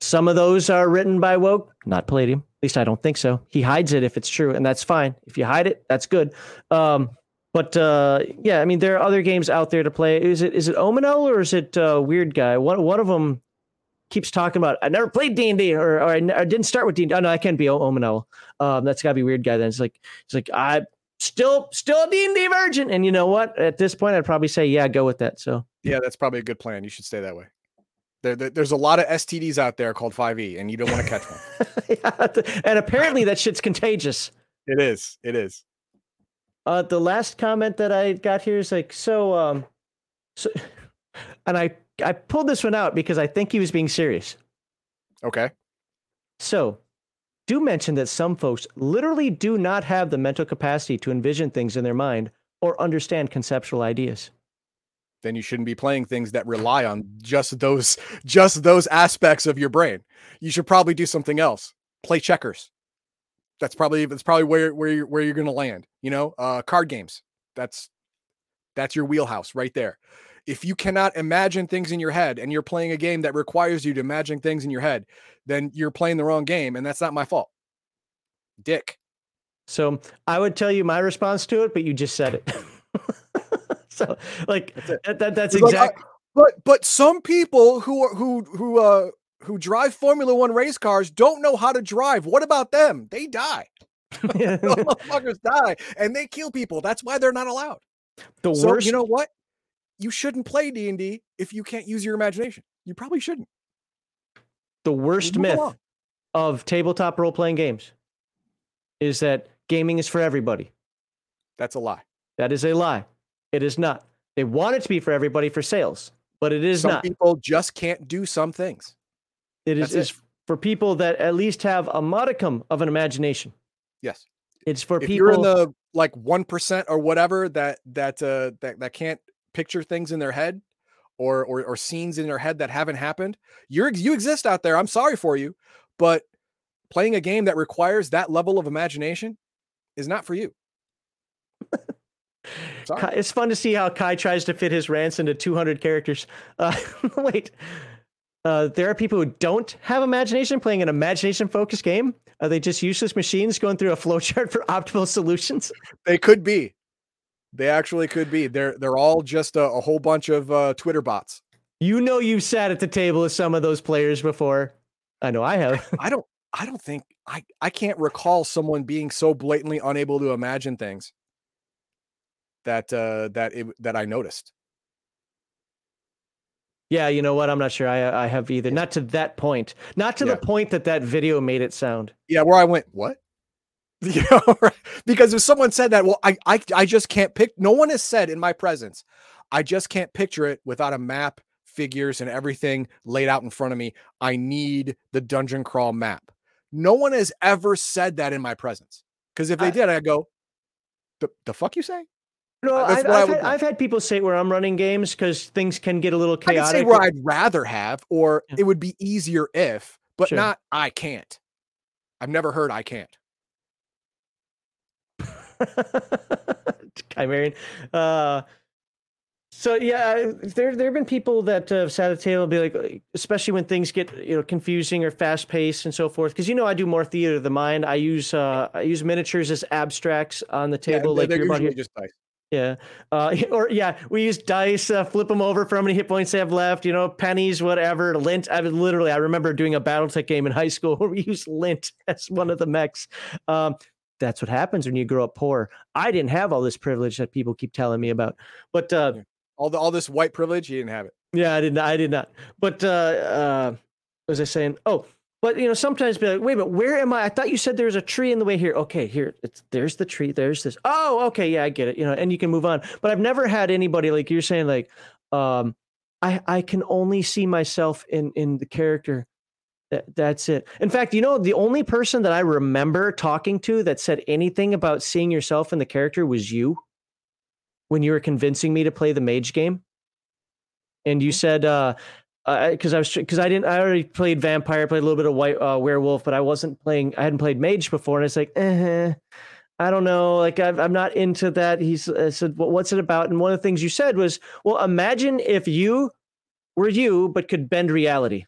some of those are written by Woke, not Palladium. At least I don't think so. He hides it if it's true, and that's fine. If you hide it, that's good. Um, but uh, yeah, I mean, there are other games out there to play. Is it is it Omenel or is it uh, Weird Guy? One one of them keeps talking about I never played D and D or, or I, n- I didn't start with D. Oh no, I can't be Omenel. Um, that's got to be Weird Guy. Then it's like it's like I still still D and D virgin. And you know what? At this point, I'd probably say yeah, go with that. So Yeah, that's probably a good plan. You should stay that way. There, there- there's a lot of STDs out there called 5e, and you don't want to catch one. <laughs> yeah, and apparently that shit's contagious. it is. It is. Uh, the last comment that I got here is like, so, um, so, <laughs> and I I pulled this one out because I think he was being serious. Okay. So, do mention that some folks literally do not have the mental capacity to envision things in their mind or understand conceptual ideas. Then you shouldn't be playing things that rely on just those <laughs> just those aspects of your brain. You should probably do something else. Play checkers. That's probably that's probably where where you're where you're gonna land. You know, uh, card games. That's that's your wheelhouse right there. If you cannot imagine things in your head and you're playing a game that requires you to imagine things in your head, then you're playing the wrong game, and that's not my fault. Dick. So, I would tell you my response to it, but you just said it. <laughs> so, like, That's that, that, that's It's like, exactly. But but some people who are who who uh who drive Formula One race cars don't know how to drive. What about them? They die. <laughs> <laughs> Motherfuckers die and they kill people. That's why they're not allowed. the So worst. you know what? You shouldn't play D and D if you can't use your imagination. You probably shouldn't. the worst Move myth along. of tabletop role playing games is that gaming is for everybody. That's a lie. That is a lie. It is not. They want it to be for everybody for sales, but it is some not. people just can't do some things. It is that's it. is for people that at least have a modicum of an imagination. Yes. It's for if people. you're in the like one percent or whatever that that uh that, that can't picture things in their head or, or or scenes in their head that haven't happened you're you exist out there i'm sorry for you but playing a game that requires that level of imagination is not for you. Kai- it's fun to see how Kai tries to fit his rants into 200 characters. Uh, <laughs> wait, uh, there are people who don't have imagination playing an imagination-focused game. Are they just useless machines going through a <laughs> flowchart for optimal solutions? they could be they actually could be they're they're all just a, a whole bunch of uh twitter bots You know, you've sat at the table with some of those players before. I know I have. i don't i don't think i i can't recall someone being so blatantly unable to imagine things that uh that it that i noticed yeah, you know what? I'm not sure. I I have either. Not to that point. Not to Yeah. the point that that video made it sound. yeah where i went what <laughs> you know because if someone said that well I, I i just can't pick no one has said in my presence i just can't picture it without a map figures and everything laid out in front of me i need the dungeon crawl map no one has ever said that in my presence because if they I- did i go the, the fuck you say No, Uh, I've, I've, had. I've had people say where I'm running games because things can get a little chaotic. i can say where i'd rather have or Yeah. it would be easier if but Sure. not i can't i've never heard i can't <laughs> Chimerian. Uh, so yeah, there there have been people that have sat at the table and be like, uh, especially when things get you know confusing or fast paced and so forth. Because you know I do more theater of the mind. I use uh, I use miniatures as abstracts on the table, they're- like they're usually just dice Yeah. Uh, <laughs> or yeah, we use dice, uh, flip them over for how many hit points they have left. You know, pennies, whatever. Lint. I mean, literally, I remember doing a BattleTech game in high school <laughs> where we used lint <laughs> as one of the mechs. Um, that's what happens when you grow up poor. I didn't have all this privilege that people keep telling me about, but uh, all the all this white privilege, you didn't have it. yeah, I did not. I did not. But uh, uh, what was I saying? Oh, but you know, sometimes be like, wait, but where am I? I thought you said there was a tree in the way here. Okay, here, it's there's the tree. There's this. Oh, okay, yeah, I get it. You know, and you can move on. But I've never had anybody like you're saying, like, um, I I can only see myself in in the character. That, that's it. In fact, you know, the only person that I remember talking to that said anything about seeing yourself in the character was you. when you were convincing me to play the mage game, and you Mhm. said uh because I was because I didn't I already played vampire, played a little bit of white uh, werewolf, but I wasn't playing. I hadn't played mage before, and it's like, eh, I don't know, like I've, I'm not into that. He I said, well, what's it about? And one of the things you said was, well, imagine if you were you but could bend reality.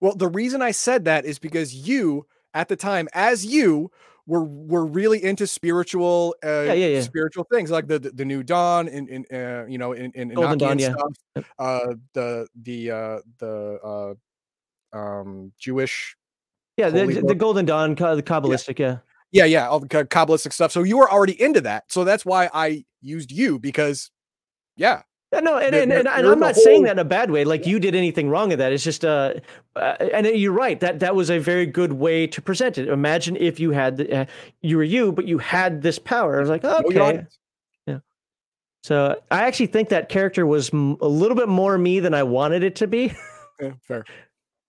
Well, the reason I said that is because you, at the time, as you, were were really into spiritual, uh, Yeah, yeah, yeah. spiritual things like the the, the new dawn in in uh, you know in in Golden Dawn, yeah. stuff, uh, the the uh, the uh, um, Jewish, Yeah, the, Holy the. Golden Dawn, the Kabbalistic, yeah. yeah, yeah, all the Kabbalistic stuff. So you were already into that. So that's why I used you because, yeah, Yeah, no, and, There- and, and, and I'm not saying that in a bad way. Like you did anything wrong in that. It's just, uh, uh, and you're right. That that was a very good way to present it. Imagine if you had, the, uh, you were you, but you had this power. I was like, okay. yeah. So I actually think that character was m- a little bit more me than I wanted it to be. Yeah, fair. <laughs>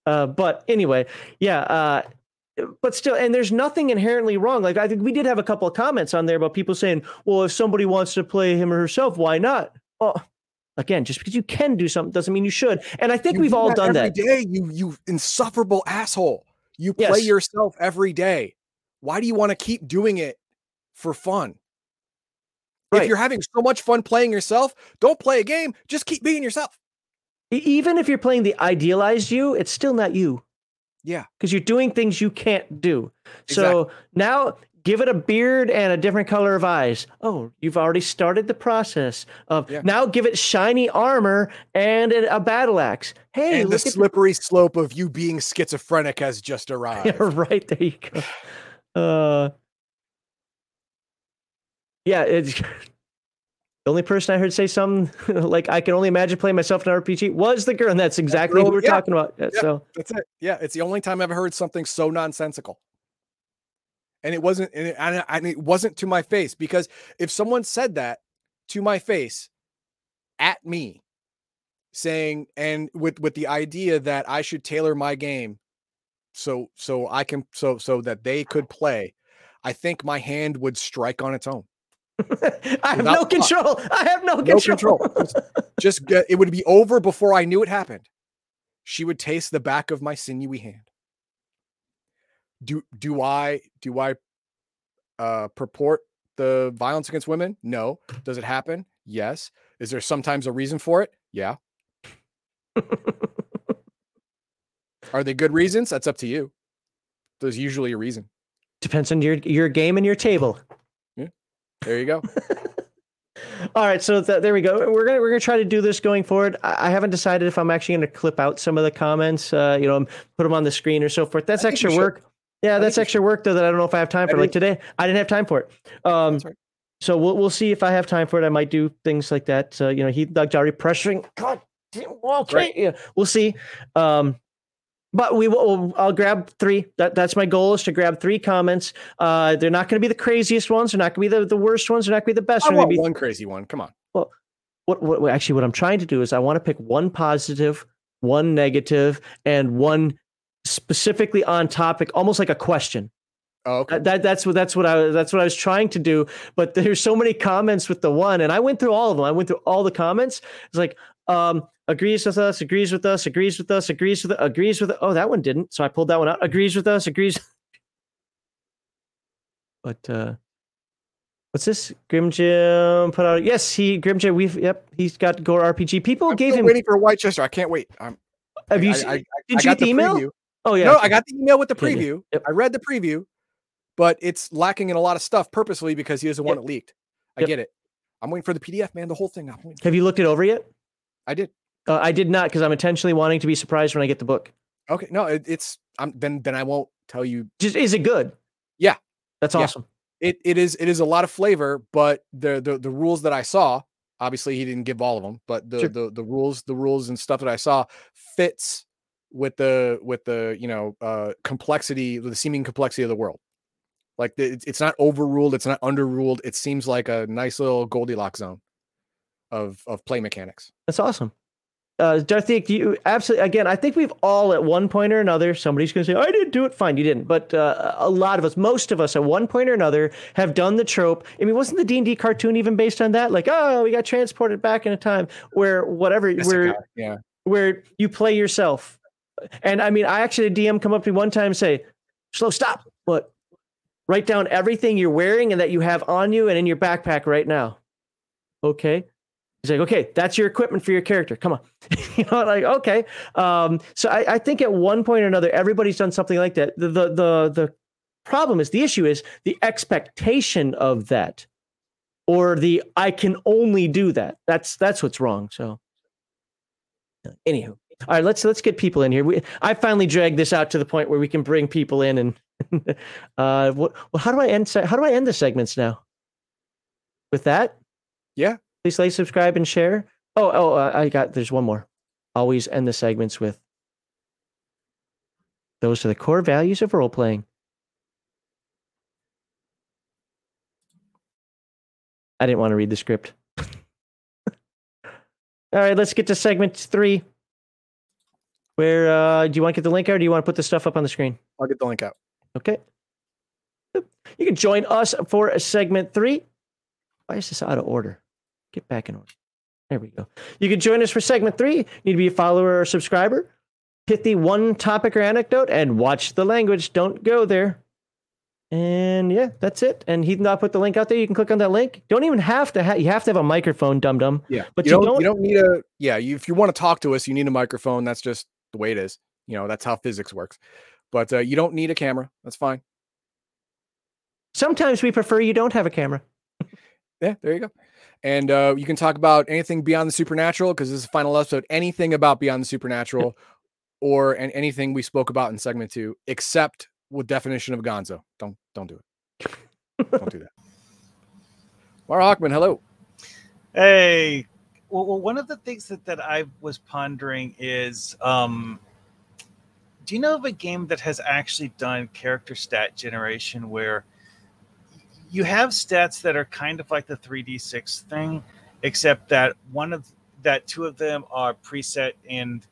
Uh, but anyway, yeah. Uh, but still, and there's nothing inherently wrong. Like I think we did have a couple of comments on there about people saying, "Well, if somebody wants to play him or herself, why not?" Well, again, just because you can do something doesn't mean you should. And I think You we've do all done every that. day, You you insufferable asshole. You play Yes. yourself every day. Why do you want to keep doing it for fun? If you're having so much fun playing yourself, don't play a game. Just keep being yourself. Even if you're playing the idealized you, it's still not you Yeah. because you're doing things you can't do. So now give it a beard and a different color of eyes. Oh, you've already started the process of Yeah. now give it shiny armor and a, battle axe. Hey, and the slippery slope of you being schizophrenic has just arrived. <laughs> Yeah, right there you go. <laughs> Uh, yeah, it's <laughs> the only person I heard say something like I can only imagine playing myself in an RPG was the girl, and that's exactly girl, who we're yeah, talking about. Yeah. So That's it. Yeah, it's the only time I've heard something so nonsensical. And it wasn't, and it, and it- wasn't to my face because if someone said that to my face at me, saying, and with with the idea that I should tailor my game so so I can so so that they could play, I think my hand would strike on its own. <laughs> I have Without no thought. control. I have no No control. control. Just, just get, it would be over before I knew it happened. She would taste the back of my sinewy hand. Do do I do I uh purport the violence against women? No. Does it happen? Yes. Is there sometimes a reason for it? Yeah. Are they good reasons? That's up to you. There's usually a reason. Depends on your your game and your table. Yeah. There you go. <laughs> All right, so th- there we go. We're gonna we're gonna try to do this going forward. I, I haven't decided if I'm actually gonna clip out some of the comments, uh, you know, put them on the screen or so forth. That's I extra should. Yeah, that's extra work though that I don't know if I have time I for. Like today, I didn't have time for it. Um, right. so we'll we'll see if I have time for it. I might do things like that. Uh, you know, he Doug's already pressuring. God, okay, Right. yeah, we'll see. Um, but we will. I'll grab three. That that's my goal is to grab three comments. Uh, they're not going to be the craziest ones. They're not going to be the, the worst ones. They're not going to be the best. I want be one crazy one. Come on. Well, what what- actually what I'm trying to do is I want to pick one positive, one negative, and one specifically on topic, almost like a question. Oh, okay. That, that that's what that's what I that's what I was trying to do. But <laughs> there's so many comments with the one, and I went through all of them. I went through all the comments. It's like um agrees with us, agrees with us, agrees with us, agrees with agrees with. Oh, that one didn't. So I pulled that one out. Agrees with us, agrees. <laughs> But uh what's this? Grim Jim put out. Yes, he Grim Jim. We've yep. He's got Gore RPG. People I'm gave him. waiting for Whitechester. I can't wait. I'm, Have you? I, seen, I, I, did you get the the email? preview. Oh yeah. No, I got the email with the Yeah, yeah. preview. Yep. I read the preview, but it's lacking in a lot of stuff purposely because he doesn't want it leaked. I Yep. get it. I'm waiting for the PDF, man. The whole thing. Have you looked it over yet? I did. Uh, I did not because I'm intentionally wanting to be surprised when I get the book. Okay. No, it, it's. I'm then. Then I won't tell you. Just is it good? Yeah. That's Yeah. awesome. It it is. It is a lot of flavor, but the the the rules that I saw. Obviously, he didn't give all of them, but the Sure. the the rules, the rules and stuff that I saw fits with the with the you know uh complexity, the seeming complexity of the world. Like the, it's, not overruled, it's not underruled. It seems like a nice little Goldilocks zone of of play mechanics. That's awesome. Uh, do you absolutely again? I think we've all at one point or another. Somebody's going to say, "I didn't do it." Fine, you didn't. But uh, a lot of us, most of us, at one point or another, have done the trope. I mean, wasn't the D and D cartoon even based on that? Like, oh, we got transported back in a time where whatever, where yeah, where you play yourself. And I mean, I actually DM come up to me one time and say, "Slow, stop! What? Write down everything you're wearing and that you have on you and in your backpack right now." Okay. He's like, okay, that's your equipment for your character. Come on. <laughs> you know, like, okay. Um, so I, I, think at one point or another, everybody's done something like that. The, the, the, the problem is, the issue is the expectation of that or the I can only do that. That's, that's what's wrong. So, anywho. All right, let's let's get people in here. We, I finally dragged this out to the point where we can bring people in and <laughs> uh, what, well, how do I end? How do I end the segments now? With that, yeah. Please like, subscribe, and share. Oh, oh, uh, I got. There's one more. Always end the segments with. Those are the core values of role playing. I didn't want to read the script. <laughs> All right, let's get to segment three. Where uh, do you want to get the link out, or do you want to put the stuff up on the screen? I'll get the link out. Okay. You can join us for a segment three. Why is this out of order? Get back in order. There we go. You can join us for segment three. You need to be a follower or subscriber. Hit the one topic or anecdote and watch the language. Don't go there. And yeah, that's it. And he did not put the link out there. You can click on that link. Don't even have to have. You have to have a microphone, dum dum. Yeah, but you, you don't, don't, You don't need a. Yeah, you, if you want to talk to us, you need a microphone. That's just the way it is. You know, that's how physics works. But uh, you don't need a camera. That's fine. Sometimes we prefer you don't have a camera. yeah, there you go. And uh, you can talk about anything beyond the supernatural because this is the final episode. Anything about beyond the supernatural, or and anything we spoke about in segment two, except with definition of Gonzo. Don't don't do it. don't do that. <laughs> Mark Hawkman, hello. Hey. Well, well, one of the things that, that I was pondering is um, do you know of a game that has actually done character stat generation where you have stats that are kind of like the 3d6 thing except that one of that two of them are preset and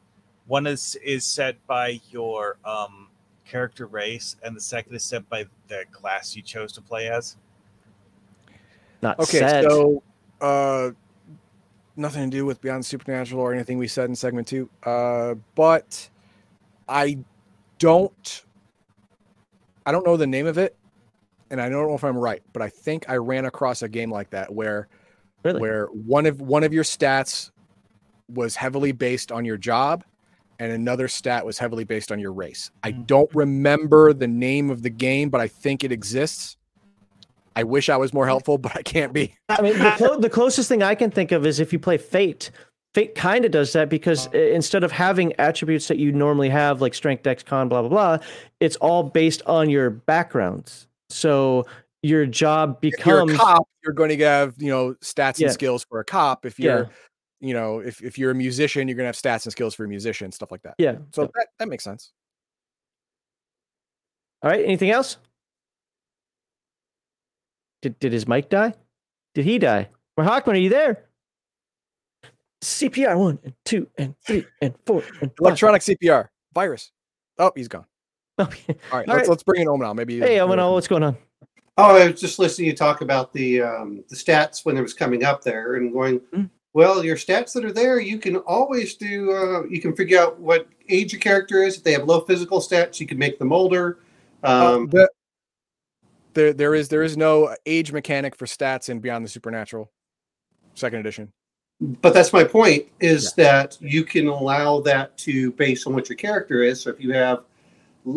one is is set by your um, character race and the second is set by the class you chose to play as not okay set. so uh nothing to do with beyond supernatural or anything we said in segment two uh but i don't i don't know the name of it and I don't know if I'm right, but I think I ran across a game like that where really? where one of one of your stats was heavily based on your job and another stat was heavily based on your race. I mm. don't remember the name of the game, but I think it exists. I wish I was more helpful, but I can't be. I mean, the, <laughs> clo- the closest thing I can think of is if you play Fate. Fate kind of does that because instead of having attributes that you normally have, like strength, dex, con, blah, blah, blah, it's all based on your backgrounds. So your job becomes if you're a cop, you're going to have, you know, stats yeah. and skills for a cop. If you're, yeah. you know, if, if you're a musician, you're going to have stats and skills for a musician, stuff like that. Yeah. So that, that makes sense. All right. Anything else? Did, did his mic die? Did he die? Or Hawkman, are you there? CPR one and two and three and four and electronic CPR virus. Oh, he's gone. <laughs> Okay. All right, All let's, right. let's bring in Nominal. Maybe. Hey, Nominal, what's going on? Oh, I was just listening to you talk about the um, the stats when it was coming up there, and going, mm. well, your stats that are there, you can always do. Uh, you can figure out what age your character is. If they have low physical stats, you can make them older. Uh, um, uh, there, there is there is no age mechanic for stats in Beyond the Supernatural, second edition. But that's my point: is yeah. that you can allow that to based on what your character is. So if you have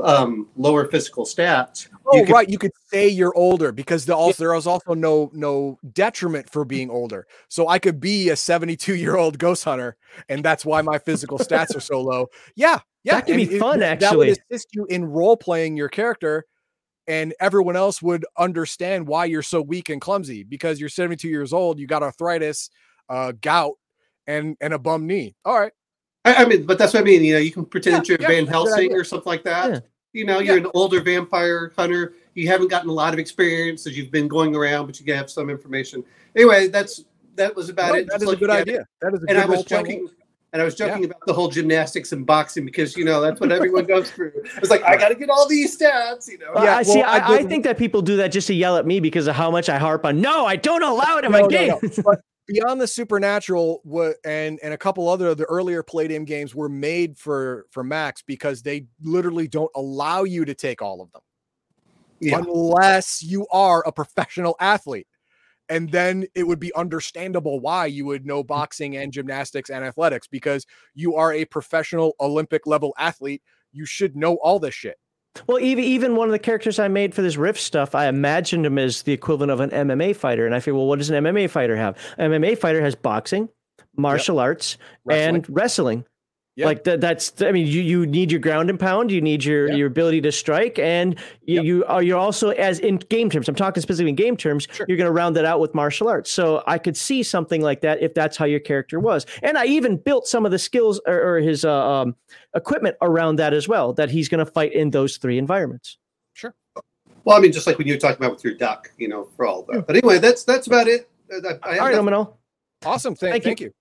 um, lower physical stats. Oh, you could, right. You could say you're older because the also there is also no no detriment for being older. So I could be a 72 year old ghost hunter, and that's why my physical stats are so low. Yeah, yeah, that could be fun. It, actually, that would assist you in role playing your character, and everyone else would understand why you're so weak and clumsy because you're 72 years old. You got arthritis, uh, gout, and and a bum knee. All right, I, I, mean, but that's what I mean. You know, you can pretend yeah, that you're yeah, Van Helsing or something like that. Yeah. You know, you're an older vampire hunter. You haven't gotten a lot of experience as you've been going around, but you have some information. Anyway, that's that was about no, it. That is a good idea. That is a and I was joking. And I was joking yeah. about the whole gymnastics and boxing because you know that's what <laughs> everyone goes through. It's like I got to get all these stats, you know. Yeah, I see. I, I, think that people do that just to yell at me because of how much I harp on. No, I don't allow it in no, my no, game. No. But beyond the supernatural, what and and a couple other the earlier Palladium games were made for for Max because they literally don't allow you to take all of them, yeah. unless you are a professional athlete and then it would be understandable why you would know mm. boxing and gymnastics and athletics because you are a professional Olympic level athlete. You should know all this shit. Well, even even one of the characters I made for this Rifts stuff, I imagined him as the equivalent of an MMA fighter, and I figured, well, what does an MMA fighter have? An MMA fighter has boxing, martial yep. arts, wrestling. and wrestling. Yeah. Like that, that's I mean you, you need your ground and pound, you need your, your ability to strike, and you, yep. you are you're also as in game terms. I'm talking specifically in game terms. Sure. You're going to round that out with martial arts. So I could see something like that if that's how your character was. And I even built some of the skills or, or his uh, um, equipment around that as well. That he's going to fight in those three environments. Sure. Well, I mean, just like when you were talking about with your duck, you know, for all that. But anyway, that's that's about it. I, I all right, Nominal. Awesome. Thank, thank, thank you. you.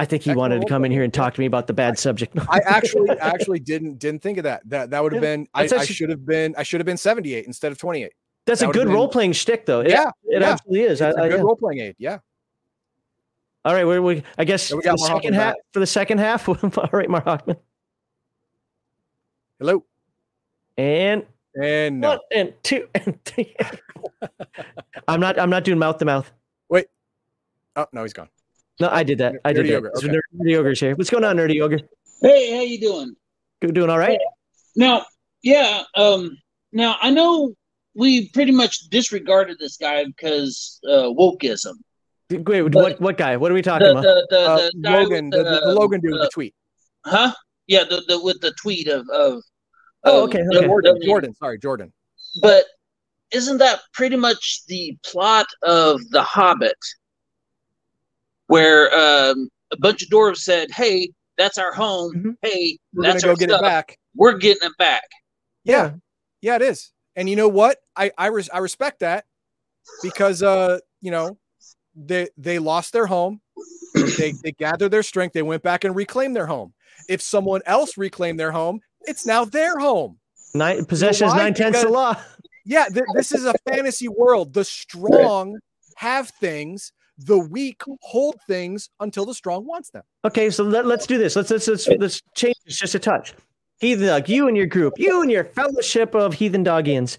I think he wanted to come in here and talk to me about the bad subject. I <laughs> actually actually didn't didn't think of that. That that would have yeah, been I, I should have been I should have been 78 instead of 28. That's that a good role playing shtick though. It, yeah. It yeah. absolutely is. It's I, a good yeah. role playing aid. Yeah. All right, we, we I guess we got the second half back. for the second half. <laughs> All right, Mark Hawkman. Hello. And and no. one and two <laughs> and three. I'm not I'm not doing mouth to mouth. Wait. Oh no, he's gone. No, I did that. I did Nerdy that. Okay. Nerdy, Nerdy Ogre's here. What's going on, Nerdy Ogre? Hey, how you doing? Good, doing all right. Now, yeah. Um, now I know we pretty much disregarded this guy because uh, wokeism. Wait, what? What guy? What are we talking the, about? The, the, uh, the Logan, the, the, the, Logan dude with the tweet. Huh? Yeah, the, the with the tweet of of. Oh, okay. okay. Jordan, Jordan. Sorry, Jordan. But isn't that pretty much the plot of The Hobbit? Where um, a bunch of dwarves said, "Hey, that's our home. Mm-hmm. Hey, we're that's gonna go get stuff. it back. We're getting it back." Yeah, yeah, it is. And you know what? I I, res- I respect that because uh you know they they lost their home. <clears throat> they they gathered their strength. They went back and reclaimed their home. If someone else reclaimed their home, it's now their home. Nine possession is nine tenths of law. Yeah, th- this is a fantasy world. The strong have things the weak hold things until the strong wants them. Okay, so let, us do this. Let's let's let's, let's change this just a touch. Heathen dog, you and your group, you and your fellowship of heathen dogians,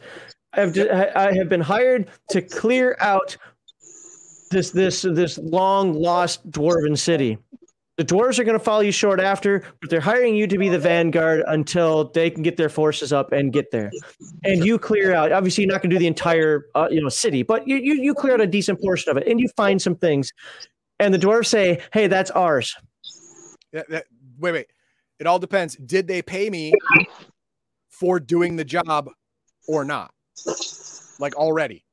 I've I have been hired to clear out this this this long lost dwarven city. The dwarves are going to follow you short after, but they're hiring you to be the vanguard until they can get their forces up and get there. And you clear out. Obviously, you're not going to do the entire uh, you know city, but you, you you clear out a decent portion of it, and you find some things. And the dwarves say, "Hey, that's ours." Yeah, that, wait, wait. It all depends. Did they pay me for doing the job or not? Like already?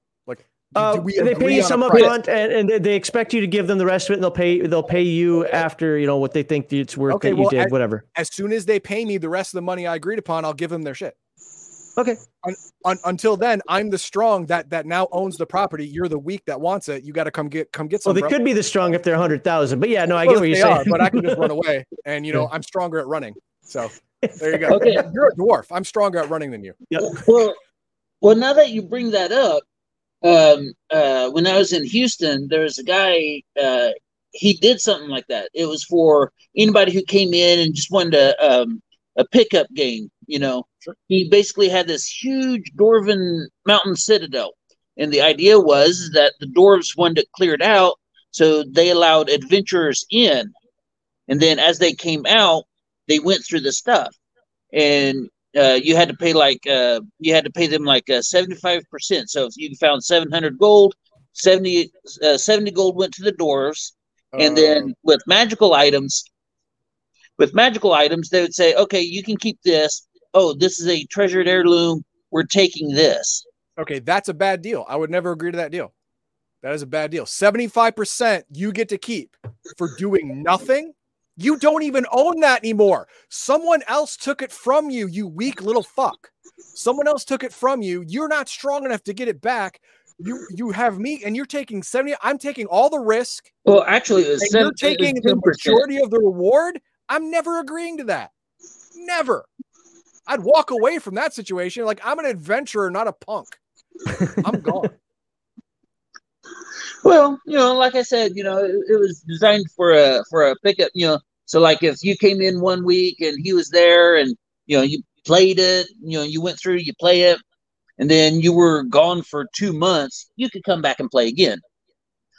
Uh, they pay you some up front, and, and they expect you to give them the rest of it. And they'll pay they'll pay you after you know what they think it's worth okay, that you did, as, whatever. As soon as they pay me the rest of the money I agreed upon, I'll give them their shit. Okay. Un, un, until then, I'm the strong that that now owns the property. You're the weak that wants it. You got to come get come get some. Well, they bro. could be the strong if they're hundred thousand, but yeah, no, I well, get what you're saying. Are, but I can just run away, <laughs> and you know I'm stronger at running. So there you go. okay, you're a dwarf. I'm stronger at running than you. Yep. Well, well, now that you bring that up, um, uh, when I was in Houston, there was a guy. Uh, he did something like that. It was for anybody who came in and just wanted a um, a pickup game. You know, sure. he basically had this huge Dwarven mountain citadel, and the idea was that the dwarves wanted it cleared out, so they allowed adventurers in, and then as they came out, they went through the stuff, and uh, you had to pay like uh, you had to pay them like seventy five percent. So if you found seven hundred gold, 70, uh, 70 gold went to the dwarves, and then oh. with magical items, with magical items, they would say, okay, you can keep this. Oh, this is a treasured heirloom. We're taking this. Okay, that's a bad deal. I would never agree to that deal. That is a bad deal. 75% you get to keep for doing nothing you don't even own that anymore. Someone else took it from you, you weak little fuck. Someone else took it from you. You're not strong enough to get it back. you you have me and you're taking 70 i'm taking all the risk Well, actually, it was and seven, you're taking the majority of the reward i'm never agreeing to that never i'd walk away from that situation like i'm an adventurer not a punk i'm <laughs> gone Well, you know, like I said, you know, it, it was designed for a for a pickup. You know, so like if you came in one week and he was there, and you know you played it, you know, you went through, you play it, and then you were gone for two months, you could come back and play again.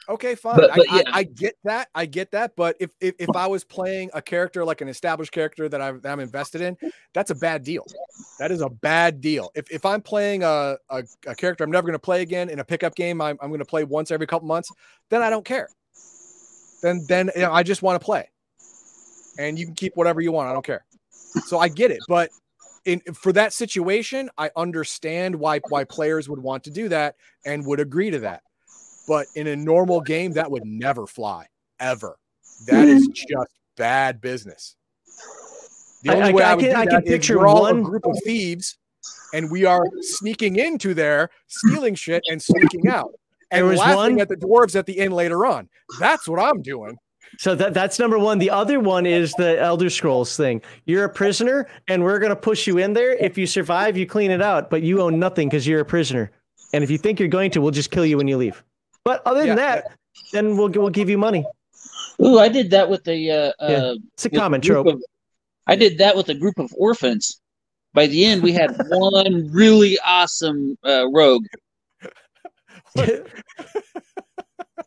Okay, fine. But- but I, yeah. I, I get that. I get that. But if, if if I was playing a character like an established character that, I've, that I'm invested in, that's a bad deal. That is a bad deal. If, if I'm playing a, a, a character I'm never going to play again in a pickup game, I'm, I'm going to play once every couple months, then I don't care. Then then you know, I just want to play, and you can keep whatever you want. I don't care. So I get it, but in for that situation, I understand why why players would want to do that and would agree to that. But in a normal game, that would never fly ever. That is hmm. just bad business. The only I way I, I would can- I can picture we're all one- a group of thieves, and we are sneaking into there, stealing shit, and sneaking out, and was laughing one- at the dwarves at the inn later on. That's what I'm doing. So that that's number one. The other one is the Elder Scrolls thing. You're a prisoner, and we're gonna push you in there. If you survive, you clean it out, but you own nothing because you're a prisoner. And if you think you're going to, we'll just kill you when you leave. But other than Yeah, that, then we'll we'll give you money. Ooh, I did that with the uh, Yeah. uh It's a with a common trope. of- I did that with a group of orphans. By the end, we had <laughs> one really awesome uh, rogue. <laughs> <laughs>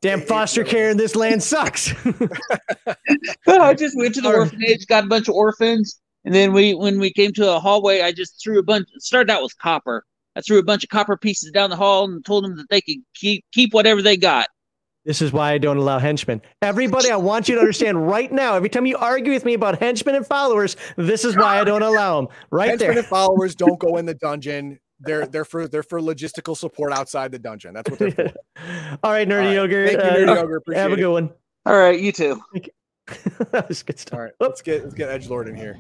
Damn foster care in this land sucks. <laughs> I just went to the orphanage, got a bunch of orphans, and then we, when we came to a hallway, I just threw a bunch. Started out with copper. I threw a bunch of copper pieces down the hall and told them that they could keep keep whatever they got. This is why I don't allow henchmen. Everybody, I want you to understand right now. Every time you argue with me about henchmen and followers, this is why I don't allow them. Right Henchmen there. and followers don't go in the dungeon. They're they're for they're for logistical support outside the dungeon. That's what they're for. <laughs> All right, nerdy All right. yogurt. Thank you, uh, Nerdy Yogurt. Appreciate have a good one. All right, you too. <laughs> that was good stuff. All right, let's get let's get edge lord in here.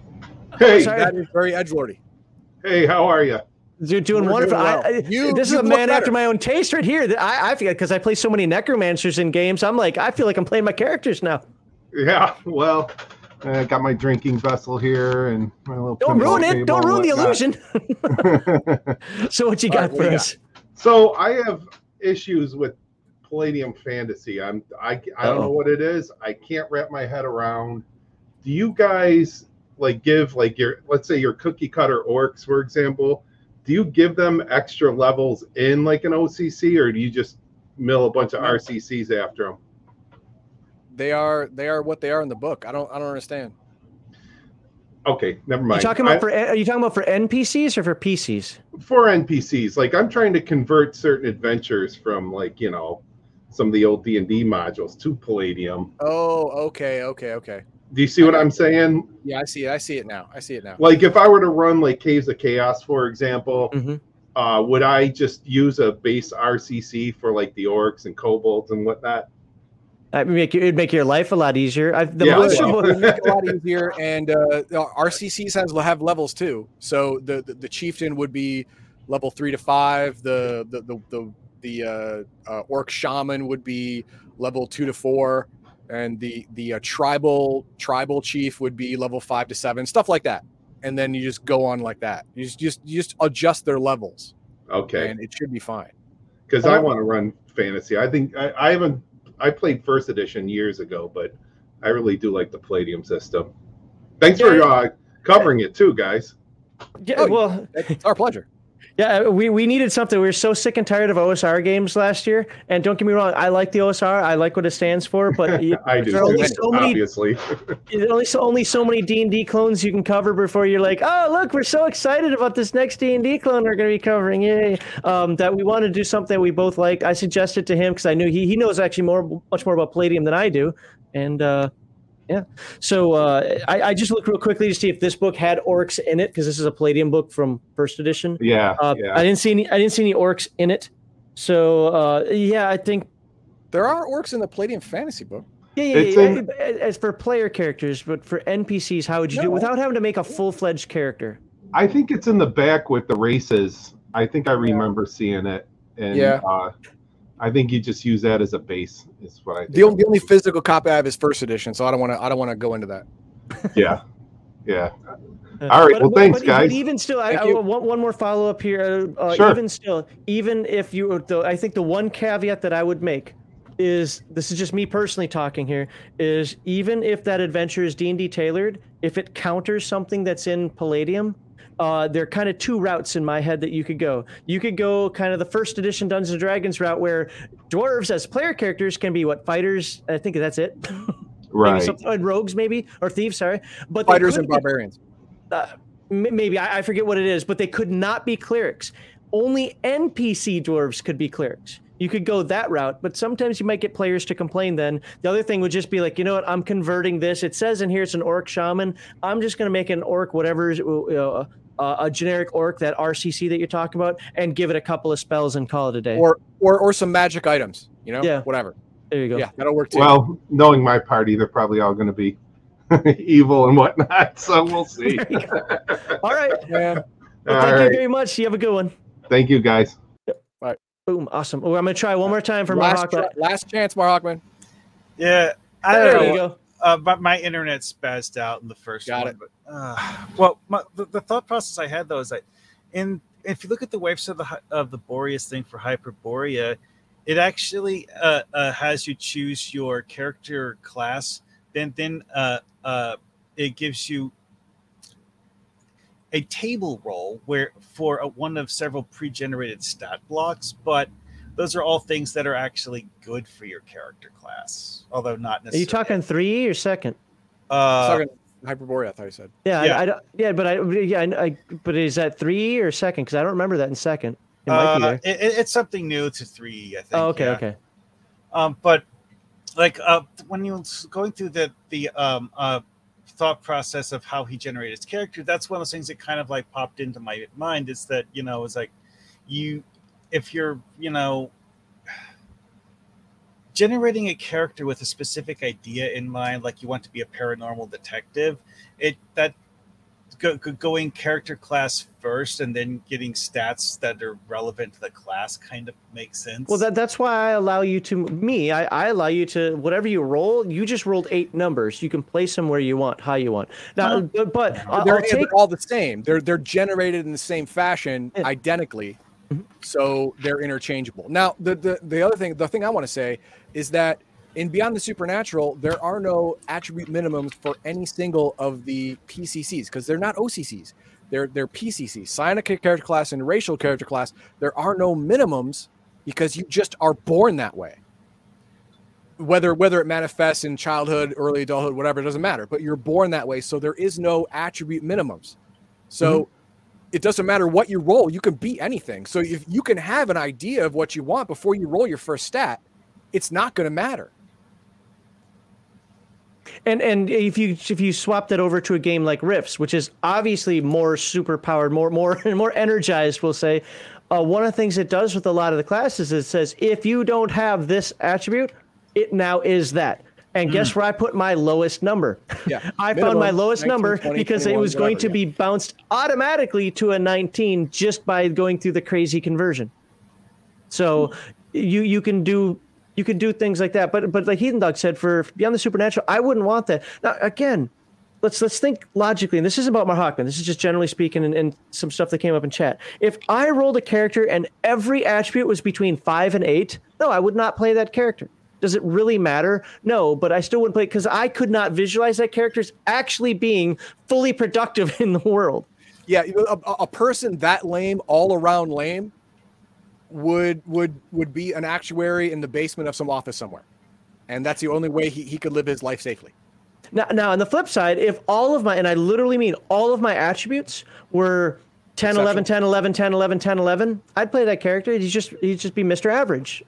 Hey, sorry. That is very edge lordy. hey, how are you? You're doing We're wonderful. doing well. I- You- this is a man better. after my own taste right here. That I, I feel because I play so many necromancers in games. I'm like, I feel like I'm playing my characters now. Yeah, well, I got my drinking vessel here and my little. Don't ruin it. Don't ruin the illusion. <laughs> <laughs> so what you got what for us? so I have issues with Palladium Fantasy. I'm I I don't know Uh-oh. what it is. I can't wrap my head around. Do you guys like give like your let's say your cookie cutter orcs for example? Do you give them extra levels in like an OCC or do you just mill a bunch of RCCs after them? They are they are what they are in the book. I don't I don't understand. Okay, never Are mind. you talking about I- for are you talking about for NPCs or for PCs? for NPCs. Like I'm trying to convert certain adventures from like you know some of the old D and D modules to Palladium. Oh, okay, okay, okay. Do you see what I'm saying? Yeah, I see it. I see it now. I see it now. Like if I were to run like Caves of Chaos, for example, Mhm. uh, would I just use a base RCC for like the orcs and kobolds and whatnot? That would make it'd make your life a lot easier. I, the Yeah, monster well. would make it a lot <laughs> easier, and uh, RCCs has have levels too. So the, the the chieftain would be level three to five. The the the the, the uh, uh, orc shaman would be level two to four, and the the uh, tribal tribal chief would be level five to seven. Stuff like that, and then you just go on like that. You just just, you just adjust their levels, Okay, and it should be fine. because I want to run fantasy. I think I, I haven't. I played first edition years ago, but I really do like the Palladium system. Thanks for uh, covering it too, guys. yeah, Oh, well, <laughs> It's our pleasure. Yeah, we, we needed something. We were so sick and tired of OSR games last year. And don't get me wrong, I like the OSR. I like what it stands for, but <laughs> you- I do only so many obviously. <laughs> There's only so only so many D and D clones you can cover before you're like, oh look, we're so excited about this next D and D clone we're going to be covering. Yay! Um, that we want to do something we both like. I suggested to him because I knew he he knows actually more much more about Palladium than I do, and uh, yeah. So uh, I I just looked real quickly to see if this book had orcs in it because this is a Palladium book from first edition. yeah, Uh, yeah. I didn't see any I didn't see any orcs in it. So uh, yeah, I think There are orcs in the Palladium fantasy book. yeah, yeah, It's yeah, in- As for player characters, but for NPCs, how would you do it without having to make a full fledged character? I think it's in the back with the races. I think I remember seeing it. And Yeah. Uh, I think you just use that as a base. Is what I think. The, only- physical copy I have is first edition, so I don't want to. I don't want to go into that. <laughs> yeah, yeah. Uh, All right, well, thanks, but guys. Even still, I, Thank I, you. one, one more follow up here. Uh, Sure. Even still, even if you, the, I think the one caveat that I would make is this is just me personally talking here is even if that adventure is D&D tailored, if it counters something that's in Palladium, uh, there are kind of two routes in my head that you could go. You could go kind of the first edition Dungeons and Dragons route where dwarves as player characters can be what fighters. I think that's it. <laughs> maybe Right. some, uh, rogues maybe or thieves. Sorry, but Fighters and barbarians. uh, maybe I, I forget what it is, but they could not be clerics. Only NPC dwarves could be clerics. You could go that route, but sometimes you might get players to complain. Then the other thing would just be like, you know what? I'm converting this. It says in here it's an orc shaman. I'm just going to make an orc, whatever, is, uh, uh, a generic orc that RCC that you're talking about, and give it a couple of spells and call it a day. or or or some magic items. You know, Yeah. whatever. there you go. Yeah, that'll work too. Well, knowing my party, they're probably all going to be <laughs> evil and whatnot. <laughs> So we'll <laughs> see. There you go. All right. yeah. Well, all thank you very much. You have a good one. Thank you, guys. Boom. Awesome. Oh, I'm going to try one more time for last, Marhawk. try- last chance, Marhawkman. Yeah, I There don't you know. go. Uh, but my internet spazzed out in the first Got one. it. But uh, <sighs> well, my, the, the thought process I had though is that in if you look at the waves of the of the Boreas thing for Hyperborea, it actually uh, uh, has you choose your character class. Then then uh, uh, it gives you a table roll where for a, one of several pre-generated stat blocks, but those are all things that are actually good for your character class, although not necessarily. Are you talking three or second? Uh, Talking Hyperborea, I thought you said. Yeah, Yeah. I, I don't, yeah, but I, yeah, I, I, but is that three or second? Because I don't remember that in second. It might be uh, there. it, it- it's something new to three, I think. Oh, okay, yeah. okay. Um, but like uh, when you was going through the the um, uh, thought process of how he generated his character, that's one of those things that kind of like popped into my mind. Is that you know, it's like you, if you're you know generating a character with a specific idea in mind, like you want to be a paranormal detective, it that go, go- going character class first and then getting stats that are relevant to the class kind of makes sense. Well, that, that's why I allow you to me. I, I allow you to whatever you roll. You just rolled eight numbers. You can place them where you want, how you want. Now, Uh-huh. but, but I'll, they're, take. they're all the same. They're they're generated in the same fashion, Yeah. identically, So they're interchangeable. Now, the, the the other thing, the thing I want to say is that in Beyond the Supernatural, there are no attribute minimums for any single of the PCCs because they're not OCCs. They're they're PCCs, psionic character class and racial character class. There are no minimums because you just are born that way. Whether whether it manifests in childhood, early adulthood, whatever, it doesn't matter. But you're born that way, so there is no attribute minimums. So mm-hmm. It doesn't matter what you roll; you can beat anything. So if you can have an idea of what you want before you roll your first stat, it's not going to matter. And and if you if you swap that over to a game like Rifts, which is obviously more super powered, more more <laughs> more energized, we'll say, uh, one of the things it does with a lot of the classes is it says if you don't have this attribute, it now is that. And guess mm. where I put my lowest number? Yeah, <laughs> I found my lowest 19, number 20, because it was going whatever, to yeah. be bounced automatically to a 19 just by going through the crazy conversion. So you you can do you can do things like that. But but like Heathen Dog said, for Beyond the Supernatural, I wouldn't want that. Now again, let's let's think logically, and this isn't about Marhawkman. This is just generally speaking and, and some stuff that came up in chat. If I rolled a character and every attribute was between five and eight, no, I would not play that character. Does it really matter? No, but I still wouldn't play because I could not visualize that character's actually being fully productive <laughs> in the world. Yeah, a, a- person that lame, all around lame, would would would be an actuary in the basement of some office somewhere, and that's the only way he, he could live his life safely. Now, now on the flip side, if all of my, and I literally mean all of my attributes were 10, 11, 10, 11, 10, 11, 10, 11, I'd play that character. He'd just, he'd just be Mr. Average.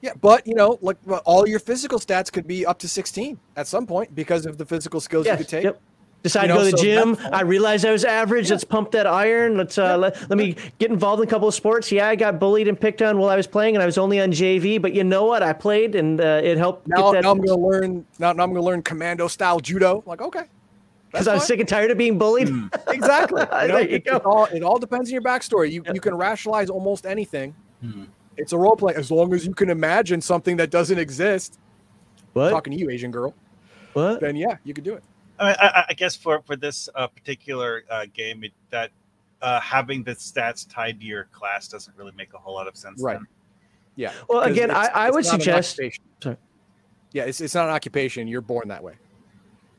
Yeah, but you know, like all your physical stats could be up to sixteen at some point because of the physical skills you could take. yep. Decide You to go to the so gym. I realized I was average. Let's pump that iron. Let's uh, let, let me get involved in a couple of sports. Yeah, I got bullied and picked on while I was playing, and I was only on JV. But you know what? I played, and uh, it helped Now, get now I'm gonna learn. Now, now I'm gonna learn commando style judo. Like, okay, Because I was fine. sick and tired of being bullied. <laughs> exactly. You know, There you it, go. It all, it all depends on your backstory. You you can rationalize almost anything, It's a role play as long as you can imagine something that doesn't exist. What? Talking to you, Asian girl. What? Then yeah, you could do it. I, I, I guess for for this uh, particular uh, game, it, that uh, having the stats tied to your class doesn't really make a whole lot of sense. Right. then. Yeah. Well, again, I, I would suggest. Sorry. Yeah, it's, it's not an occupation. You're born that way.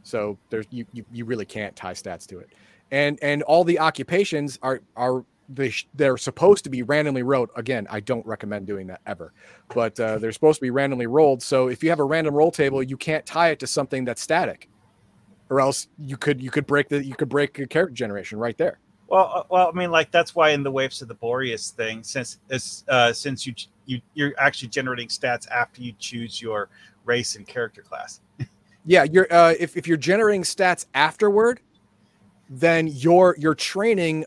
So there's you, you you really can't tie stats to it. And and all the occupations are are they sh- they're supposed to be randomly rolled. Again, I don't recommend doing that ever. But uh, they're supposed to be randomly rolled. So if you have a random roll table, you can't tie it to something that's static. Or else you could you could break the you could break a character generation right there. Well, uh, well, I mean, like that's why in the Waves of the Boreas thing, since uh, since you you you're actually generating stats after you choose your race and character class. <laughs> Yeah, you're uh, if if you're generating stats afterward, then your your training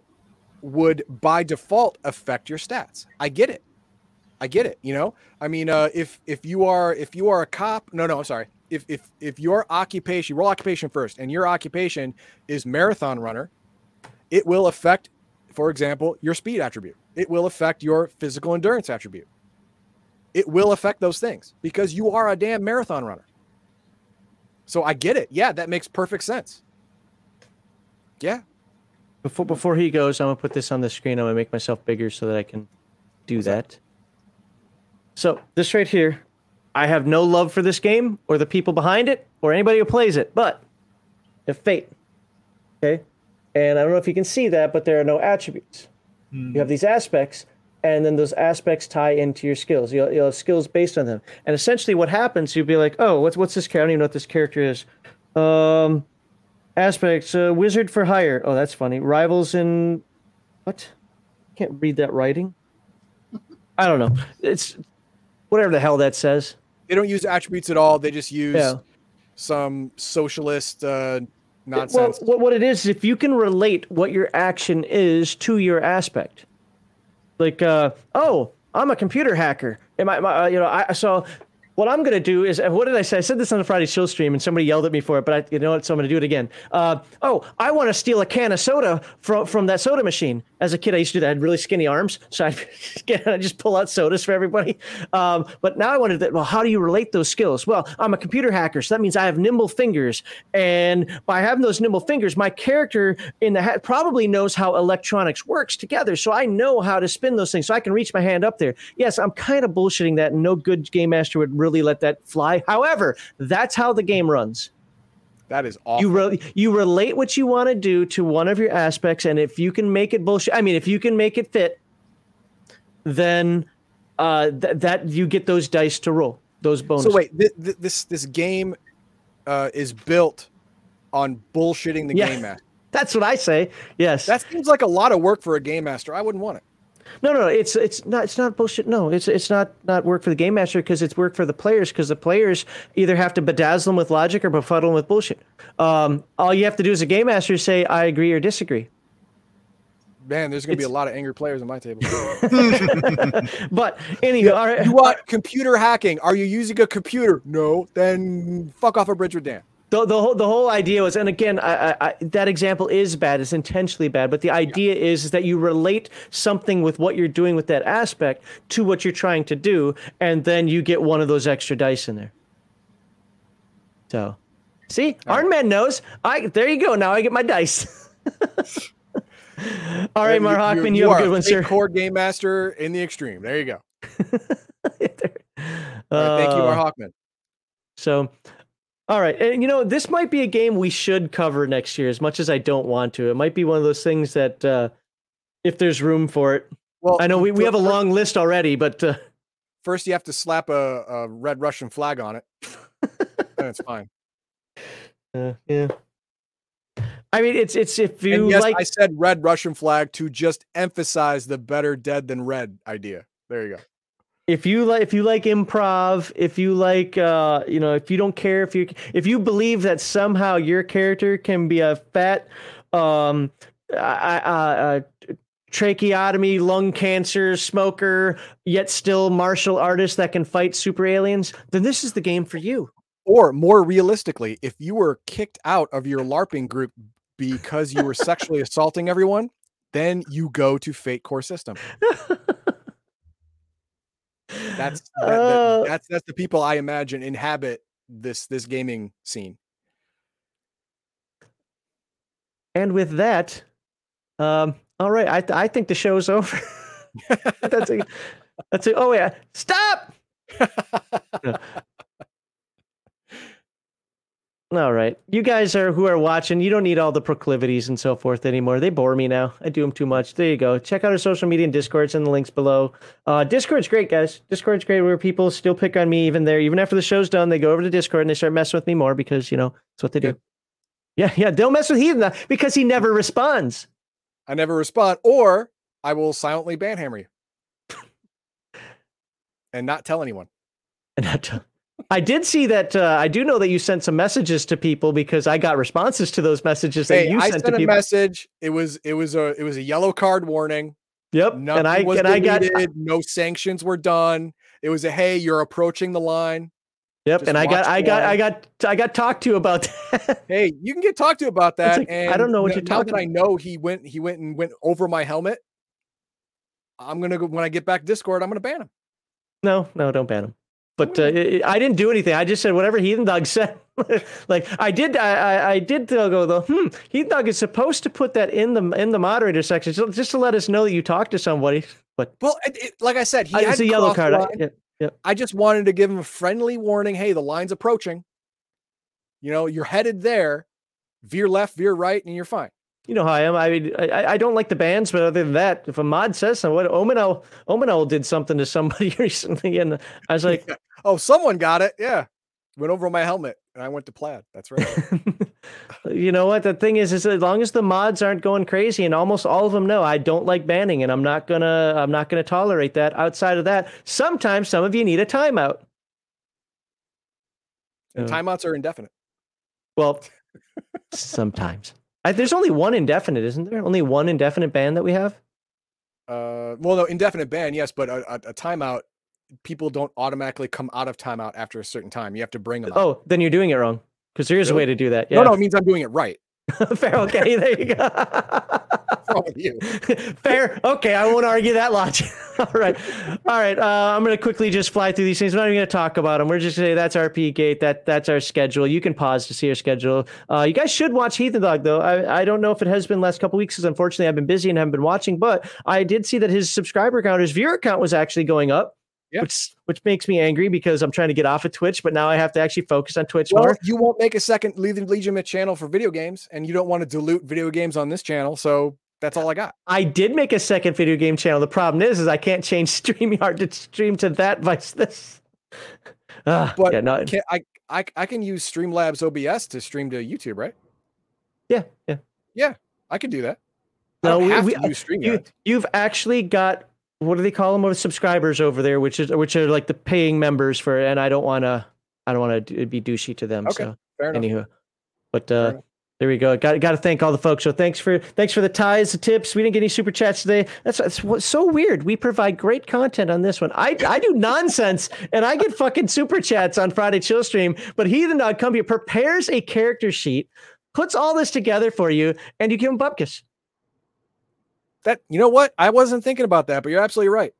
would by default affect your stats. I get it. I get it, you know? I mean, uh if if you are if you are a cop, no no, I'm sorry. If if if your occupation, roll occupation first and your occupation is marathon runner, it will affect for example, your speed attribute. It will affect your physical endurance attribute. It will affect those things because you are a damn marathon runner. So I get it. Yeah, that makes perfect sense. Yeah. Before before he goes, I'm gonna put this on the screen. I'm gonna make myself bigger so that I can do that. So this right here, I have no love for this game or the people behind it or anybody who plays it, but the fate. Okay, and I don't know if you can see that, but there are no attributes. You have these aspects, and then those aspects tie into your skills. You'll, you'll have skills based on them. And essentially, what happens, you'll be like, oh, what's what's this character? I don't even know what this character is. Um, aspects, uh, wizard for hire. Oh, that's funny. Rivals in what? Can't read that writing. I don't know. It's whatever the hell that says. They don't use attributes at all. They just use Yeah. some socialist uh, Well, nonsense. what, what it is, is if you can relate what your action is to your aspect, like, uh, oh, I'm a computer hacker. Am I, my, uh, you know, I so what I'm gonna do is, what did I say? I said this on the Friday show stream, and somebody yelled at me for it, but I, you know what? So I'm gonna do it again. Uh, oh, I want to steal a can of soda from from that soda machine. As a kid, I used to do that. I had really skinny arms, <laughs> so I'd, I'd just pull out sodas for everybody. Um, but now I wanted that. Well, how do you relate those skills? Well, I'm a computer hacker, so that means I have nimble fingers, and by having those nimble fingers, my character in the hat probably knows how electronics works together. So I know how to spin those things, so I can reach my hand up there. Yes, I'm kind of bullshitting that, no good game master would really let that fly. However, that's how the game runs. that is awful. You re- you relate what you want to do to one of your aspects, and if you can make it bullshit, I mean, if you can make it fit, then uh, th- that you get those dice to roll those bonuses. so wait, th- th- this this game uh, is built on bullshitting the Yeah. game master. <laughs> that's what I say. Yes. That seems like a lot of work for a game master. I wouldn't want it. No, no, no. It's it's not it's not bullshit. No, it's it's not not work for the game master because it's work for the players because the players either have to bedazzle them with logic or befuddle them with bullshit. Um, all you have to do as a game master is say I agree or disagree. Man, there's going to be a lot of angry players on my table. <laughs> But anyway, all right. you want computer hacking? Are you using a computer? No. Then fuck off a bridge with Dan. The, the whole the whole idea was, and again, I, I, I, that example is bad. It's intentionally bad. But the idea is, is that you relate something with what you're doing with that aspect to what you're trying to do, and then you get one of those extra dice in there. So, see, Iron Man knows. I there you go. Now I get my dice. <laughs> All right, You- Mar you- Hawkman, you, have are a good one, fake sir. Core game master in the extreme. There you go. <laughs> All right, thank you, Uh, Mar Hawkman. So, all right, and you know this might be a game we should cover next year. As much as I don't want to, it might be one of those things that, uh, if there's room for it, Well, I know we, we have a long list already, but uh, First, you have to slap a, a red Russian flag on it. <laughs> then it's fine. uh, yeah. I mean, it's it's if you and yes, like. I said red Russian flag to just emphasize the better dead than red idea. There you go. If you like if you like improv if you like uh you know if you don't care if you if you believe that somehow your character can be a fat um uh, uh, uh tracheotomy lung cancer smoker yet still martial artist that can fight super aliens then this is the game for you Or more realistically, if you were kicked out of your LARPing group because you were sexually <laughs> assaulting everyone, then you go to Fate Core System. <laughs> That's <laughs> that, that- Uh, that's that's the people I imagine inhabit this this gaming scene. And with that, um, all right, I, th- I think the show's <laughs> over. <laughs> that's a, that's a, oh yeah, stop. All right, you guys are who are watching. You don't need all the proclivities and so forth anymore. They bore me now. I do them too much. There you go. Check out our social media and Discords in the links below. Uh, Discord's great, guys. Discord's great where people still pick on me even there. Even after the show's done, they go over to Discord and they start messing with me more because you know that's what they do. Yeah, yeah. Don't mess with Heathen because he never responds. I never respond, or I will silently banhammer you <laughs> and not tell anyone. And I t- I did see that. Uh, I do know that you sent some messages to people because I got responses to those messages that Hey, you I sent sent to a people. message. It was it was a it was a yellow card warning. Yep, Nothing and I was and I got no sanctions were done. It was a hey, you're approaching the line. yep, just and I got I got I got I got talked to about that. <laughs> Hey, you can get talked to about that. like, I don't know what you're now talking that I know he went he went and went over my helmet. I'm gonna go when I get back Discord. I'm gonna ban him. no, no, don't ban him. But uh, I didn't do anything. I just said whatever Heathen Dog <laughs> said. like I did, I, I, did go though. Hmm, Heathen Dog is supposed to put that in the in the moderator section just, just to let us know that you talked to somebody. <laughs> But Well, it, it- like I said, he uh, it's a yellow card. I, line. yeah. I just wanted to give him a friendly warning. Hey, the line's approaching. You know, you're headed there. Veer left, veer right, and you're fine. You know how I am. I, mean, I I don't like the bands, but other than that, if a mod says something, what Nominal Nominal did something to somebody <laughs> recently, and I was like, <laughs> Oh, someone got it. Yeah. Went over my helmet and I went to plaid. That's right. <laughs> you know what? The thing is, is as long as the mods aren't going crazy, and almost all of them know I don't like banning, and I'm not gonna I'm not gonna tolerate that. Outside of that, sometimes some of you need a timeout. and Yeah. timeouts are indefinite. Well, sometimes. I, there's only one indefinite, isn't there? Only one indefinite ban that we have. Uh, well, no, indefinite ban, yes, but a, a, a timeout, people don't automatically come out of timeout after a certain time. You have to bring them. out. Oh, then you're doing it wrong. Because there is a way to do that. Yeah. No, no, it means I'm doing it right. <laughs> Fair. Okay. There you go. You? <laughs> Fair. Okay, I won't argue that logic. <laughs> All right, all right. Uh, I'm going to quickly just fly through these things. We're not even going to talk about them. We're just going to say that's RP Gate. That that's our schedule. You can pause to see our schedule. Uh, you guys should watch Heathen Dog though. I, I don't know if it has been last couple weeks because unfortunately I've been busy and haven't been watching. But I did see that his subscriber count, his viewer count, was actually going up. Yeah. Which which makes me angry because I'm trying to get off of Twitch, but now I have to actually focus on Twitch Well, more. you won't make a second Legion Legion channel for video games, and you don't want to dilute video games on this channel. So that's all I got. I did make a second video game channel. The problem is, is I can't change <laughs> StreamYard to stream to that vice this. <laughs> Uh, But yeah, no, Can, I, I I can use Streamlabs OBS to stream to YouTube, right? yeah, yeah. Yeah. I can do that. No, we- have we-. <laughs> You, you've actually got what do they call them? With subscribers over there, which is which are like the paying members for. it. And I don't want to, I don't want to be douchey to them. Okay, So Fair enough. anywho, but uh, there we go. Got got to thank all the folks. So thanks for thanks for the ties, the tips. We didn't get any super chats today. That's that's what's so weird. We provide great content on this one. I I do nonsense and I get fucking super chats on Friday Chill Stream. But Heathen Dog come here prepares a character sheet, puts all this together for you, and you give him bupkis. That you know what? I wasn't thinking about that, but you're absolutely right.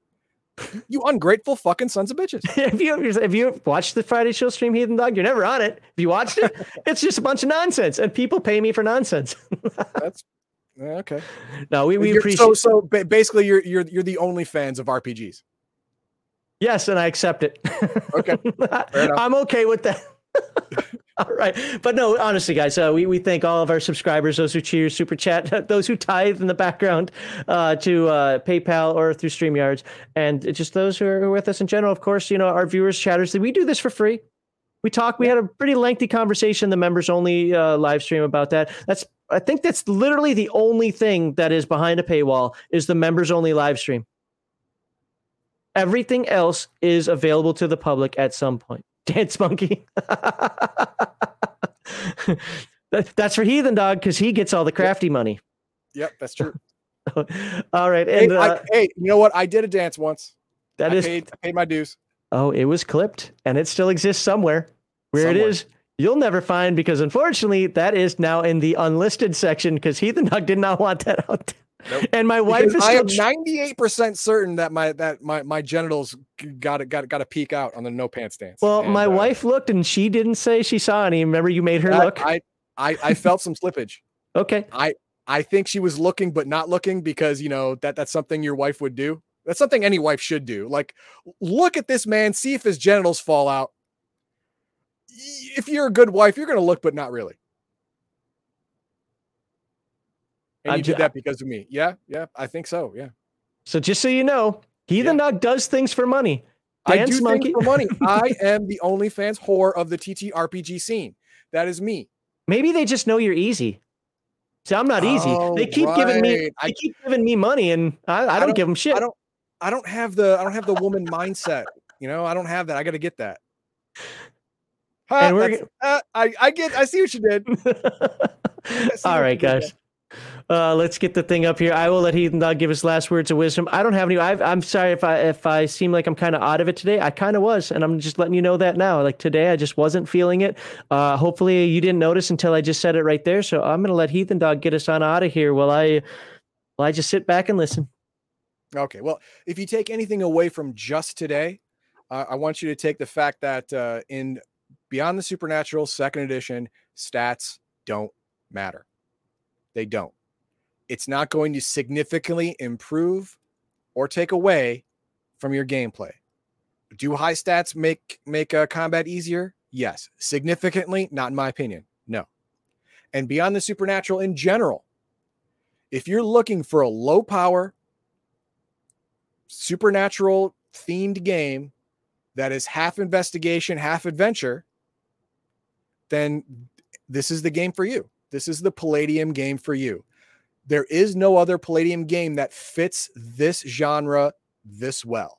<laughs> You ungrateful fucking sons of bitches. <laughs> if you if you watched the Friday Show stream, Heathen Dog, you're never on it. If you watched it, <laughs> it's just a bunch of nonsense, and people pay me for nonsense. That's okay. no, we, we You're- appreciate. so so basically you're you're you're the only fans of RPGs. yes, and I accept it. Okay. I'm okay with that. <laughs> All right, but no, honestly, guys, uh, we we thank all of our subscribers, those who cheer, super chat, <laughs> those who tithe in the background uh, to uh, PayPal or through Streamyards, and just those who are with us in general. Of course, you know our viewers, chatters. We do this for free. We talk. We had a pretty lengthy conversation, the members only uh, live stream about that. That's I think that's literally the only thing that is behind a paywall is the members only live stream. Everything else is available to the public at some point. Dance monkey. That- that's for Heathen Dog because he gets all the crafty money. Yep, that's true. <laughs> all right, Hey, and uh, I, hey, you know what? I did a dance once. that I is paid, I paid my dues. oh, it was clipped and it still exists somewhere. Where it Somewhere. is, you'll never find because unfortunately that is now in the unlisted section because Heathen Dog did not want that out. Nope. And my wife Because is I am 98% certain that my that my my genitals got to got got to peek out on the no pants dance. Well, And, my uh, wife looked and she didn't say she saw any. Remember, you made her that- look. I, I I felt some slippage. okay. I I think she was looking but not looking because you know that that's something your wife would do. That's something any wife should do. Like look at this man, see if his genitals fall out. If you're a good wife, you're going to look but not really. And I'm you ju- did that because of me. Yeah, yeah, I think so. Yeah. So just so you know, Heathen Dog does things for money. I do monkey. things for money. <laughs> I am the OnlyFans whore of the TTRPG scene. That is me. Maybe they just know you're easy. See, I'm not easy. Oh, they keep giving me they I- keep giving me money and I, I, don't, don't- give them shit. I don't I don't have the I don't have the woman mindset. You know, I don't have that. I got to get that. Ha, And we're uh, I I get I see what you did. <laughs> All right, right, you did guys. Uh, let's get the thing up here. I will let Heathen Dog give his last words of wisdom. I don't have any. I've, I'm sorry if I if I seem like I'm kind of out of it today. I kind of was, and I'm just letting you know that now. Like today, I just wasn't feeling it. Uh, hopefully, you didn't notice until I just said it right there. So I'm gonna let Heathen Dog get us on out of here while I while I just sit back and listen. Okay. Well, if you take anything away from just today, uh, I want you to take the fact that uh, in Beyond the Supernatural Second Edition, stats don't matter. They don't. It's not going to significantly improve or take away from your gameplay. Do high stats make make uh, combat easier? Yes. Significantly, not in my opinion. No. And Beyond the Supernatural in general, if you're looking for a low power, supernatural themed game that is half investigation, half adventure, then this is the game for you. This is the Palladium game for you. There is no other Palladium game that fits this genre this well.